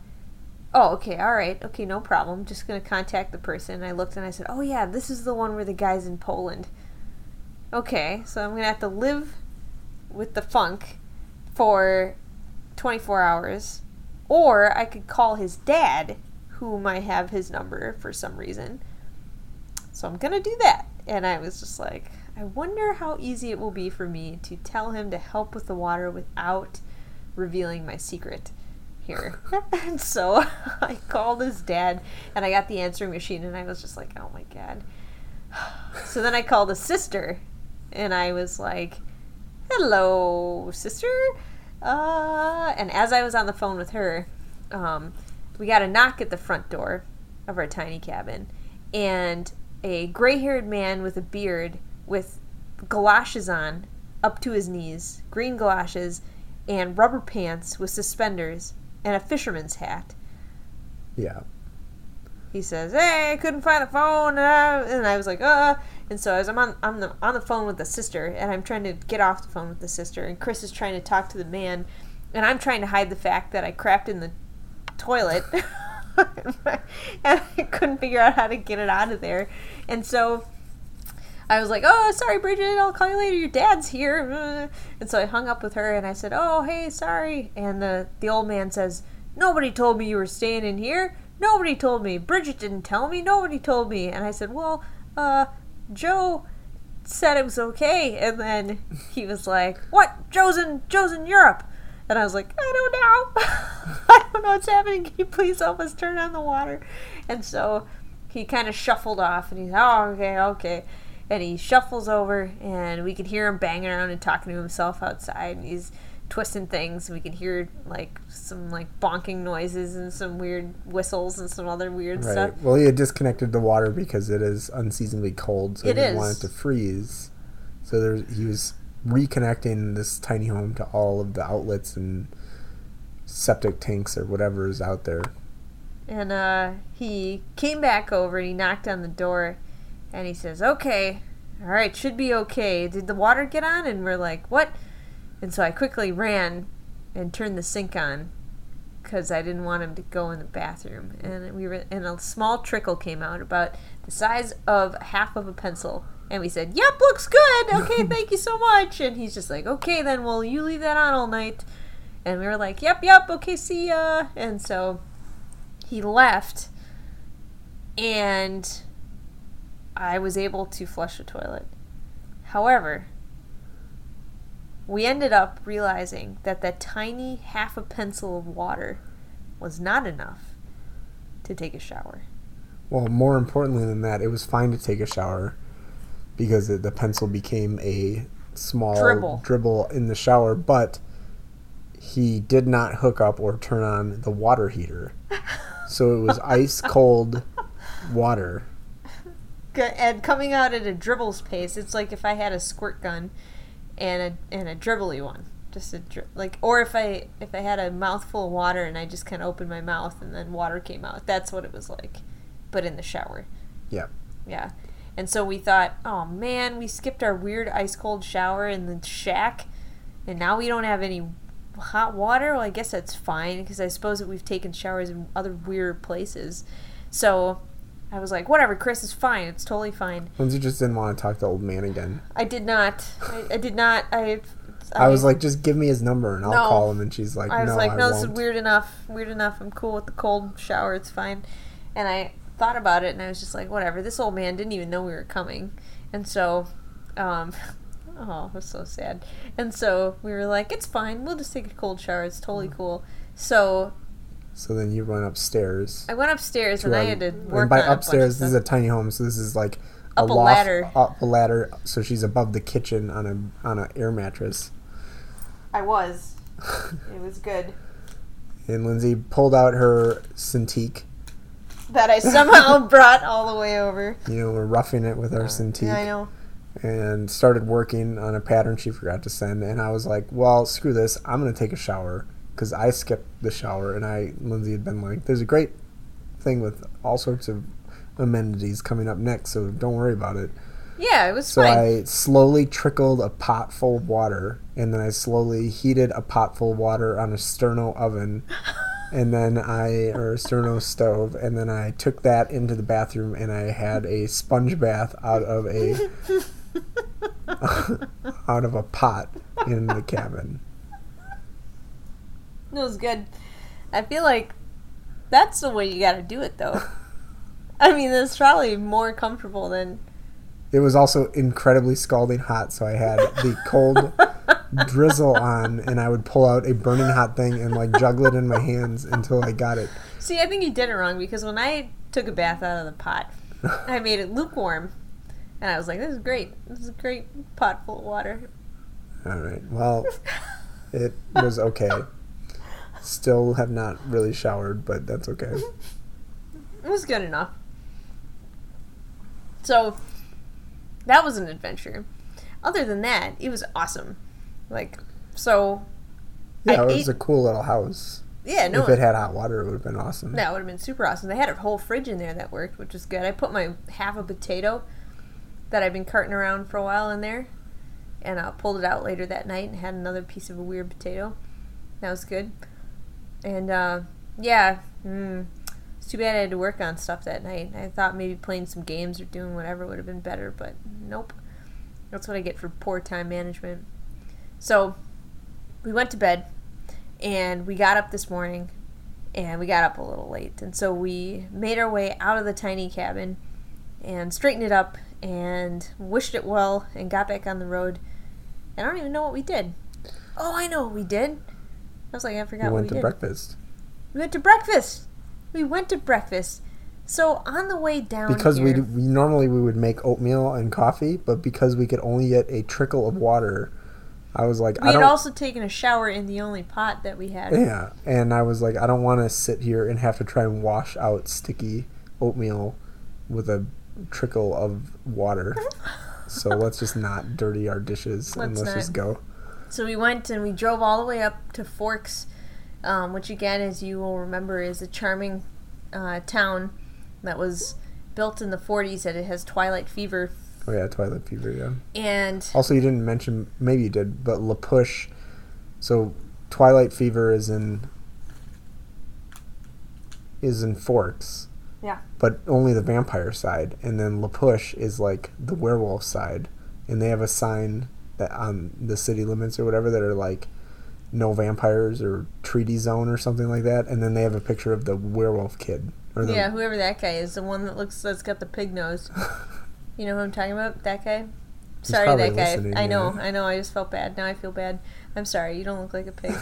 oh, okay, all right, okay, no problem. Just going to contact the person. I looked and I said, oh, yeah, this is the one where the guy's in Poland. Okay, so I'm going to have to live with the funk for 24 hours. Or I could call his dad, who might have his number for some reason. So I'm going to do that. And I was just like, I wonder how easy it will be for me to tell him to help with the water without revealing my secret here. [laughs] and so [laughs] I called his dad and I got the answering machine and I was just like, oh my god. [sighs] So then I called his sister and I was like, hello, sister. Uh, and as I was on the phone with her, um, we got a knock at the front door of our tiny cabin, and a gray haired man with a beard with galoshes on up to his knees, green galoshes, and rubber pants with suspenders and a fisherman's hat. Yeah. He says, "Hey, I couldn't find the phone," uh, and I was like, "Uh," and so as I'm on I'm the, on the phone with the sister, and I'm trying to get off the phone with the sister, and Chris is trying to talk to the man, and I'm trying to hide the fact that I crapped in the toilet, [laughs] and I couldn't figure out how to get it out of there, and so. I was like, "Oh, sorry, Bridget. I'll call you later. Your dad's here." Uh, And so I hung up with her, and I said, "Oh, hey, sorry." And the the old man says, "Nobody told me you were staying in here. Nobody told me. Bridget didn't tell me. Nobody told me." And I said, "Well, uh, Joe said it was okay." And then he was like, "What? Joe's in Joe's in Europe." And I was like, "I don't know. [laughs] I don't know what's happening. Can you please help us turn on the water?" And so he kind of shuffled off, and he's, "Oh, okay, okay." And he shuffles over, and we can hear him banging around and talking to himself outside. And he's twisting things. We can hear like some like bonking noises and some weird whistles and some other weird Right. stuff. Well, he had disconnected the water because it is unseasonably cold, so It he didn't want it to freeze. So there, he was reconnecting this tiny home to all of the outlets and septic tanks or whatever is out there. And uh, he came back over and he knocked on the door and he says, Okay, all right, should be okay. Did the water get on? And we're like, What? And so I quickly ran and turned the sink on because I didn't want him to go in the bathroom. And we were, and a small trickle came out about the size of half of a pencil. And we said, Yep, looks good. [laughs] Okay, thank you so much. And he's just like, Okay, then, well, you leave that on all night. And we were like, Yep, yep, okay, see ya. And so he left and I was able to flush the toilet. However, we ended up realizing that that tiny half a pencil of water was not enough to take a shower. Well, more importantly than that, it was fine to take a shower because it, the pencil became a small Dribble. dribble in the shower, but he did not hook up or turn on the water heater. so it was [laughs] ice cold water. And coming out at a dribble's pace, it's like if I had a squirt gun and a and a dribbly one, just a dri- like, or if I if I had a mouthful of water and I just kind of opened my mouth and then water came out. That's what it was like, but in the shower. Yeah. Yeah. And so we thought, oh man, we skipped our weird ice cold shower in the shack, and now we don't have any hot water. Well, I guess that's fine because I suppose that we've taken showers in other weird places. So I was like, whatever, Chris, is fine. It's totally fine. Lindsay just didn't want to talk to the old man again. I did not. I, I did not. I. [laughs] I was like, just give me his number and I'll No. call him. And she's like, I was no, like, I no, this is won't." weird enough. Weird enough. I'm cool with the cold shower. It's fine. And I thought about it, and I was just like, whatever. This old man didn't even know we were coming, and so, um, [laughs] oh, it was so sad. And so we were like, it's fine. We'll just take a cold shower. It's totally Mm. cool. So So then you went upstairs. I went upstairs, and I a- had to and work by on a bunch of upstairs, this is a tiny home, so this is like Up a loft- ladder. Up a ladder, so she's above the kitchen on a on an air mattress. I was. [laughs] It was good. And Lindsay pulled out her Cintiq. That I [laughs] somehow brought all the way over. You know, we're roughing it with our Cintiq. Yeah, I know. and started working on a pattern she forgot to send. And I was like, well, screw this. I'm going to take a shower because I skipped the shower. And I, Lindsay had been like, there's a great thing with all sorts of amenities coming up next, so don't worry about it. Yeah, it was So fine. I slowly trickled a pot full of water, and then I slowly heated a pot full of water on a sterno oven. [laughs] And then I, or a sterno stove, and then I took that into the bathroom and I had a sponge bath out of a [laughs] [laughs] out of a pot in the cabin. It was good. I feel like that's the way you got to do it, though. [laughs] I mean, it's probably more comfortable than. It was also incredibly scalding hot, so I had the cold [laughs] drizzle on, and I would pull out a burning hot thing and like juggle it in my hands until I got it. See, I think you did it wrong because when I took a bath out of the pot, [laughs] I made it lukewarm, and I was like, "This is great. This is a great pot full of water." All right. Well, it was okay. Still have not really showered, but that's okay. [laughs] It was good enough. So, that was an adventure. Other than that, it was awesome. Like, so Yeah, I it was ate- a cool little house. yeah, no, if it had hot water, it would have been awesome. That would have been super awesome. They had a whole fridge in there that worked, which was good. I put my half a potato that I've been carting around for a while in there, and I pulled it out later that night and had another piece of a weird potato. That was good. And uh, yeah, mm, it's too bad I had to work on stuff that night. I thought maybe playing some games or doing whatever would have been better, but nope. That's what I get for poor time management. So we went to bed, and we got up this morning and we got up a little late. And so we made our way out of the tiny cabin and straightened it up and wished it well and got back on the road. I don't even know what we did. Oh, I know what we did. I was like, I forgot we what went we to did. breakfast We went to breakfast. We went to breakfast. So on the way down because we, here, we normally we would make oatmeal and coffee, but because we could only get a trickle of water I was like, We I had also taken a shower in the only pot that we had. yeah, and I was like, I don't want to sit here and have to try and wash out sticky oatmeal with a trickle of water. [laughs] so let's just not dirty our dishes and Let's let's not. just go. So we went and we drove all the way up to Forks, um, which again, as you will remember, is a charming uh, town that was built in the 40s and it has twilight fever. Oh yeah, Twilight Fever. Yeah. And Also, you didn't mention, maybe you did, but La Push. So, Twilight Fever is in is in Forks, yeah, but only the vampire side, and then La Push is like the werewolf side, and they have a sign that on um, the city limits or whatever that are like no vampires or treaty zone or something like that, and then they have a picture of the werewolf kid. Or the, yeah, whoever that guy is, the one that looks that's got the pig nose. [laughs] You know who I'm talking about? That guy. He's Sorry, that guy. I know, yeah. I know. I just felt bad. Now I feel bad. I'm sorry. You don't look like a pig.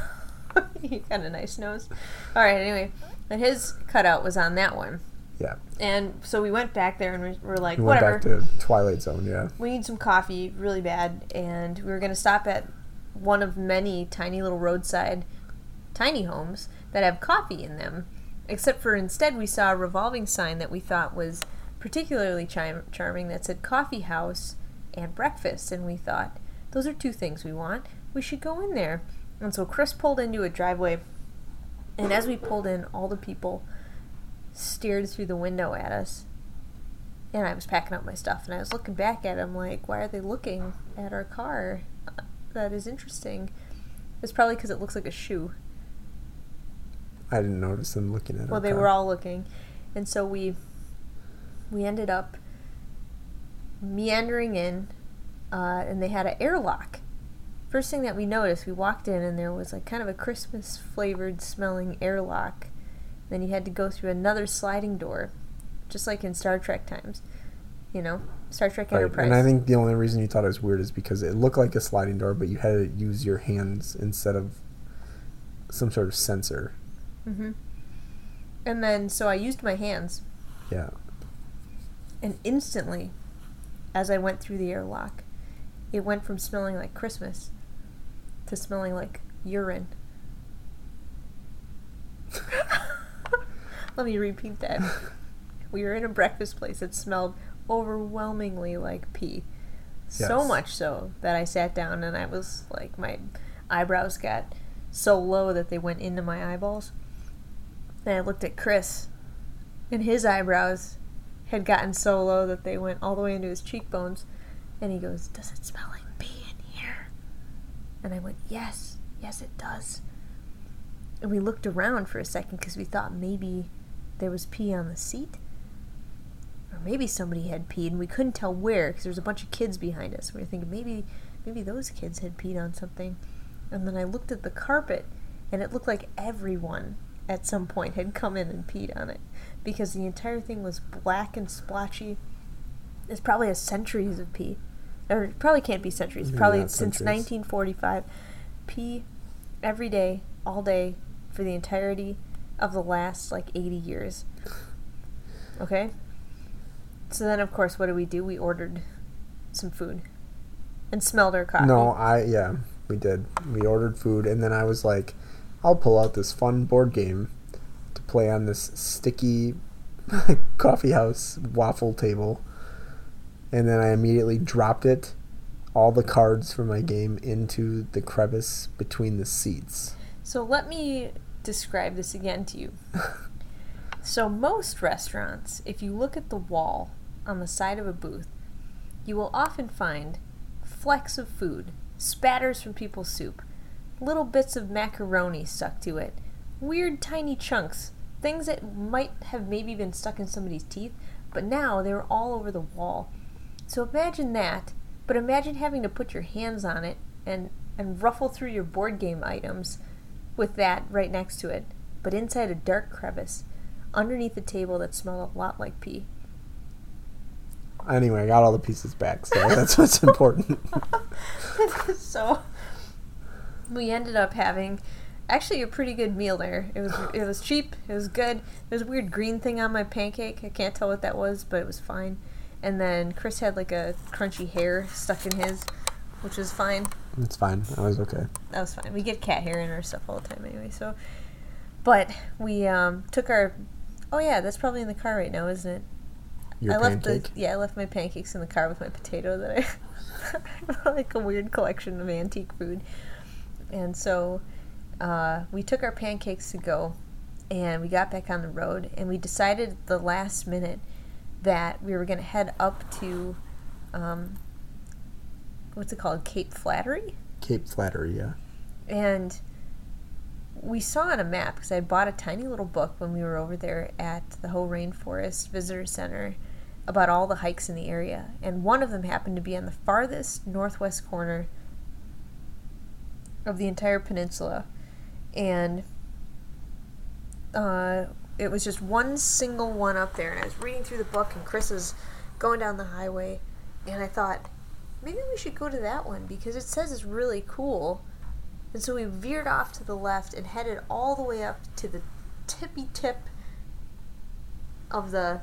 [laughs] you got a nice nose. All right. Anyway, and his cutout was on that one. Yeah. And so we went back there and we were like, We went whatever. back to Twilight Zone. Yeah. we need some coffee really bad. And we were going to stop at one of many tiny little roadside tiny homes that have coffee in them. Except for instead, we saw a revolving sign that we thought was particularly charming that said coffee house and breakfast. And we thought, those are two things we want. We should go in there. And so Chris pulled into a driveway. And as we pulled in, all the people stared through the window at us. And I was packing up my stuff, and I was looking back at them like, why are they looking at our car? Uh, That is interesting. It's probably because it looks like a shoe. I didn't notice them looking at. It. Well, they car. were all looking, and so we we ended up meandering in, uh, and they had an airlock. First thing that we noticed, we walked in, and there was like kind of a Christmas flavored smelling airlock. Then you had to go through another sliding door, just like in Star Trek times. You know, Star Trek Right. Enterprise. And I think the only reason you thought it was weird is because it looked like a sliding door, but you had to use your hands instead of some sort of sensor. hmm And then, so I used my hands, Yeah. and instantly, as I went through the airlock, it went from smelling like Christmas to smelling like urine. [laughs] [laughs] Let me repeat that. [laughs] We were in a breakfast place that smelled overwhelmingly like pee. So Yes. much so that I sat down and I was like, my eyebrows got so low that they went into my eyeballs. And I looked at Chris, and his eyebrows had gotten so low that they went all the way into his cheekbones. And he goes, Does it smell like pee in here? And I went, Yes, yes, it does. And we looked around for a second because we thought maybe there was pee on the seat. Or maybe somebody had peed and we couldn't tell where because there was a bunch of kids behind us. We were thinking maybe maybe those kids had peed on something. And then I looked at the carpet and it looked like everyone at some point had come in and peed on it because the entire thing was black and splotchy. It's probably a centuries of pee. Or it probably can't be centuries. Probably since centuries. 1945. Pee every day, all day, for the entirety of the last like 80 years. Okay? So then, of course, what do we do? We ordered some food and smelled our coffee. No, I yeah, we did. We ordered food, and then I was like, I'll pull out this fun board game to play on this sticky [laughs] coffee house waffle table, and then I immediately dropped it, all the cards from my game into the crevice between the seats. So let me describe this again to you. so most restaurants, if you look at the wall on the side of a booth, you will often find flecks of food, spatters from people's soup, little bits of macaroni stuck to it, weird tiny chunks, things that might have maybe been stuck in somebody's teeth, but now they're all over the wall. So imagine that, but imagine having to put your hands on it and and ruffle through your board game items with that right next to it, but inside a dark crevice, underneath a table that smelled a lot like pee. Anyway, I got all the pieces back, so that's what's [laughs] important. [laughs] so we ended up having actually a pretty good meal there. It was it was cheap, it was good. There's a weird green thing on my pancake. I can't tell what that was, but it was fine. And then Chris had like a crunchy hair stuck in his, which was fine. It's fine. I was okay. That was fine. We get cat hair in our stuff all the time anyway. So, but we um, took our. Oh yeah, that's probably in the car right now, isn't it? Your I left pancake. the yeah, I left my pancakes in the car with my potato that I [laughs] like a weird collection of antique food. And so uh, we took our pancakes to go and we got back on the road and we decided at the last minute that we were going to head up to um, what's it called Cape Flattery Cape Flattery, yeah. and we saw on a map because I bought a tiny little book when we were over there at the Hoh Rainforest Visitor Center about all the hikes in the area, and one of them happened to be on the farthest northwest corner of the entire peninsula, and uh, it was just one single one up there. And I was reading through the book, and Chris was going down the highway, and I thought maybe we should go to that one because it says it's really cool. And so we veered off to the left and headed all the way up to the tippy tip of the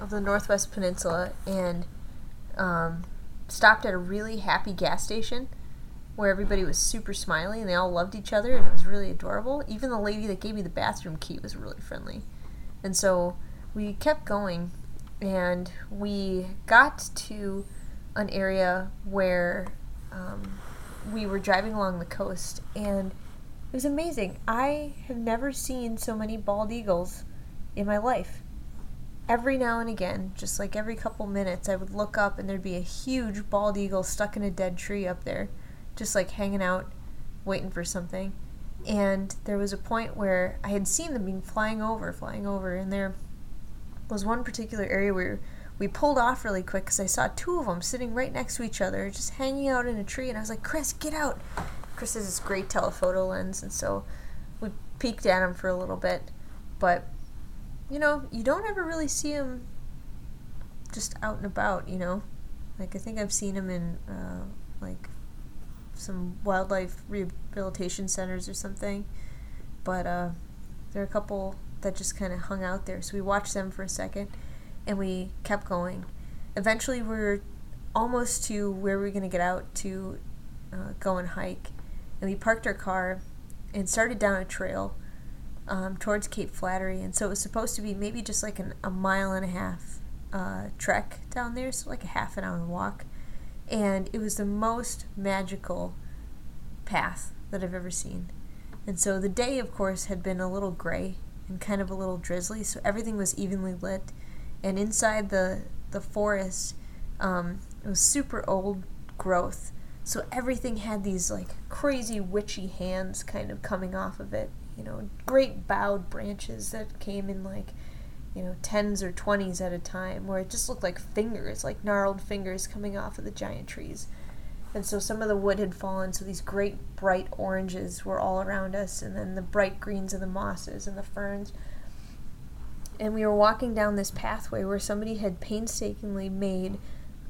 of the Northwest Peninsula and um, stopped at a really happy gas station where everybody was super smiley and they all loved each other and it was really adorable. Even the lady that gave me the bathroom key was really friendly. And so we kept going and we got to an area where um, we were driving along the coast and it was amazing. I have never seen so many bald eagles in my life. Every now and again, just like every couple minutes, I would look up and there'd be a huge bald eagle stuck in a dead tree up there, just like hanging out, waiting for something. And there was a point where I had seen them being flying over, flying over, and there was one particular area where we pulled off really quick because I saw two of them sitting right next to each other, just hanging out in a tree. And I was like, Chris, get out. Chris has this great telephoto lens, and so we peeked at him for a little bit. But, you know, you don't ever really see him just out and about, you know? Like, I think I've seen him in, uh, like, some wildlife rehabilitation centers or something. But, uh, there are a couple that just kind of hung out there. So we watched them for a second and we kept going. Eventually, we were almost to where we were going to get out to uh, go and hike. And we parked our car and started down a trail um, towards Cape Flattery. And so it was supposed to be maybe just like an, a mile and a half uh, trek down there, so like a half an hour walk. And it was the most magical path that I've ever seen. And so the day, of course, had been a little gray and kind of a little drizzly, so everything was evenly lit. And inside the the forest, um, it was super old growth, so everything had these like crazy witchy hands kind of coming off of it. You know, great bowed branches that came in like you know tens or twenties at a time, where it just looked like fingers, like gnarled fingers coming off of the giant trees. And so some of the wood had fallen, so these great bright oranges were all around us, and then the bright greens of the mosses and the ferns. And we were walking down this pathway where somebody had painstakingly made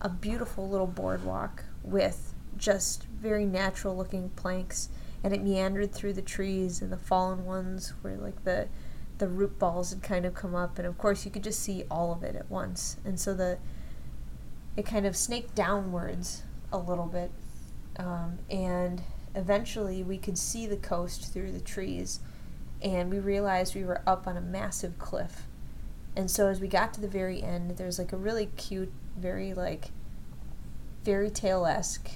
a beautiful little boardwalk with just very natural looking planks, and it meandered through the trees and the fallen ones where like the the root balls had kind of come up, and of course you could just see all of it at once. And so the it kind of snaked downwards a little bit, um, and eventually we could see the coast through the trees, and we realized we were up on a massive cliff. And so as we got to the very end, there's like a really cute, very like fairy tale esque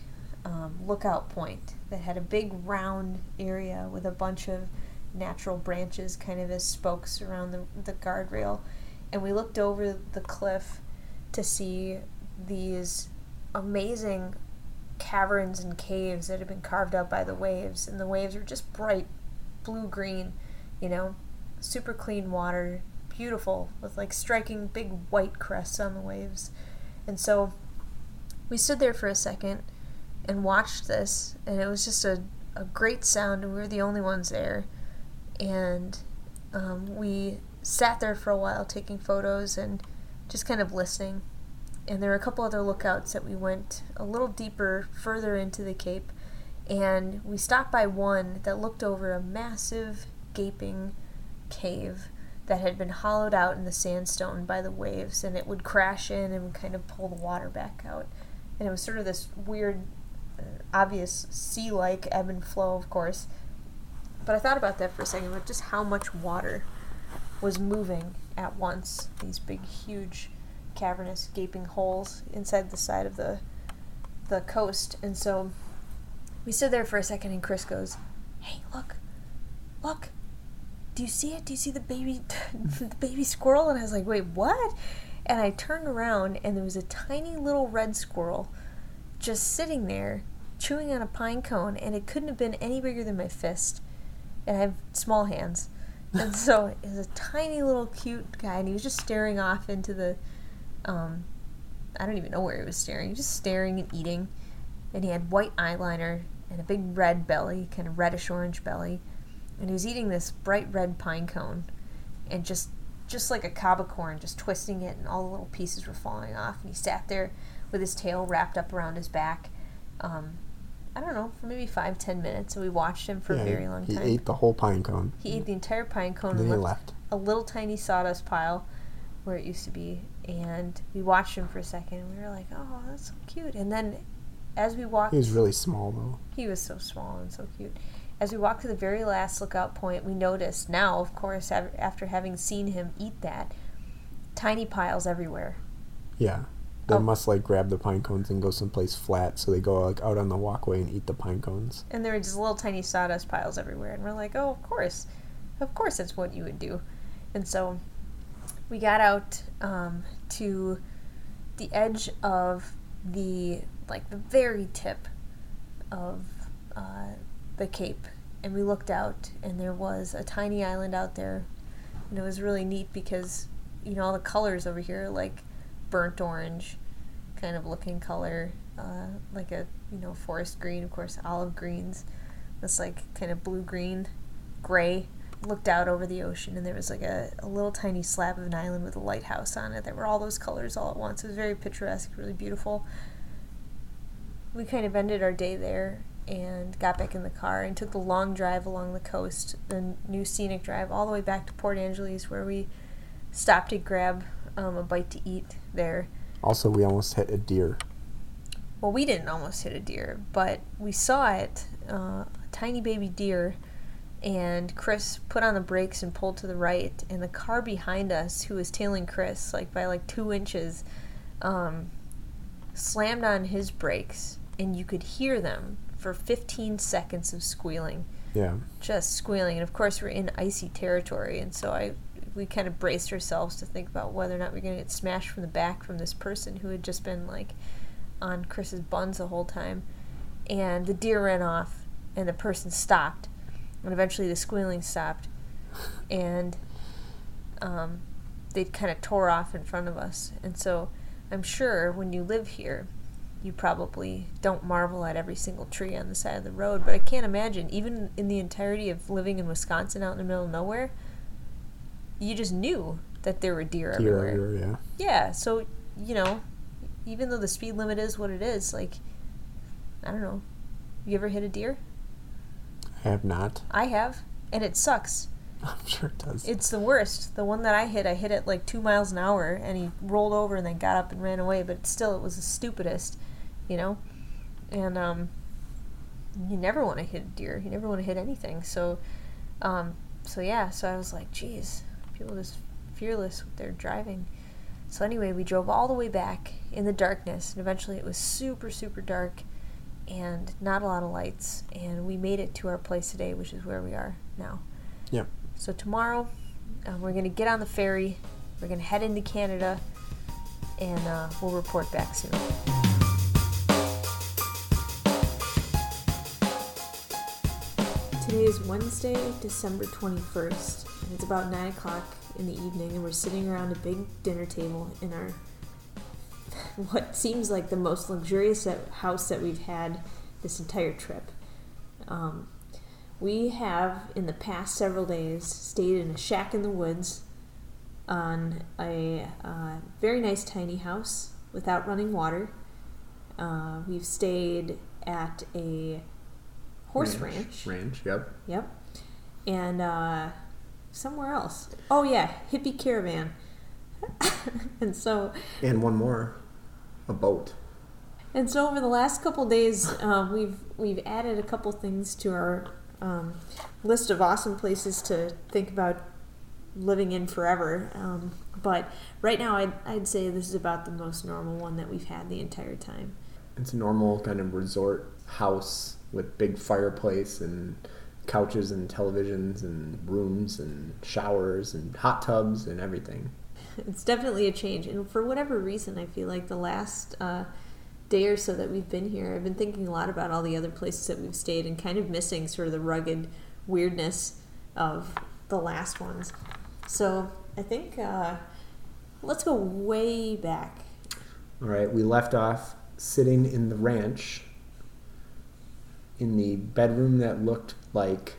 um, lookout point that had a big round area with a bunch of natural branches kind of as spokes around the, the guardrail. And we looked over the cliff to see these amazing caverns and caves that had been carved out by the waves. And the waves were just bright blue green, you know, super clean water, beautiful, with like striking big white crests on the waves. And so we stood there for a second and watched this, and it was just a, a great sound, and we were the only ones there. And um, we sat there for a while taking photos and just kind of listening. And there were a couple other lookouts that we went a little deeper, further into the Cape, and we stopped by one that looked over a massive, gaping cave that had been hollowed out in the sandstone by the waves, and it would crash in and kind of pull the water back out. And it was sort of this weird uh, obvious sea-like ebb and flow, of course. But I thought about that for a second, but just how much water was moving at once. These big, huge, cavernous, gaping holes inside the side of the the coast, and so we stood there for a second, and Chris goes, "Hey, look, look." Do you see it? Do you see the baby, [laughs] the baby squirrel? And I was like, "Wait, what?" And I turned around, and there was a tiny little red squirrel just sitting there chewing on a pine cone, and it couldn't have been any bigger than my fist. And I have small hands. And [laughs] so it was a tiny little cute guy, and he was just staring off into the. Um, I don't even know where he was staring. He was just staring and eating. And he had white eyeliner and a big red belly, kind of reddish orange belly. And he was eating this bright red pine cone and just just like a cob of corn, just twisting it, and all the little pieces were falling off. And he sat there with his tail wrapped up around his back. Um, I don't know, for maybe five, ten minutes. And we watched him for Yeah, a very long he time. He ate the whole pine cone. He ate the entire pine cone Then and he left left. a little tiny sawdust pile where it used to be. And we watched him for a second. And we were like, oh, that's so cute. And then as we walked, He was really small though. he was so small and so cute. As we walked to the very last lookout point, we noticed now, of course, after having seen him eat that, tiny piles everywhere. Yeah. They Oh. must like grab the pine cones and go someplace flat, so they go like out on the walkway and eat the pine cones. And there were just little tiny sawdust piles everywhere. And we're like, oh, of course. Of course that's what you would do. And so we got out um, to the edge of the, like, the very tip of uh, the Cape. And we looked out, and there was a tiny island out there. And it was really neat because, you know, all the colors over here, like burnt orange kind of looking color, uh, like a you know forest green, of course, olive greens. This like kind of blue green, gray. Looked out over the ocean, and there was like a, a little tiny slab of an island with a lighthouse on it. That were all those colors all at once. It was very picturesque, really beautiful. We kind of ended our day there and got back in the car and took the long drive along the coast, the new scenic drive, all the way back to Port Angeles, where we stopped to grab um, a bite to eat there. Also, we almost hit a deer. Well, we didn't almost hit a deer, but we saw it, uh, a tiny baby deer, and Chris put on the brakes and pulled to the right, and the car behind us, who was tailing Chris like by like two inches, um, slammed on his brakes, and you could hear them for 15 seconds of squealing, Yeah. just squealing. And of course, we're in icy territory, and so I we kind of braced ourselves to think about whether or not we're going to get smashed from the back from this person who had just been like on Chris's buns the whole time. And the deer ran off, and the person stopped, and eventually the squealing stopped, and um, they kind of tore off in front of us. And so I'm sure when you live here, you probably don't marvel at every single tree on the side of the road, but I can't imagine, even in the entirety of living in Wisconsin out in the middle of nowhere, you just knew that there were deer, Deer everywhere. everywhere, yeah. Yeah, so you know, even though the speed limit is what it is, like I don't know. You ever hit a deer? I have not. I have, and it sucks. [laughs] I'm sure it does. It's the worst. The one that I hit, I hit it like two miles an hour, and he rolled over and then got up and ran away. But still, it was the stupidest, you know. And um, you never want to hit a deer. You never want to hit anything. So, um, so yeah. So I was like, geez, people just fearless with their driving. So anyway, we drove all the way back in the darkness, and eventually it was super, super dark, and not a lot of lights. And we made it to our place today, which is where we are now. Yeah. So tomorrow, uh, we're gonna get on the ferry. We're gonna head into Canada, and uh, we'll report back soon. Today is Wednesday, December 21st, and it's about 9 o'clock in the evening, and we're sitting around a big dinner table in our [laughs] what seems like the most luxurious house that we've had this entire trip. Um, we have, in the past several days, stayed in a shack in the woods on a uh, very nice tiny house without running water. Uh, we've stayed at a horse ranch. Ranch, yep. Yep. And uh, somewhere else. Oh, yeah, hippie caravan. [laughs] and so, And one more, a boat. And so over the last couple days, uh, we've we've added a couple things to our um, list of awesome places to think about living in forever. Um, but right now, I'd, I'd say this is about the most normal one that we've had the entire time. It's a normal kind of resort house with big fireplace and couches and televisions and rooms and showers and hot tubs and everything. [laughs] It's definitely a change, and for whatever reason, I feel like the last uh, day or so that we've been here, I've been thinking a lot about all the other places that we've stayed and kind of missing sort of the rugged weirdness of the last ones. So I think uh, let's go way back. All right, we left off sitting in the ranch in the bedroom that looked like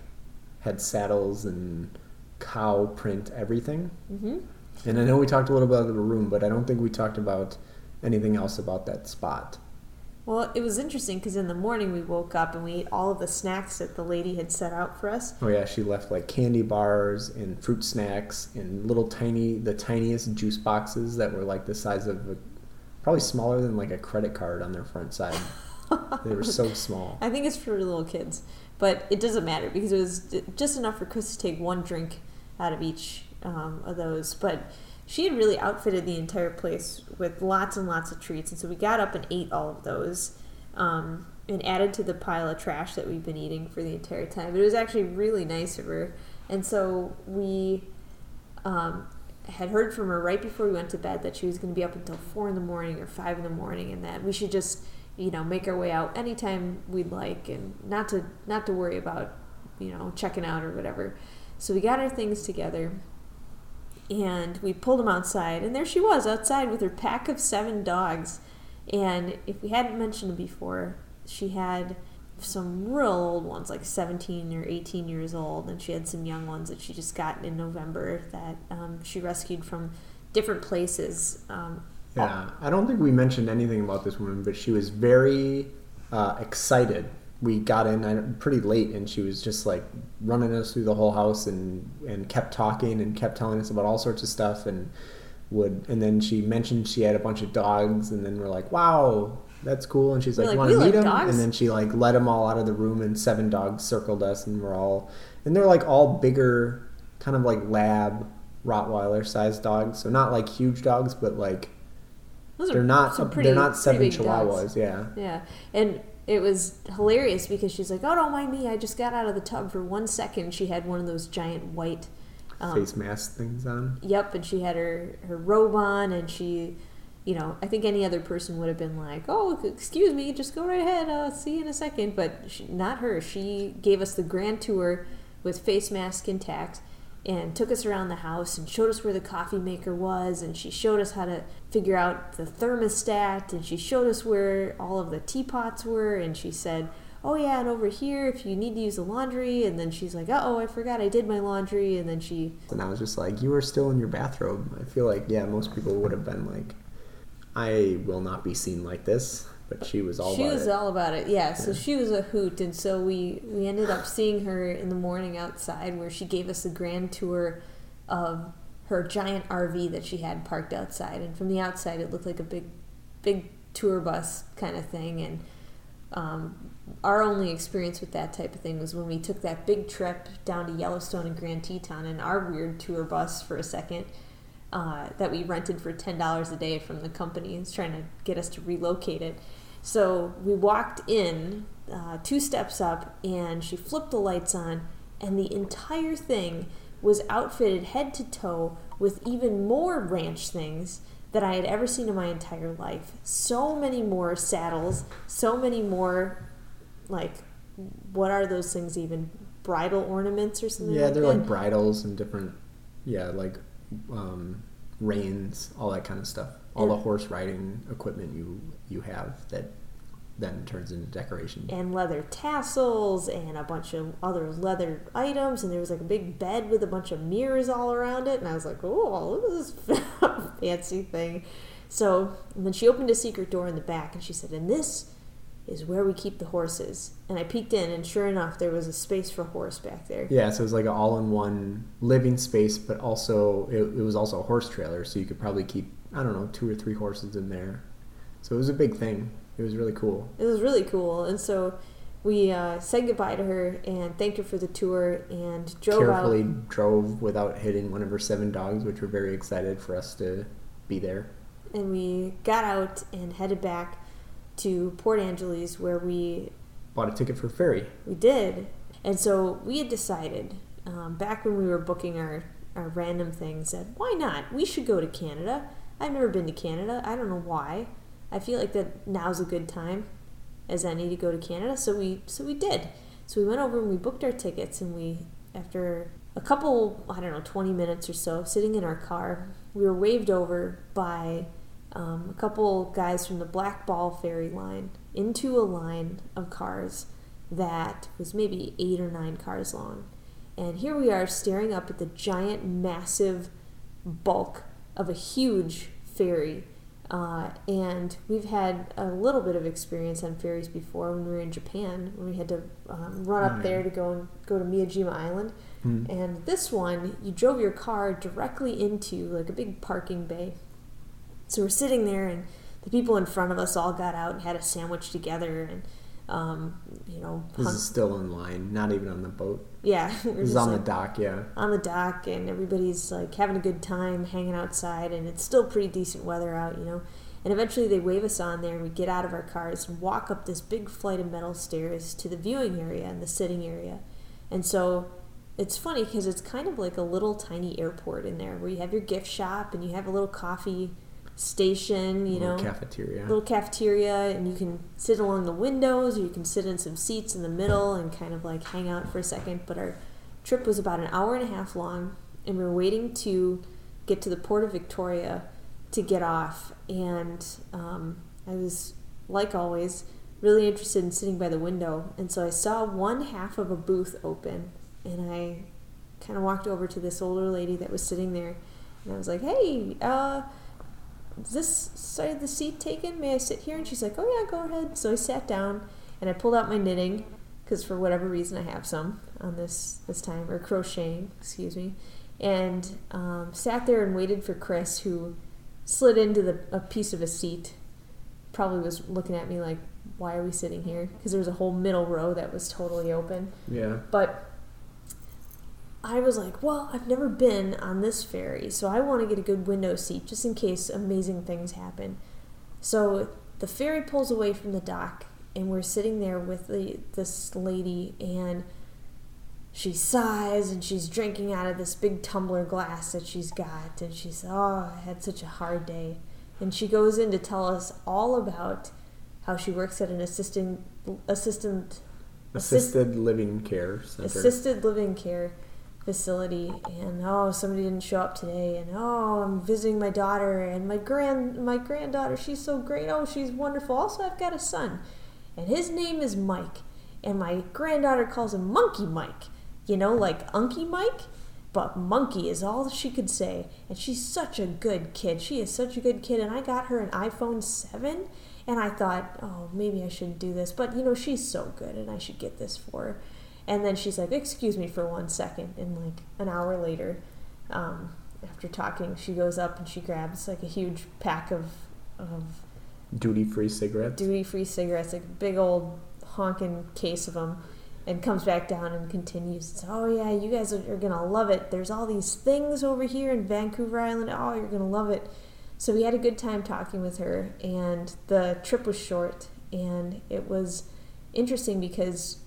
had saddles and cow print everything. hmm And I know we talked a little about the room, but I don't think we talked about anything else about that spot. Well, it was interesting because in the morning we woke up and we ate all of the snacks that the lady had set out for us. Oh yeah, she left like candy bars and fruit snacks and little tiny, the tiniest juice boxes that were like the size of a, probably smaller than like a credit card on their front side. [laughs] they were so small. [laughs] I think it's for little kids, but it doesn't matter because it was just enough for Chris to take one drink out of each um, of those. But she had really outfitted the entire place with lots and lots of treats, and so we got up and ate all of those. Um, and added to the pile of trash that we've been eating for the entire time. But it was actually really nice of her. And so we um, had heard from her right before we went to bed that she was going to be up until four in the morning or five in the morning, and that we should just, you know, make our way out anytime we'd like, and not to not to worry about, you know, checking out or whatever. So we got our things together, and we pulled them outside, and there she was outside with her pack of seven dogs. And if we hadn't mentioned it before, she had some real old ones, like 17 or 18 years old, and she had some young ones that she just got in November that um, she rescued from different places. Um, Yeah, I don't think we mentioned anything about this woman, but she was very uh, excited. We got in pretty late, and she was just like running us through the whole house, and and kept talking and kept telling us about all sorts of stuff, and would and then she mentioned she had a bunch of dogs, and then we're like, wow. That's cool, and she's We're like, like, "Want "We to like meet them?" dogs. And then she like let them all out of the room, and seven dogs circled us, and we're all, and they're like all bigger, kind of like lab Rottweiler sized dogs. So not like huge dogs, but like those they're not pretty- they're not seven big dogs. chihuahuas yeah Yeah, and it was hilarious because she's like, "Oh, don't mind me. I just got out of the tub for one second. She had one of those giant white um, face mask things on Yep, and she had her her robe on, and she, you know, I think any other person would have been like, "Oh, excuse me, just go right ahead. I'll see you in a second. But she, not her. She gave us the grand tour with face mask intact, and took us around the house and showed us where the coffee maker was, and she showed us how to figure out the thermostat, and she showed us where all of the teapots were, and she said. Oh yeah, and over here, if you need to use the laundry, and then she's like, "Uh oh, I forgot I did my laundry," and then she and i was just like you are still in your bathrobe i feel like yeah most people would have been like i will not be seen like this but she was all she about was it all about it yeah so Yeah. she was a hoot and so we we ended up seeing her in the morning outside where she gave us a grand tour of her giant rv that she had parked outside and from the outside it looked like a big big tour bus kind of thing and um, our only experience with that type of thing was when we took that big trip down to Yellowstone and Grand Teton in our weird tour bus for a second uh, that we rented for ten dollars a day from the company. It's trying to get us to relocate it. So we walked in uh, two steps up, and she flipped the lights on, and the entire thing was outfitted head to toe with even more ranch things that I had ever seen in my entire life. So many more saddles, so many more, like, what are those things even? Bridal ornaments or something yeah like they're that? like bridles and different yeah like um reins all that kind of stuff all the horse riding equipment you you have that then turns into decoration. And leather tassels and a bunch of other leather items and there was like a big bed with a bunch of mirrors all around it and i was like oh [laughs] look at this fancy thing. So and then she opened a secret door in the back and she said and this is where we keep the horses. And i peeked in and sure enough there was a space for a horse back there. Yeah, so it was like an all-in-one living space, but also it, it was also a horse trailer, so you could probably keep I don't know two or three horses in there. So it was a big thing. It was really cool. It was really cool, and so we uh, said goodbye to her and thanked her for the tour and drove Carefully out. drove without hitting one of her seven dogs, which were very excited for us to be there. And we got out and headed back to Port Angeles, where we Bought a ticket for ferry. we did. And so we had decided um, back when we were booking our our random things that why not? We should go to Canada. I've never been to Canada. I don't know why. I feel like that now's a good time as any to go to Canada. So we so we did. So we went over and we booked our tickets and we after a couple I don't know 20 minutes or so sitting in our car, we were waved over by um, a couple guys from the Black Ball Ferry line into a line of cars that was maybe eight or nine cars long. And here we are staring up at the giant, massive bulk of a huge ferry. Uh, and we've had a little bit of experience on ferries before when we were in Japan, when we had to um, run up Oh, there to go and go to Miyajima Island. Hmm. And this one, you drove your car directly into like a big parking bay. So we're sitting there, and the people in front of us all got out and had a sandwich together, and um, you know, This hung- is still in line, not even on the boat. Yeah, [laughs] is just on like the dock, yeah. on the dock, and everybody's like having a good time, hanging outside, and it's still pretty decent weather out, you know. And eventually they wave us on there, and we get out of our cars and walk up this big flight of metal stairs to the viewing area and the sitting area. And so it's funny because it's kind of like a little tiny airport in there where you have your gift shop and you have a little coffee station, you Little know, cafeteria. little cafeteria, and you can sit along the windows or you can sit in some seats in the middle and kind of like hang out for a second. But our trip was about an hour and a half long, and we were waiting to get to the port of Victoria to get off. And um, I was, like always, really interested in sitting by the window. And so I saw one half of a booth open, and I kind of walked over to this older lady that was sitting there, and I was like, "Hey, uh, is this side of the seat taken? May I sit here?" And she's like, "Oh yeah, go ahead." So I sat down, and I pulled out my knitting because for whatever reason I have some on this this time or crocheting, excuse me, and um, sat there and waited for Chris, who slid into the a piece of a seat. Probably was looking at me like, "Why are we sitting here?" Because there was a whole middle row that was totally open. yeah. But I was like, well, I've never been on this ferry, so I want to get a good window seat just in case amazing things happen. So the ferry pulls away from the dock, and we're sitting there with the, this lady, and she sighs and she's drinking out of this big tumbler glass that she's got, and she says, "Oh, I had such a hard day," and she goes in to tell us all about how she works at an assistant assistant assist- Assisted living care center. assisted living care facility and oh somebody didn't show up today and oh I'm visiting my daughter and my grand my granddaughter she's so great oh she's wonderful. Also I've got a son and his name is Mike and my granddaughter calls him Monkey Mike you know like Unky Mike? But monkey is all she could say and she's such a good kid. She is such a good kid and I got her an iPhone 7 and I thought oh maybe I shouldn't do this but you know she's so good and I should get this for her and then she's like, "Excuse me for one second. And like an hour later, um, after talking, she goes up and she grabs like a huge pack of of Duty free cigarettes. duty free cigarettes, like a big old honking case of them, and comes back down and continues. Oh yeah, you guys are, are gonna love it. There's all these things over here in Vancouver Island. Oh, you're gonna love it. So we had a good time talking with her, and the trip was short, and it was interesting because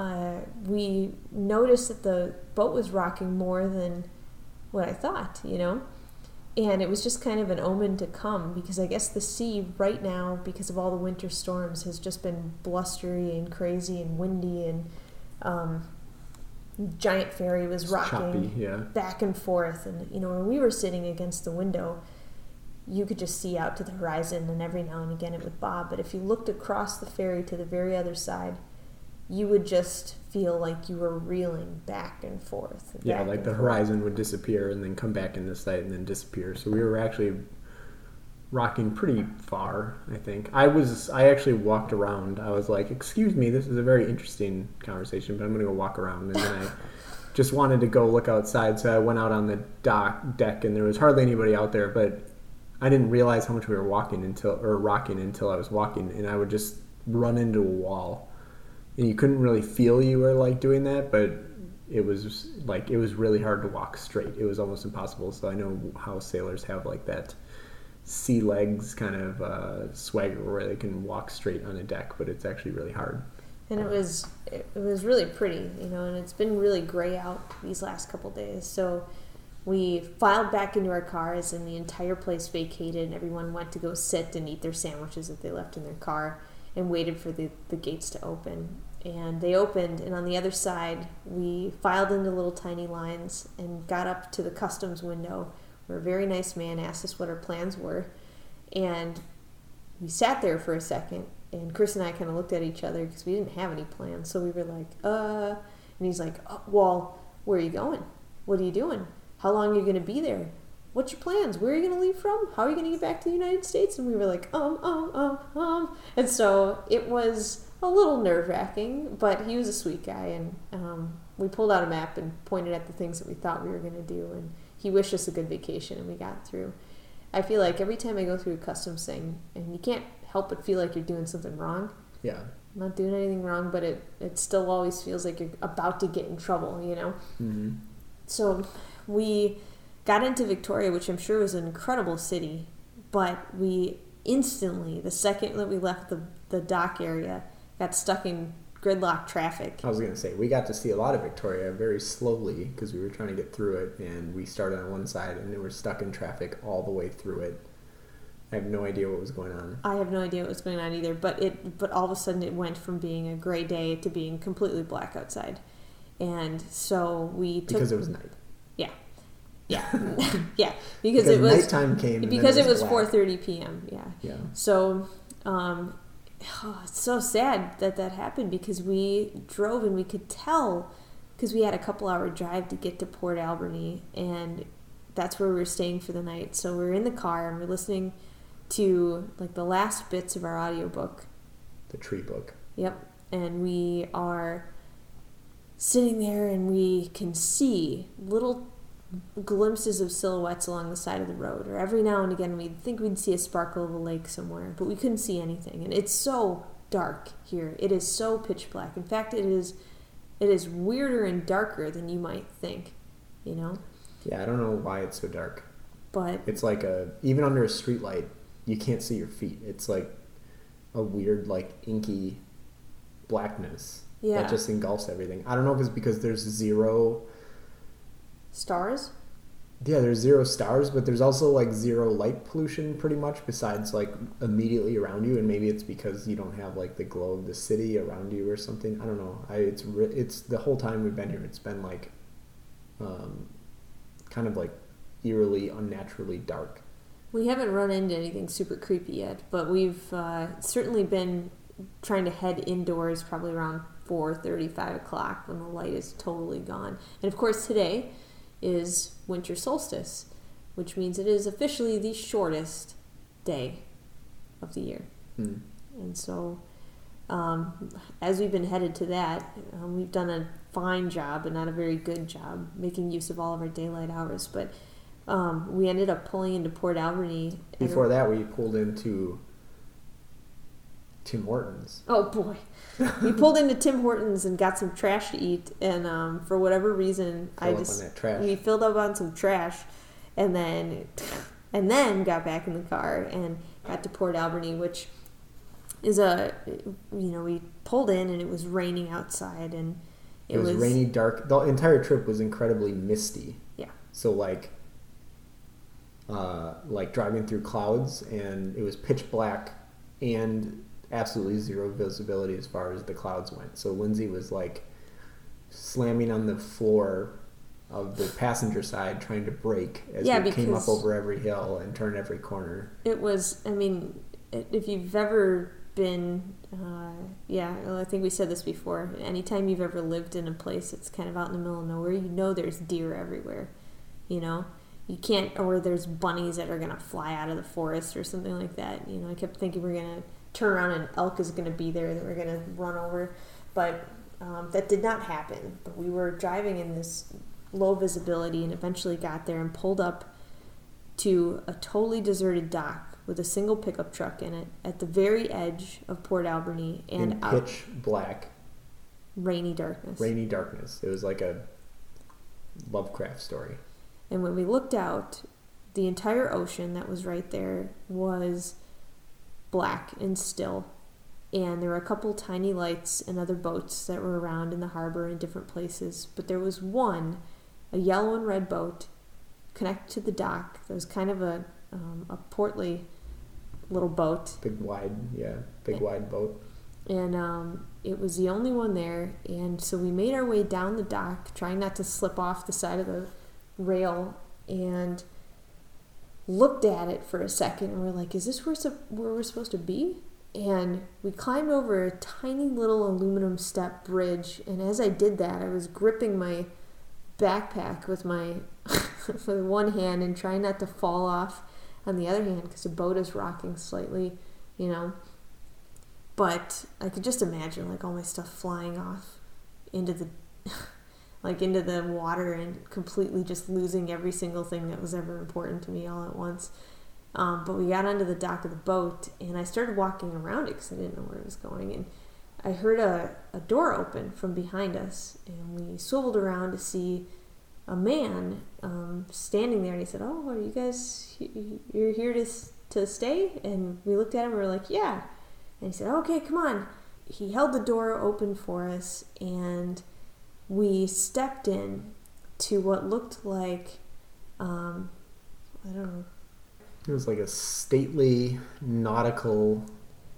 uh, we noticed that the boat was rocking more than what I thought, you know? And it was just kind of an omen to come because I guess the sea right now, because of all the winter storms, has just been blustery and crazy and windy and um, giant ferry was It's rocking choppy, yeah. back and forth. And, you know, when we were sitting against the window, you could just see out to the horizon and every now and again it would bob. But if you looked across the ferry to the very other side, you would just feel like you were reeling back and forth. Yeah, like the forth. horizon would disappear and then come back into sight and then disappear. So we were actually rocking pretty far, I think. I was I actually walked around. I was like, "Excuse me, this is a very interesting conversation, but I'm going to go walk around." And then I [laughs] just wanted to go look outside, so I went out on the dock deck and there was hardly anybody out there, but I didn't realize how much we were walking until or rocking until I was walking, and I would just run into a wall, and you couldn't really feel you were like doing that, but it was like it was really hard to walk straight. It was almost impossible. So I know how sailors have like that sea legs kind of uh, swagger where they can walk straight on a deck, but it's actually really hard. and it was it, was really pretty, you know, and it's been really gray out these last couple days. So we filed back into our cars, and the entire place vacated, and everyone went to go sit and eat their sandwiches that they left in their car, and waited for the the gates to open. And they opened, and on the other side, we filed into little tiny lines and got up to the customs window, where a very nice man asked us what our plans were, and we sat there for a second and chris and i kind of looked at each other because we didn't have any plans. So we were like uh and he's like oh, well where are you going? What are you doing? How long are you going to be there? What's your plans? Where are you going to leave from? How are you going to get back to the united states? And we were like um um um um and so it was a little nerve-wracking but he was a sweet guy and um, we pulled out a map and pointed at the things that we thought we were going to do and he wished us a good vacation and we got through I feel like every time I go through a customs thing, and you can't help but feel like you're doing something wrong. Yeah. I'm not doing anything wrong, but it, it still always feels like you're about to get in trouble, you know? hmm So we got into Victoria, which I'm sure was an incredible city, but we instantly, the second that we left the, the dock area, got stuck in gridlock traffic. I was gonna say we got to see a lot of Victoria very slowly because we were trying to get through it, and we started on one side and then we're stuck in traffic all the way through it. I have no idea what was going on. I have no idea what was going on either, but it but all of a sudden it went from being a gray day to being completely black outside. And so we took Because it was night. yeah. Yeah. [laughs] yeah, because, Because it was nighttime came. because it was black. 4:30 p.m. Yeah. Yeah. So um oh, [sighs] it's so sad that that happened because we drove and we could tell because we had a couple hour drive to get to Port Alberni and that's where we were staying for the night. So we are in the car and we're listening to like the last bits of our audiobook. The tree book. Yep. And we are sitting there and we can see little glimpses of silhouettes along the side of the road or every now and again we'd think we'd see a sparkle of a lake somewhere but we couldn't see anything and it's so dark here it is so pitch black in fact it is it is weirder and darker than you might think you know Yeah, I don't know why it's so dark. but It's like a even under a street light, you can't see your feet. It's like a weird like inky blackness yeah that just engulfs everything. I don't know if it's because there's zero stars Yeah, there's zero stars, but there's also like zero light pollution pretty much besides like immediately around you and maybe it's because you don't have like the glow of the city around you or something. I don't know. I it's it's the whole time we've been here it's been like um kind of like eerily unnaturally dark. We haven't run into anything super creepy yet, but we've uh, certainly been trying to head indoors probably around 4:35 o'clock when the light is totally gone. And of course, today is winter solstice, which means it is officially the shortest day of the year. Hmm. And so, um, as we've been headed to that, um, we've done a fine job, but not a very good job, making use of all of our daylight hours. But um, we ended up pulling into Port Alberni. Before that we pulled into Tim Hortons. Oh boy. [laughs] we pulled into Tim Hortons and got some trash to eat, and um, for whatever reason, I Fill up just on that trash. we filled up on some trash, and then [laughs] and then got back in the car and got to Port Alberni, which is a you know we pulled in and it was raining outside and It, was, rainy, dark. The entire trip was incredibly misty. Yeah. So like, uh, like driving through clouds, and it was pitch black, and absolutely zero visibility as far as the clouds went. So Lindsay was like slamming on the floor of the passenger side, trying to brake as Yeah, we came up over every hill and turned every corner. it was i mean if you've ever been uh, yeah well, i think we said this before anytime you've ever lived in a place that's kind of out in the middle of nowhere you know there's deer everywhere you know you can't or there's bunnies that are going to fly out of the forest or something like that you know i kept thinking we're going to turn around and elk is going to be there that we're going to run over but um, that did not happen but we were driving in this low visibility and eventually got there and pulled up to a totally deserted dock with a single pickup truck in it at the very edge of Port Alberni and in out pitch black, rainy darkness. rainy darkness. It was like a Lovecraft story. And when we looked out, the entire ocean that was right there was black and still. And there were a couple tiny lights and other boats that were around in the harbor in different places. But there was one, a yellow and red boat, connected to the dock. That was kind of a, um, a portly little boat. Big wide, yeah, big wide boat. and um, it was the only one there. And so we made our way down the dock, trying not to slip off the side of the rail, and looked at it for a second. And we're like, "Is this where, where we're supposed to be?" And we climbed over a tiny little aluminum step bridge. And as I did that, I was gripping my backpack with my [laughs] with one hand and trying not to fall off on the other hand because the boat is rocking slightly, you know but I could just imagine like all my stuff flying off into the [laughs] like into the water and completely just losing every single thing that was ever important to me all at once. Um, but we got onto the dock of the boat and I started walking around it because I didn't know where it was going. And I heard a, a door open from behind us and we swiveled around to see a man um, standing there and he said, "Oh, are you guys you're here to to stay?" And we looked at him and we were like, "Yeah." And he said, "Okay, come on." He held the door open for us, and we stepped in to what looked like, um, I don't know, It was like a stately nautical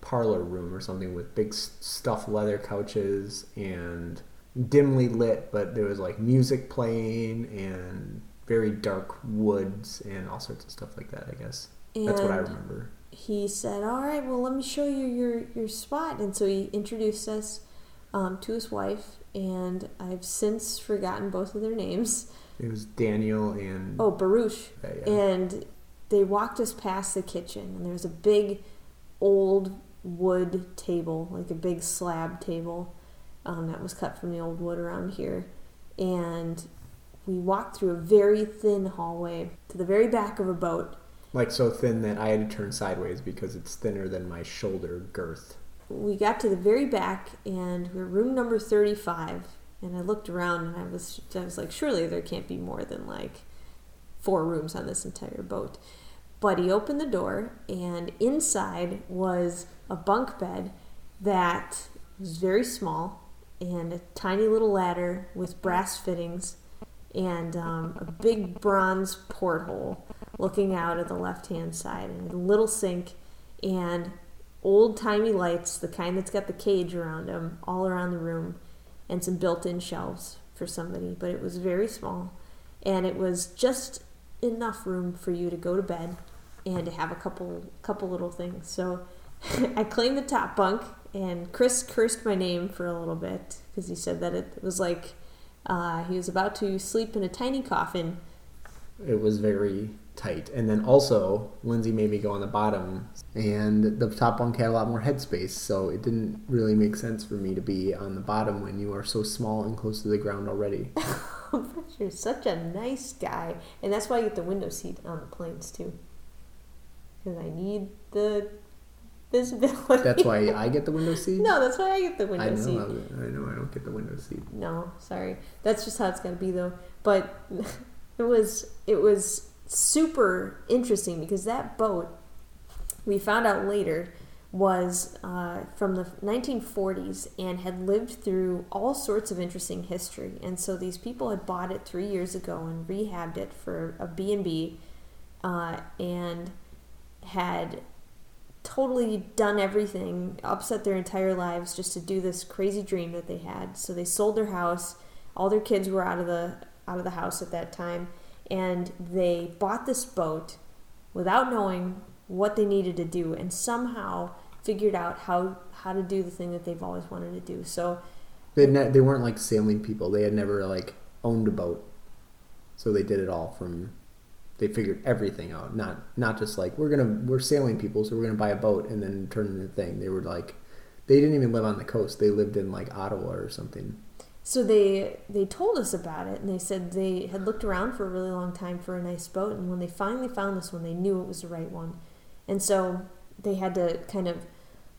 parlor room or something with big stuffed leather couches and dimly lit, but there was like music playing and very dark woods and all sorts of stuff like that. I guess that's what I remember. he said, "All right, well, let me show you your your spot." And so he introduced us um, to his wife, and I've since forgotten both of their names. It was Daniel and Oh, Baruch. yeah, yeah. And they walked us past the kitchen, and there was a big old wood table, like a big slab table um, that was cut from the old wood around here. And we walked through a very thin hallway to the very back of a boat. like so thin that I had to turn sideways because it's thinner than my shoulder girth. We got to the very back, and we we're room number 35. And I looked around, and I was, I was like, surely there can't be more than like four rooms on this entire boat. But he opened the door, and inside was a bunk bed that was very small and a tiny little ladder with brass fittings and um, a big bronze porthole looking out at the left hand side and a little sink and old timey lights, the kind that's got the cage around them, all around the room, and some built in shelves for somebody. But it was very small and it was just enough room for you to go to bed and to have a couple couple little things. So [laughs] I claimed the top bunk, and Chris cursed my name for a little bit because he said that it was like uh, he was about to sleep in a tiny coffin. It was very tight. And then also, Lindsay made me go on the bottom, and the top bunk had a lot more headspace, so it didn't really make sense for me to be on the bottom when you are so small and close to the ground already. [laughs] You're such a nice guy, and that's why I get the window seat on the planes too, because I need the visibility. That's why [laughs] I get the window seat? no, that's why I get the window I know, seat. I, I know I don't get the window seat. No, sorry. That's just how it's gonna be though. But [laughs] it was it was super interesting because that boat we found out later was uh, from the 1940s and had lived through all sorts of interesting history. And so these people had bought it three years ago and rehabbed it for a B&B uh, and had totally done everything, upset their entire lives just to do this crazy dream that they had. So they sold their house. All their kids were out of the out of the house at that time, and they bought this boat without knowing what they needed to do, and somehow figured out how how to do the thing that they've always wanted to do. So They ne- they weren't like sailing people. They had never like owned a boat, so they did it all from. They figured everything out. Not not just like we're gonna we're sailing people, so we're gonna buy a boat and then turn into a thing. They were like, they didn't even live on the coast. They lived in like Ottawa or something. So they they told us about it and they said they had looked around for a really long time for a nice boat and when they finally found this one they knew it was the right one. And so they had to kind of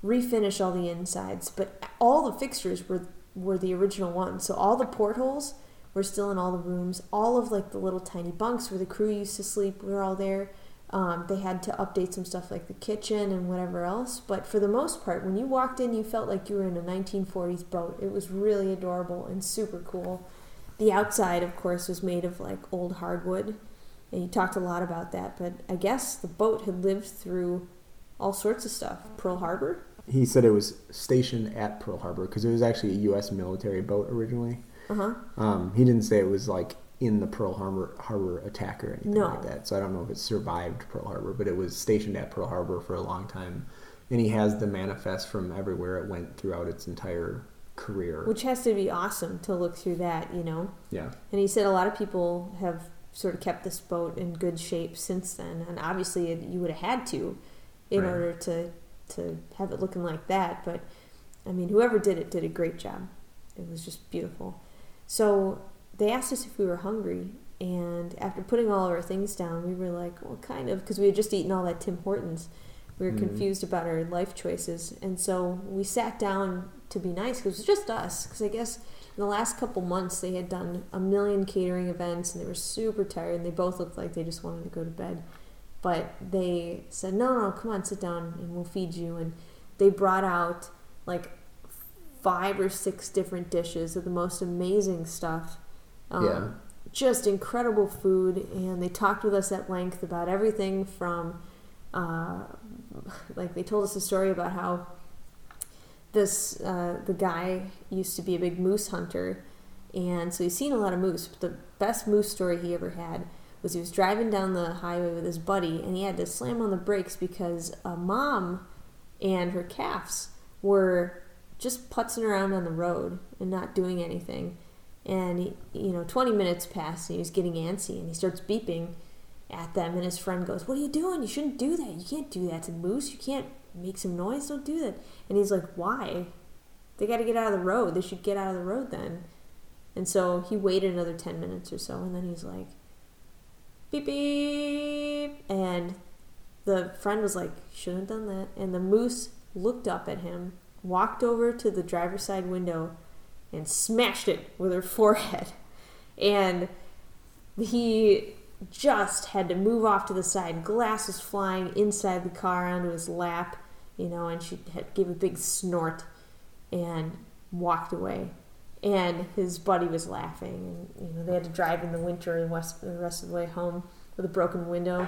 refinish all the insides but all the fixtures were were the original ones so all the portholes were still in all the rooms. All of like the little tiny bunks where the crew used to sleep were all there um, they had to update some stuff like the kitchen and whatever else, but for the most part, when you walked in, you felt like you were in a 1940s boat. It was really adorable and super cool. The outside, of course, was made of like old hardwood, and you talked a lot about that, but I guess the boat had lived through all sorts of stuff. Pearl Harbor? He said it was stationed at Pearl Harbor because it was actually a U.S. military boat originally. Uh huh. Um, he didn't say it was like in the Pearl Harbor, Harbor attack or anything No. like that. So I don't know if it survived Pearl Harbor, but it was stationed at Pearl Harbor for a long time. And he has the manifest from everywhere it went throughout its entire career. Which has to be awesome to look through that, you know? yeah. And he said a lot of people have sort of kept this boat in good shape since then, and obviously it- you would have had to in Right. order to to have it looking like that. But I mean, whoever did it did a great job. It was just beautiful. So they asked us if we were hungry, and after putting all of our things down, we were like, "Well, kind of," because we had just eaten all that Tim Hortons. We were Mhm. confused about our life choices, and so we sat down to be nice because it was just us. Because I guess in the last couple months they had done a million catering events and they were super tired and they both looked like they just wanted to go to bed but they said no no come on sit down and we'll feed you and they brought out like five or six different dishes of the most amazing stuff um, Yeah. just incredible food and they talked with us at length about everything from uh, like they told us a story about how this uh, the guy used to be a big moose hunter and so he's seen a lot of moose but the best moose story he ever had was he was driving down the highway with his buddy and he had to slam on the brakes because a mom and her calves were just putzing around on the road and not doing anything and he, you know 20 minutes passed and he was getting antsy and he starts beeping at them and his friend goes what are you doing? You shouldn't do that. You can't do that. To moose. You can't make some noise. Don't do that. And he's like why? They got to get out of the road. They should get out of the road then. And so he waited another 10 minutes or so and then he's like beep beep. And the friend was like shouldn't have done that. And the moose looked up at him walked over to the driver's side window and smashed it with her forehead. And he just had to move off to the side. Glass was flying inside the car onto his lap you know and she had gave a big snort and walked away. And his buddy was laughing and you know they had to drive in the winter and west, the rest of the way home with a broken window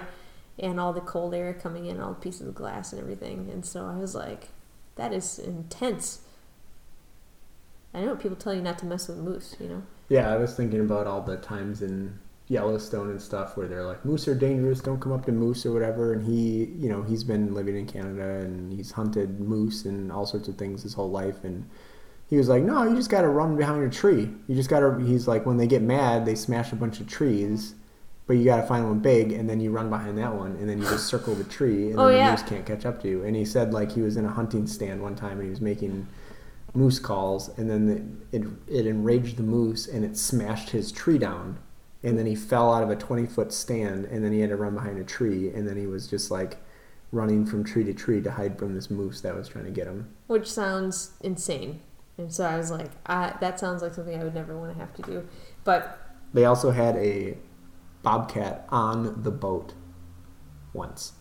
and all the cold air coming in all the pieces of glass and everything. And so i was like that is intense i know people tell you not to mess with moose you know Yeah, I was thinking about all the times in Yellowstone and stuff where they're like, moose are dangerous, don't come up to moose or whatever. And he, you know, he's been living in Canada and he's hunted moose and all sorts of things his whole life. And he was like, no, you just got to run behind a tree. You just got to, he's like, when they get mad, they smash a bunch of trees. But you got to find one big, and then you run behind that one, and then you just circle the tree, and [laughs] Oh, then yeah. the moose can't catch up to you. And he said like he was in a hunting stand one time, and he was making moose calls, and then it, it it enraged the moose, and it smashed his tree down, and then he fell out of a twenty foot stand, and then he had to run behind a tree, and then he was just like running from tree to tree to hide from this moose that was trying to get him. which sounds insane and so i was like I, that sounds like something i would never want to have to do but They also had a bobcat on the boat once.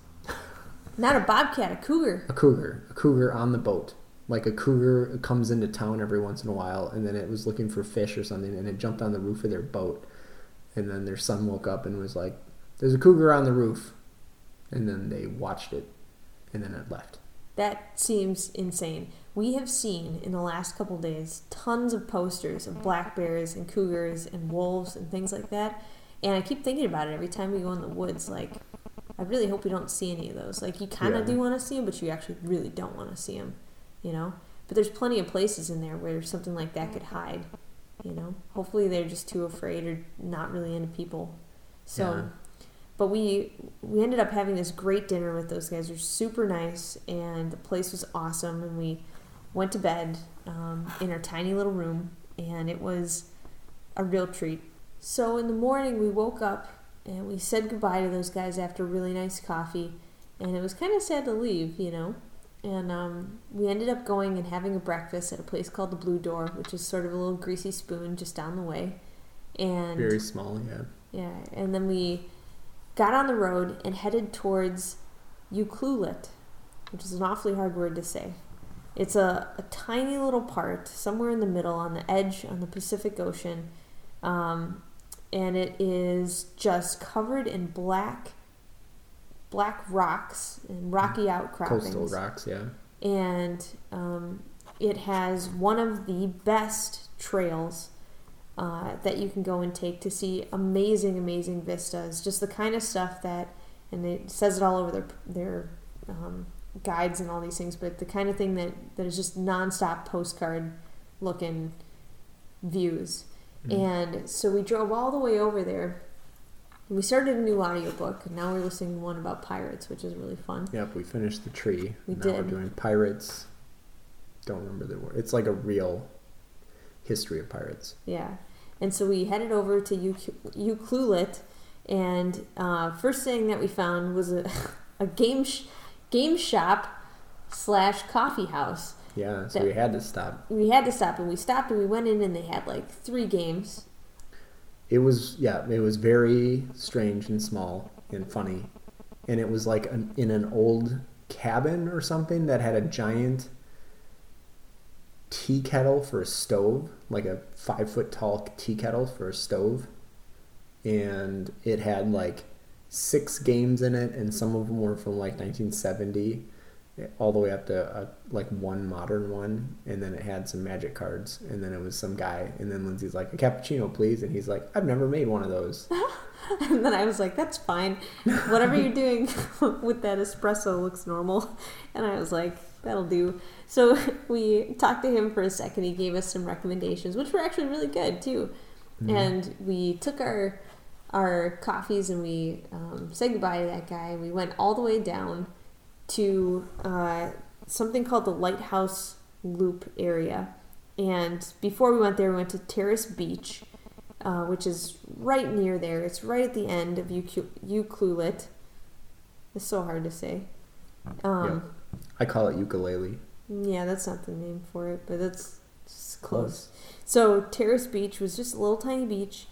not a bobcat a cougar A cougar, a cougar on the boat. Like a cougar comes into town every once in a while, and then it was looking for fish or something, and it jumped on the roof of their boat. And then their son woke up and was like, "There's a cougar on the roof," and then they watched it, and then it left. That seems insane. We have seen in the last couple days tons of posters of black bears and cougars and wolves and things like that. And I keep thinking about it every time we go in the woods. Like, I really hope we don't see any of those. Like, you kind of Yeah. do want to see them, but you actually really don't want to see them, you know? But there's plenty of places in there where something like that could hide, you know? Hopefully they're just too afraid or not really into people. So. Yeah. But we we ended up having this great dinner with those guys. They're super nice, and the place was awesome. And we went to bed um, in our tiny little room, and it was a real treat. So in the morning, we woke up and we said goodbye to those guys after really nice coffee, and it was kind of sad to leave, you know. And um, we ended up going and having a breakfast at a place called the Blue Door, which is sort of a little greasy spoon just down the way. And Very small, yeah. yeah, and then we got on the road and headed towards Ucluelet, which is an awfully hard word to say. It's a, a tiny little part somewhere in the middle on the edge on the Pacific Ocean, um, and it is just covered in black black rocks and rocky outcroppings Coastal rocks, yeah. and um, it has one of the best trails uh, that you can go and take to see amazing, amazing vistas. Just the kind of stuff that, and it says it all over their their um, guides and all these things, but the kind of thing that that is just nonstop postcard looking views. And so we drove all the way over there. We started a new audiobook, and now we're listening to one about pirates, which is really fun. Yep, we finished the tree. We now we're doing pirates. Don't remember the word. It's like a real history of pirates. Yeah. And so we headed over to U- Ucluelet, and uh, first thing that we found was a, [laughs] a game sh- game shop slash coffee house. Yeah, so we had to stop. We had to stop, and we stopped, and we went in, and they had like three games. It was yeah, it was very strange and small and funny, and it was like an, in an old cabin or something that had a giant tea kettle for a stove, like a five foot tall tea kettle for a stove, and it had like six games in it, and some of them were from like 1970, all the way up to a, like one modern one, and then it had some magic cards, and then it was some guy, and then Lindsay's like a cappuccino, please, and he's like, I've never made one of those. [laughs] And then I was like, that's fine. Whatever you're doing [laughs] with that espresso looks normal. And I was like, that'll do. So [laughs] we talked to him for a second. He gave us some recommendations, which were actually really good too. And we took our our coffees and we um, said goodbye to that guy. We went all the way down to uh, something called the Lighthouse Loop area. And before we went there, we went to Terrace Beach, uh, which is right near there. It's right at the end of Ucluelet. It's so hard to say. Um, I call it ukulele. yeah, that's not the name for it, but that's it's close. So Terrace Beach was just a little tiny beach.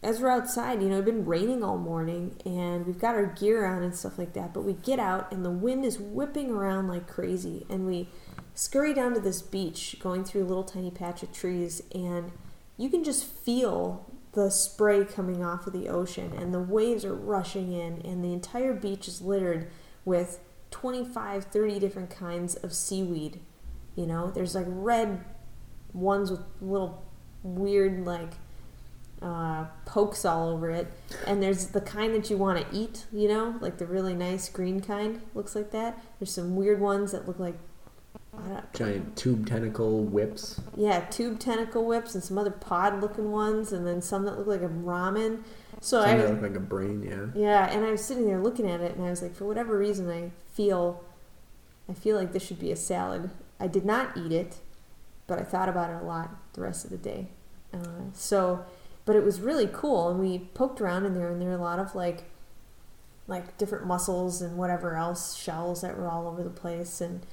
As we're outside, you know, it'd been raining all morning, and we've got our gear on and stuff like that. But we get out, and the wind is whipping around like crazy, and we scurry down to this beach, going through a little tiny patch of trees, and you can just feel the spray coming off of the ocean, and the waves are rushing in, and the entire beach is littered with 25, 30 different kinds of seaweed. You know, there's like red ones with little weird, like, uh, pokes all over it. And there's the kind that you want to eat, you know, like the really nice green kind. Looks like that. There's some weird ones that look like, I don't, Giant tube tentacle whips. yeah, tube tentacle whips and some other pod looking ones, and then some that look like a ramen. So I Some was, that look like a brain, yeah. yeah, and I was sitting there looking at it, and I was like, for whatever reason, I feel, I feel like this should be a salad. I did not eat it, but I thought about it a lot the rest of the day. Uh, so, but it was really cool, and we poked around in there, and there were a lot of like, like different mussels and whatever else shells that were all over the place, and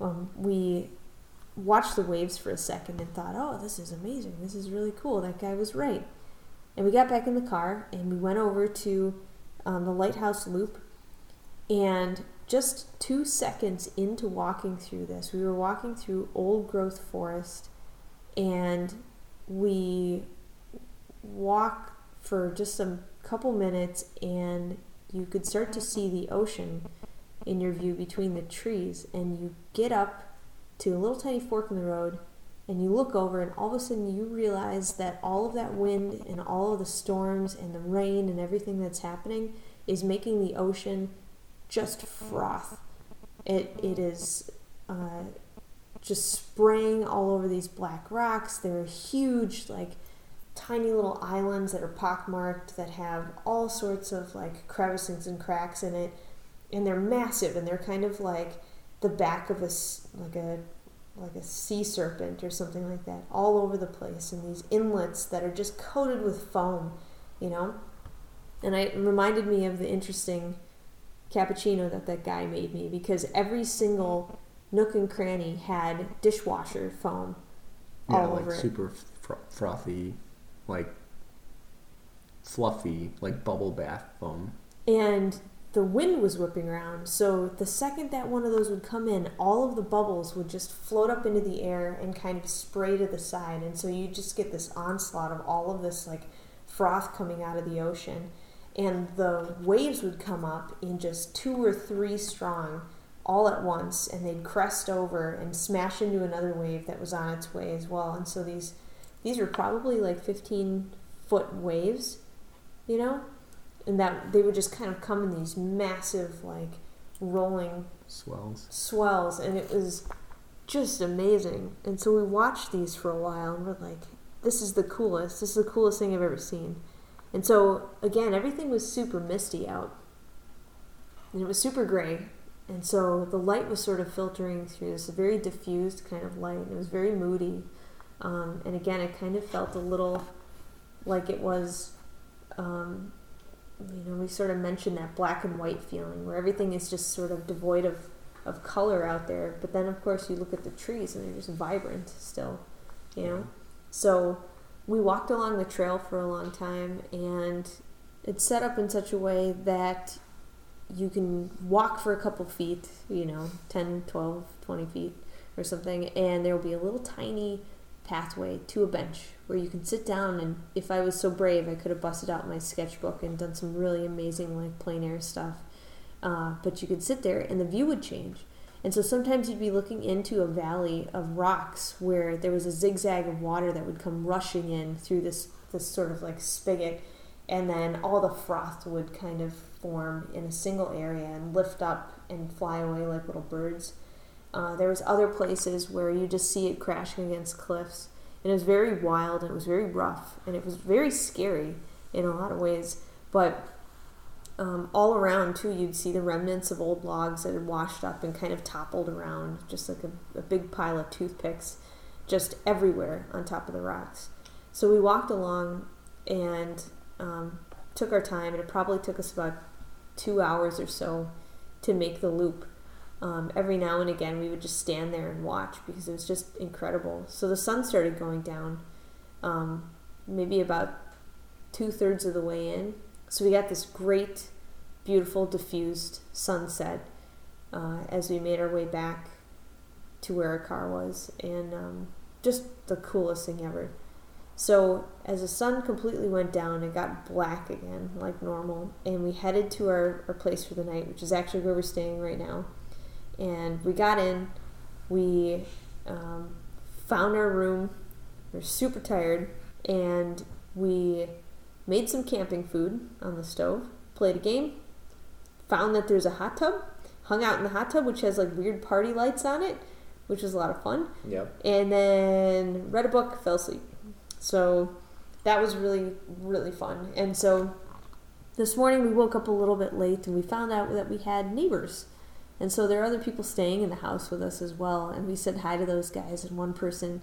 um, we watched the waves for a second and thought, oh, this is amazing. This is really cool. That guy was right. And we got back in the car and we went over to um, the lighthouse loop. And just two seconds into walking through this, we were walking through old growth forest and we walk for just a couple minutes and you could start to see the ocean in your view between the trees. And you get up to a little tiny fork in the road and you look over and all of a sudden you realize that all of that wind and all of the storms and the rain and everything that's happening is making the ocean just froth. It, it is uh, just spraying all over these black rocks. They're huge like tiny little islands that are pockmarked that have all sorts of like crevices and cracks in it and they're massive and they're kind of like the back of a like a like a sea serpent or something like that all over the place and these inlets that are just coated with foam, you know? And it reminded me of the interesting cappuccino that that guy made me because every single nook and cranny had dishwasher foam Yeah, all like over it. super fr- frothy, like fluffy, like bubble bath foam. and the wind was whipping around. So the second that one of those would come in, all of the bubbles would just float up into the air and kind of spray to the side. And so you just get this onslaught of all of this like froth coming out of the ocean. And the waves would come up in just two or three strong all at once and they'd crest over and smash into another wave that was on its way as well. And so these these were probably like 15 foot waves, you know? and that they would just kind of come in these massive like rolling Swells. swells and it was just amazing. And so we watched these for a while and we're like this is the coolest. This is the coolest thing i've ever seen. And so again everything was super misty out. And it was super gray. And so the light was sort of filtering through this very diffused kind of light and it was very moody um, and again it kind of felt a little like it was um, you know, we sort of mentioned that black and white feeling where everything is just sort of devoid of, of color out there. But then, of course, you look at the trees and they're just vibrant still, you know? So we walked along the trail for a long time and it's set up in such a way that you can walk for a couple feet, you know, 10, 12, 20 feet or something, and there will be a little tiny pathway to a bench where you can sit down and if I was so brave I could have busted out my sketchbook and done some really amazing like plein air stuff. Uh, but you could sit there and the view would change. And so sometimes you'd be looking into a valley of rocks where there was a zigzag of water that would come rushing in through this this sort of like spigot and then all the froth would kind of form in a single area and lift up and fly away like little birds uh, there was other places where you just see it crashing against cliffs, and it was very wild and it was very rough and it was very scary in a lot of ways. But um, all around too, you'd see the remnants of old logs that had washed up and kind of toppled around, just like a, a big pile of toothpicks, just everywhere on top of the rocks. So we walked along and um, took our time, and it probably took us about two hours or so to make the loop um, every now and again we would just stand there and watch because it was just incredible. So the sun started going down, um, maybe about two thirds of the way in. So we got this great, beautiful, diffused sunset uh, as we made our way back to where our car was, and um, just the coolest thing ever. So as the sun completely went down, it got black again, like normal, and we headed to our, our place for the night, which is actually where we're staying right now and we got in. We um, found our room. We are super tired, and we made some camping food on the stove. Played a game. Found that there's a hot tub. Hung out in the hot tub, which has like weird party lights on it, which was a lot of fun. Yep. And then read a book, fell asleep. So that was really really fun. And so this morning we woke up a little bit late, and we found out that we had neighbors. And so there are other people staying in the house with us as well. And we said hi to those guys. And one person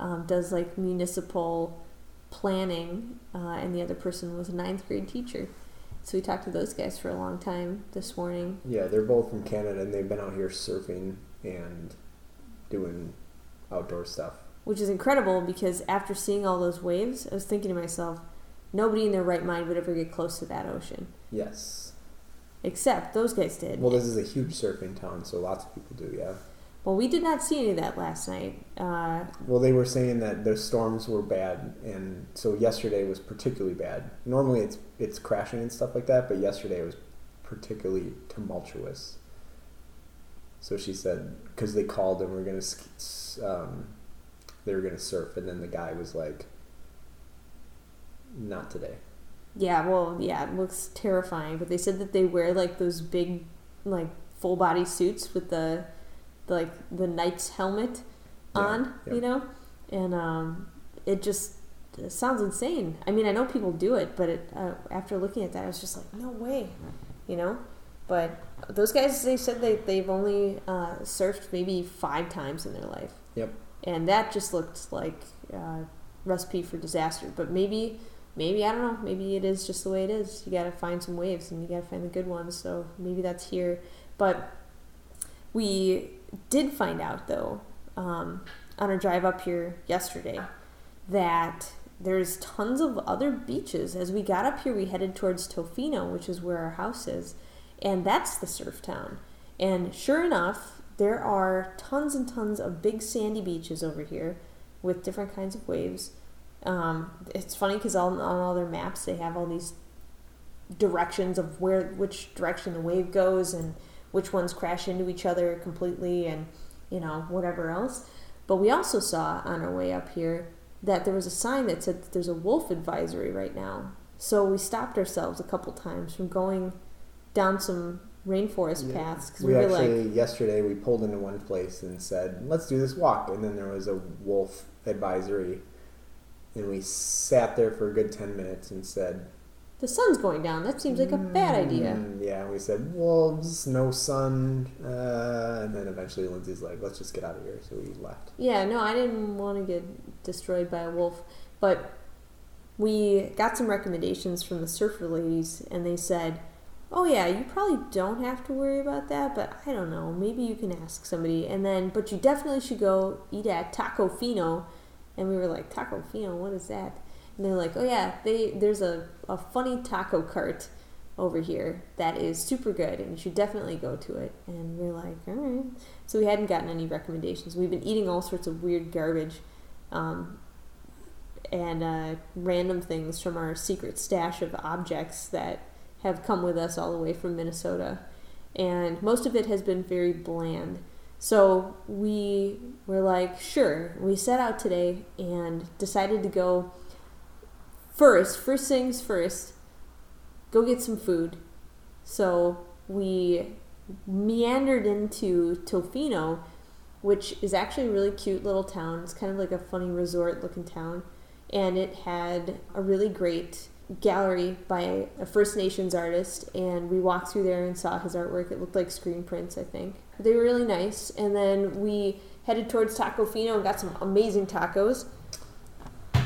um, does like municipal planning, uh, and the other person was a ninth grade teacher. So we talked to those guys for a long time this morning. Yeah, they're both from Canada and they've been out here surfing and doing outdoor stuff. Which is incredible because after seeing all those waves, I was thinking to myself, nobody in their right mind would ever get close to that ocean. Yes. Except those guys did. Well, this is a huge surfing town, so lots of people do, yeah. Well, we did not see any of that last night. Uh, Well, they were saying that the storms were bad, and so yesterday was particularly bad. Normally, it's it's crashing and stuff like that, but yesterday it was particularly tumultuous. So she said because they called and were gonna um, they were gonna surf, and then the guy was like, "Not today." Yeah, well, yeah, it looks terrifying. But they said that they wear like those big, like full body suits with the, the like the knight's helmet Yeah, on, yeah. you know, and um, it just it sounds insane. I mean, I know people do it, but it, uh, after looking at that, I was just like, no way, you know. But those guys they said they they've only uh, surfed maybe five times in their life. Yep. And that just looked like uh, recipe for disaster. But maybe maybe I don't know. Maybe it is just the way it is. You got to find some waves and you got to find the good ones. So maybe that's here. But we did find out though um, on our drive up here yesterday that there's tons of other beaches. As we got up here, we headed towards Tofino, which is where our house is, and that's the surf town. And sure enough, there are tons and tons of big sandy beaches over here with different kinds of waves. Um, it's funny because on, on all their maps they have all these directions of where which direction the wave goes and which ones crash into each other completely and you know whatever else. But we also saw on our way up here that there was a sign that said that there's a wolf advisory right now. So we stopped ourselves a couple times from going down some rainforest Yeah. paths because We, we, were actually like, yesterday we pulled into one place and said, "Let's do this walk," and then there was a wolf advisory, and we sat there for a good ten minutes and said, the sun's going down. That seems like a bad idea. "Mm, Yeah, and we said wolves, no sun, uh, and then eventually Lindsay's like, "Let's just get out of here," so we left. Yeah, no, I didn't want to get destroyed by a wolf, but we got some recommendations from the surfer ladies, and they said, "Oh yeah, you probably don't have to worry about that, but I don't know, maybe you can ask somebody." And then, but you definitely should go eat at Tacofino, and we were like, "Tacofino, what is that?" And they're like, "Oh yeah, they there's a a funny taco cart." Over here, that is super good, and you should definitely go to it. And we're like, all right. So we hadn't gotten any recommendations. We've been eating all sorts of weird garbage um, and uh, random things from our secret stash of objects that have come with us all the way from Minnesota. And most of it has been very bland. So we were like, sure. We set out today and decided to go first, first things first, go get some food. So we meandered into Tofino, which is actually a really cute little town. It's kind of like a funny resort looking town. And it had a really great gallery by a First Nations artist. And we walked through there and saw his artwork. It looked like screen prints, I think. They were really nice. And then we headed towards Tacofino and got some amazing tacos.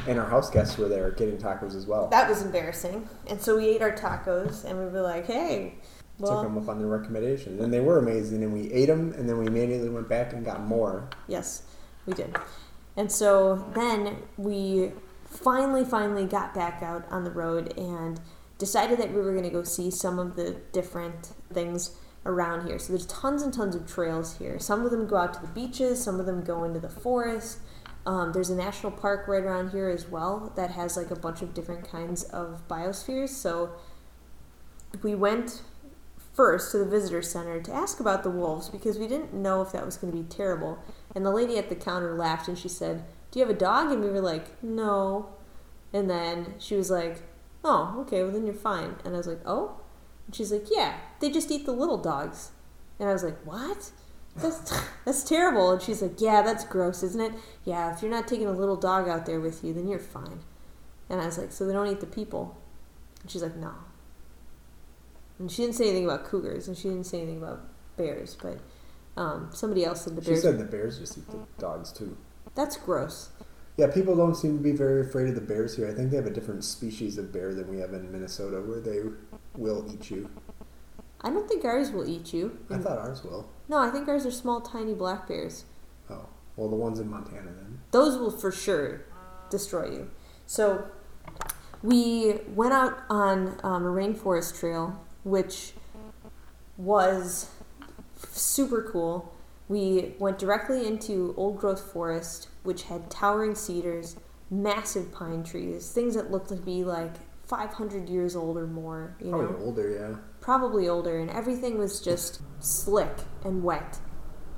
And our house guests were there getting tacos as well. That was embarrassing. And so we ate our tacos and we were like, hey, Took well, them up on their recommendation, and they were amazing. And we ate them, and then we immediately went back and got more. Yes, we did. And so then we finally, finally got back out on the road and decided that we were going to go see some of the different things around here. So there's tons and tons of trails here. Some of them go out to the beaches, some of them go into the forest. Um, there's a national park right around here as well that has like a bunch of different kinds of biospheres. So we went first to the visitor center to ask about the wolves because we didn't know if that was going to be terrible. And the lady at the counter laughed and she said, Do you have a dog? And we were like, No. And then she was like, Oh, okay, well then you're fine. And I was like, Oh? And she's like, Yeah, they just eat the little dogs. And I was like, What? That's, [laughs] that's terrible. And she's like, Yeah, that's gross, isn't it? Yeah, if you're not taking a little dog out there with you, then you're fine. And I was like, So they don't eat the people? And she's like, No. And she didn't say anything about cougars, and she didn't say anything about bears, but um, somebody else said the She said the bears just eat the dogs too. That's gross. Yeah, people don't seem to be very afraid of the bears here. I think they have a different species of bear than we have in Minnesota, where they will eat you. I don't think ours will eat you. I thought ours will. No, I think ours are small, tiny black bears. Oh, well, the ones in Montana then. Those will for sure destroy you. So we went out on um, a rainforest trail, which was super cool. We went directly into old growth forest, which had towering cedars, massive pine trees, things that looked to be like 500 years old or more. You know, Probably older, yeah. probably older, and everything was just slick and wet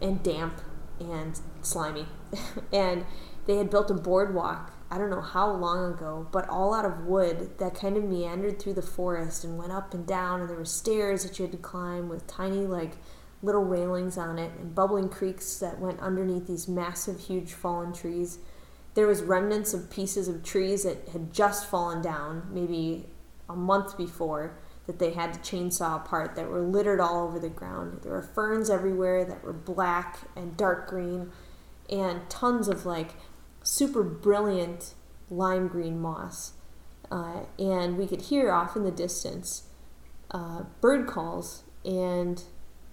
and damp and slimy. [laughs] and they had built a boardwalk, I don't know how long ago, but all out of wood that kind of meandered through the forest and went up and down, and there were stairs that you had to climb with tiny, like, little railings on it, and bubbling creeks that went underneath these massive, huge fallen trees. There was remnants of pieces of trees that had just fallen down, maybe a month before, that they had to chainsaw apart that were littered all over the ground. There were ferns everywhere that were black and dark green, and tons of like super brilliant lime green moss. Uh, and we could hear off in the distance uh, bird calls and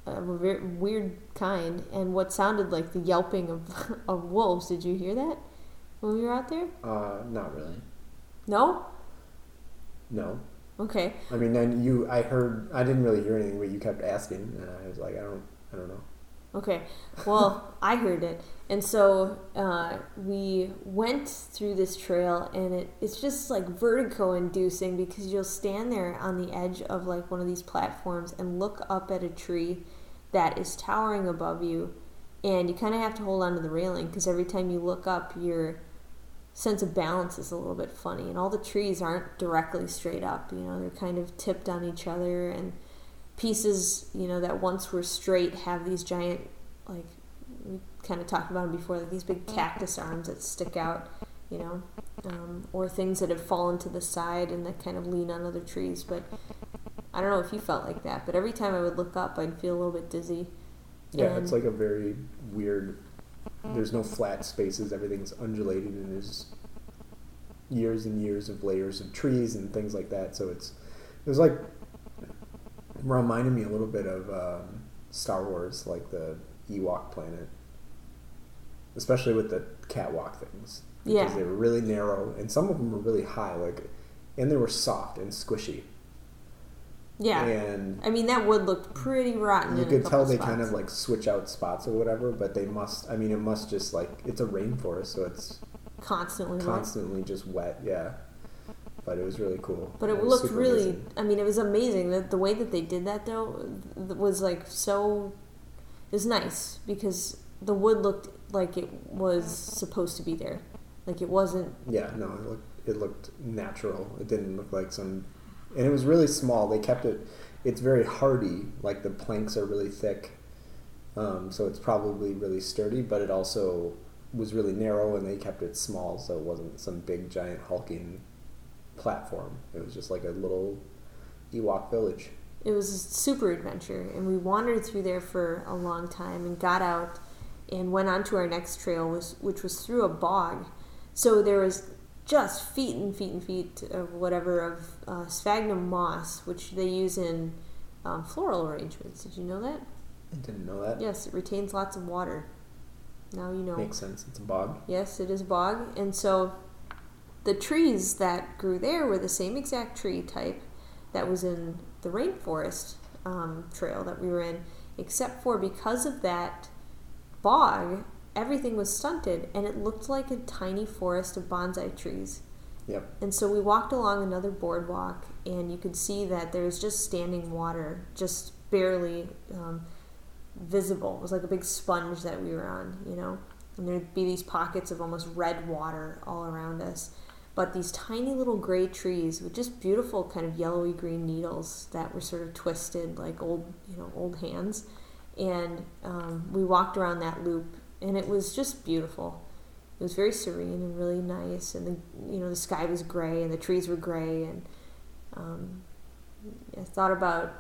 a weird kind, and what sounded like the yelping of, [laughs] of wolves. Did you hear that when we were out there? Uh, not really. No? No. Okay. I mean, then you, I heard, I didn't really hear anything, but you kept asking, and I was like, I don't, I don't know. Okay. Well, [laughs] I heard it. And so uh, we went through this trail, and it, it's just like vertigo inducing because you'll stand there on the edge of like one of these platforms and look up at a tree that is towering above you. And you kind of have to hold on to the railing because every time you look up, your sense of balance is a little bit funny. And all the trees aren't directly straight up, you know, they're kind of tipped on each other. And pieces, you know, that once were straight have these giant, like, we kind of talked about them before, like these big cactus arms that stick out, you know, um, or things that have fallen to the side and that kind of lean on other trees. But I don't know if you felt like that, but every time I would look up, I'd feel a little bit dizzy. Yeah, And- it's like a very weird. There's no flat spaces. Everything's undulated, and there's years and years of layers of trees and things like that. So it's it was like reminded me a little bit of um, Star Wars, like the Ewok planet, especially with the catwalk things. Because Yeah. they were really narrow, and some of them were really high, like, and they were soft and squishy. Yeah. And I mean, that wood looked pretty rotten. you could tell they kind of like switch out spots or whatever, but they must. I mean, it must just like it's a rainforest, so it's constantly wet. constantly just wet. Yeah, but it was really cool. But it was looked really. amazing. I mean, it was amazing. that the way that they did that though was like so. It was nice because the wood looked like it was supposed to be there, like it wasn't. Yeah, no, it looked it looked natural. It didn't look like some, and it was really small. They kept it. It's very hardy. Like the planks are really thick, um, so it's probably really sturdy. But it also was really narrow, and they kept it small, so it wasn't some big giant hulking platform. It was just like a little Ewok village. It was a super adventure, and we wandered through there for a long time and got out and went on to our next trail, which was through a bog. So there was just feet and feet and feet of whatever of uh, sphagnum moss, which they use in um, floral arrangements. Did you know that? I didn't know that. Yes, it retains lots of water. Now you know. Makes sense. It's a bog. Yes, it is a bog. And so the trees that grew there were the same exact tree type that was in the rainforest um, trail that we were in, except for because of that bog, everything was stunted and it looked like a tiny forest of bonsai trees. Yep. And so we walked along another boardwalk, and you could see that there was just standing water, just barely um, visible. It was like a big sponge that we were on, you know? And there'd be these pockets of almost red water all around us. But these tiny little gray trees with just beautiful kind of yellowy green needles that were sort of twisted like old, you know, old hands. And um, we walked around that loop, and it was just beautiful it was very serene and really nice and the you know the sky was gray and the trees were gray and um, I thought about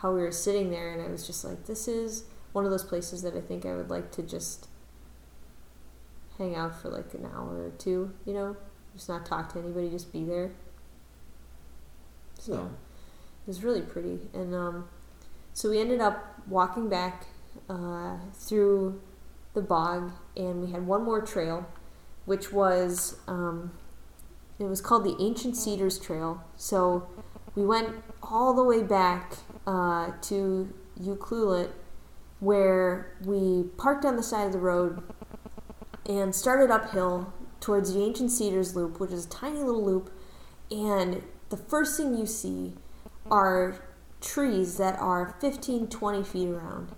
how we were sitting there and I was just like this is one of those places that I think I would like to just hang out for like an hour or two you know just not talk to anybody just be there so No. it was really pretty and um, so we ended up walking back uh, through the bog and we had one more trail which was um, it was called the ancient cedars trail. So we went all the way back uh, to Ucluelet where we parked on the side of the road and started uphill towards the ancient cedars loop which is a tiny little loop. And the first thing you see are trees that are 15 20 feet around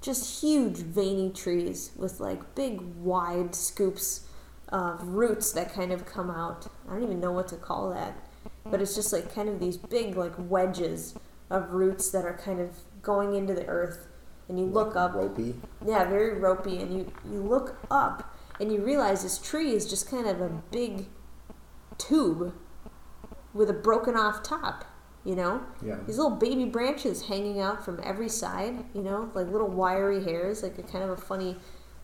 just huge veiny trees with like big wide scoops of roots that kind of come out i don't even know what to call that but it's just like kind of these big like wedges of roots that are kind of going into the earth and you look up Ropey. yeah, very ropey, and you you look up and you realize this tree is just kind of a big tube with a broken off top. You know, Yeah. these little baby branches hanging out from every side. You know, like little wiry hairs, like a kind of a funny,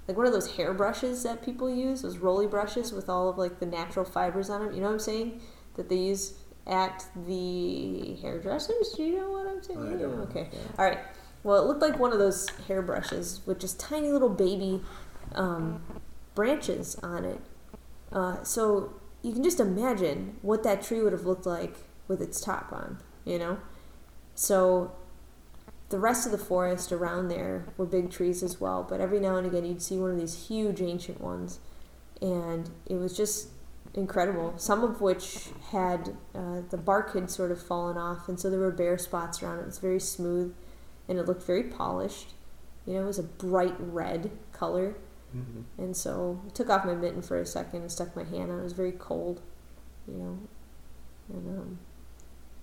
like one of those hair brushes that people use, those rolly brushes with all of like the natural fibers on them. You know what I'm saying? That they use at the hairdressers. Do you know what I'm saying? I don't. Okay. Yeah. All right. Well, it looked like one of those hair brushes with just tiny little baby um, branches on it. Uh, so you can just imagine what that tree would have looked like with its top on, you know? So the rest of the forest around there were big trees as well, but every now and again you'd see one of these huge ancient ones. And it was just incredible. Some of which had uh, the bark had sort of fallen off, and so there were bare spots around it. It was very smooth and it looked very polished. You know, it was a bright red color. Mm-hmm. And so I took off my mitten for a second and stuck my hand on it. It was very cold, you know, and um,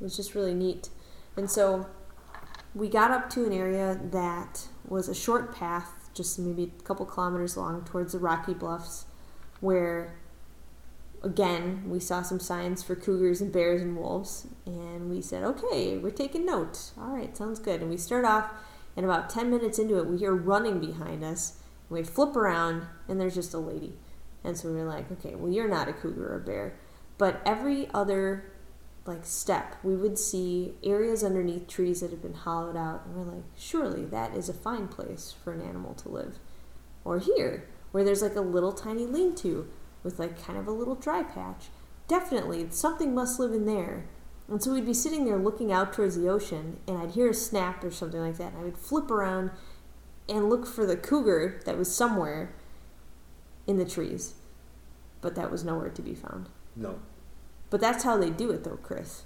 was just really neat. And so we got up to an area that was a short path, just maybe a couple kilometers long, towards the Rocky Bluffs, where again we saw some signs for cougars and bears and wolves. And we said, okay, we're taking note. All right, sounds good. And we start off, and about 10 minutes into it, we hear running behind us. And we flip around, and there's just a lady. And so we were like, okay, well, you're not a cougar or a bear. But every other like step, we would see areas underneath trees that had been hollowed out, and we're like, surely that is a fine place for an animal to live. Or here, where there's like a little tiny lean-to with like kind of a little dry patch. Definitely, something must live in there. And so we'd be sitting there looking out towards the ocean, and I'd hear a snap or something like that, and I would flip around and look for the cougar that was somewhere in the trees, but that was nowhere to be found. No. But that's how they do it, though, Chris.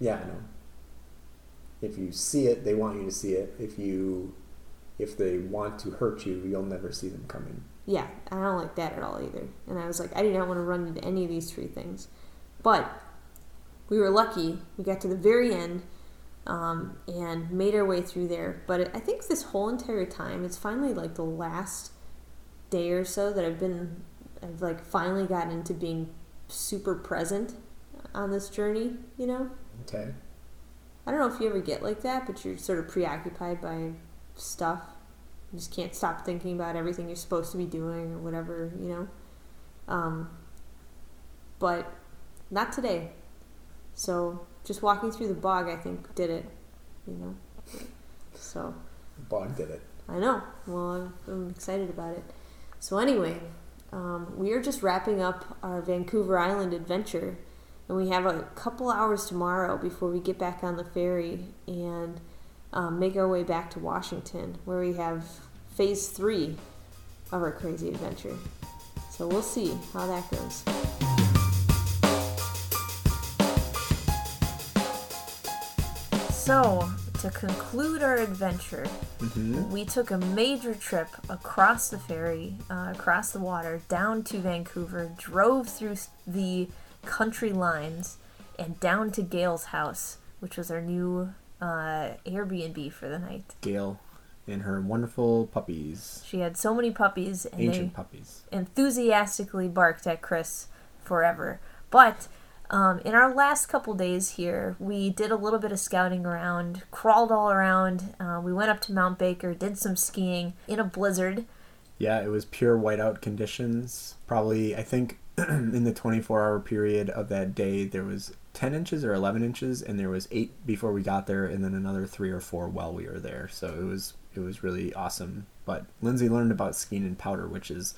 Yeah, I know. If you see it, they want you to see it. If you, if they want to hurt you, you'll never see them coming. Yeah, I don't like that at all either. And I was like, I do not want to run into any of these three things. But we were lucky. We got to the very end um, and made our way through there. But I think this whole entire time, it's finally like the last day or so that I've been, I've like finally gotten into being super present on this journey, you know? Okay. I don't know if you ever get like that, but you're sort of preoccupied by stuff. You just can't stop thinking about everything you're supposed to be doing or whatever, you know? Um, but not today. So just walking through the bog, I think, did it, you know? So The bog did it. I know. Well, I'm, I'm excited about it. So anyway, um, we are just wrapping up our Vancouver Island adventure, and we have a couple hours tomorrow before we get back on the ferry and um, make our way back to Washington, where we have phase three of our crazy adventure. So we'll see how that goes. So, to conclude our adventure, Mm-hmm. we took a major trip across the ferry, uh, across the water, down to Vancouver, drove through the country lines, and down to Gail's house, which was our new uh, Airbnb for the night. Gail and her wonderful puppies, She had so many puppies, and ancient they puppies. enthusiastically barked at Chris forever. But um, in our last couple days here, we did a little bit of scouting around, crawled all around. Uh, we went up to Mount Baker, did some skiing in a blizzard. Yeah, it was pure whiteout conditions. Probably, I think, [clears throat] in the 24-hour period of that day, there was 10 inches or 11 inches, and there was eight before we got there, and then another three or four while we were there. So it was it was really awesome. But Lindsay learned about skiing in powder, which is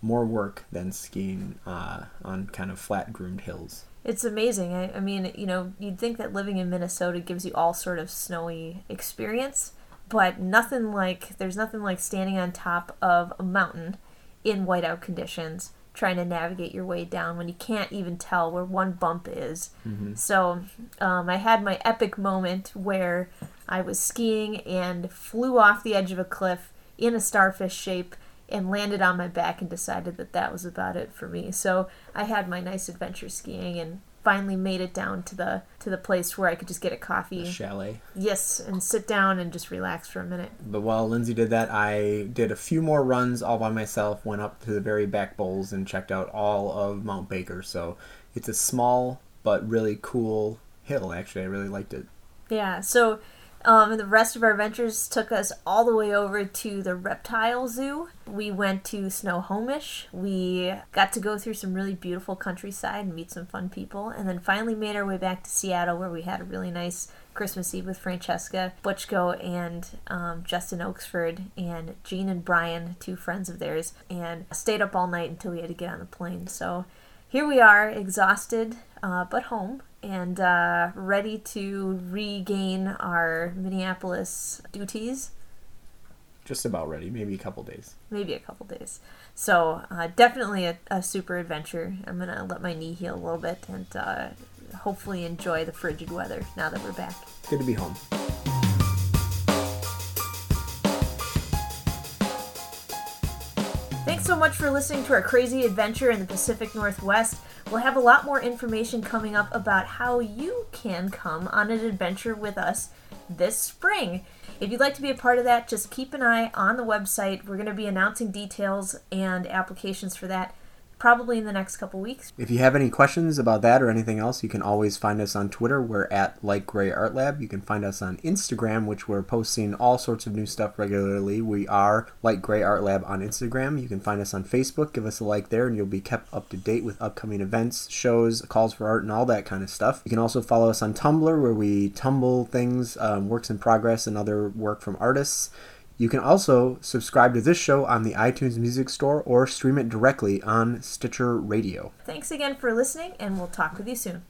more work than skiing uh, on kind of flat groomed hills. It's amazing. I, I mean, you know, you'd think that living in Minnesota gives you all sort of snowy experience, but nothing like there's nothing like standing on top of a mountain in whiteout conditions trying to navigate your way down when you can't even tell where one bump is. So, um, I had my epic moment where I was skiing and flew off the edge of a cliff in a starfish shape and landed on my back and decided that that was about it for me. So I had my nice adventure skiing and finally made it down to the to the place where I could just get a coffee. The chalet. yes, and sit down and just relax for a minute. But while Lindsay did that, I did a few more runs all by myself, went up to the very back bowls and checked out all of Mount Baker. So it's a small but really cool hill. Actually, I really liked it. Yeah, so um, the rest of our adventures took us all the way over to the reptile zoo. We went to Snohomish. We got to go through some really beautiful countryside and meet some fun people, and then finally made our way back to Seattle, where we had a really nice Christmas Eve with Francesca, Butchko, and um, Justin Oaksford, and Jean and Brian, two friends of theirs, and stayed up all night until we had to get on the plane. So here we are, exhausted, uh, but home and uh, ready to regain our Minneapolis duties. Just about ready. Maybe a couple days. Maybe a couple days. So uh, definitely a, a, super adventure. I'm gonna let my knee heal a little bit and uh, hopefully enjoy the frigid weather now that we're back. Good to be home. Thanks so much for listening to our crazy adventure in the Pacific Northwest. We'll have a lot more information coming up about how you can come on an adventure with us this spring. If you'd like to be a part of that, just keep an eye on the website. We're going to be announcing details and applications for that probably in the next couple weeks. If you have any questions about that or anything else, you can always find us on Twitter. We're at Light Gray Art Lab. You can find us on Instagram, which we're posting all sorts of new stuff regularly. We are Light Gray Art Lab on Instagram. You can find us on Facebook. Give us a like there, and you'll be kept up to date with upcoming events, shows, calls for art, and all that kind of stuff. You can also follow us on Tumblr, where we tumble things, um, works in progress, and other work from artists. You can also subscribe to this show on the iTunes Music Store or stream it directly on Stitcher Radio. Thanks again for listening, and we'll talk with you soon.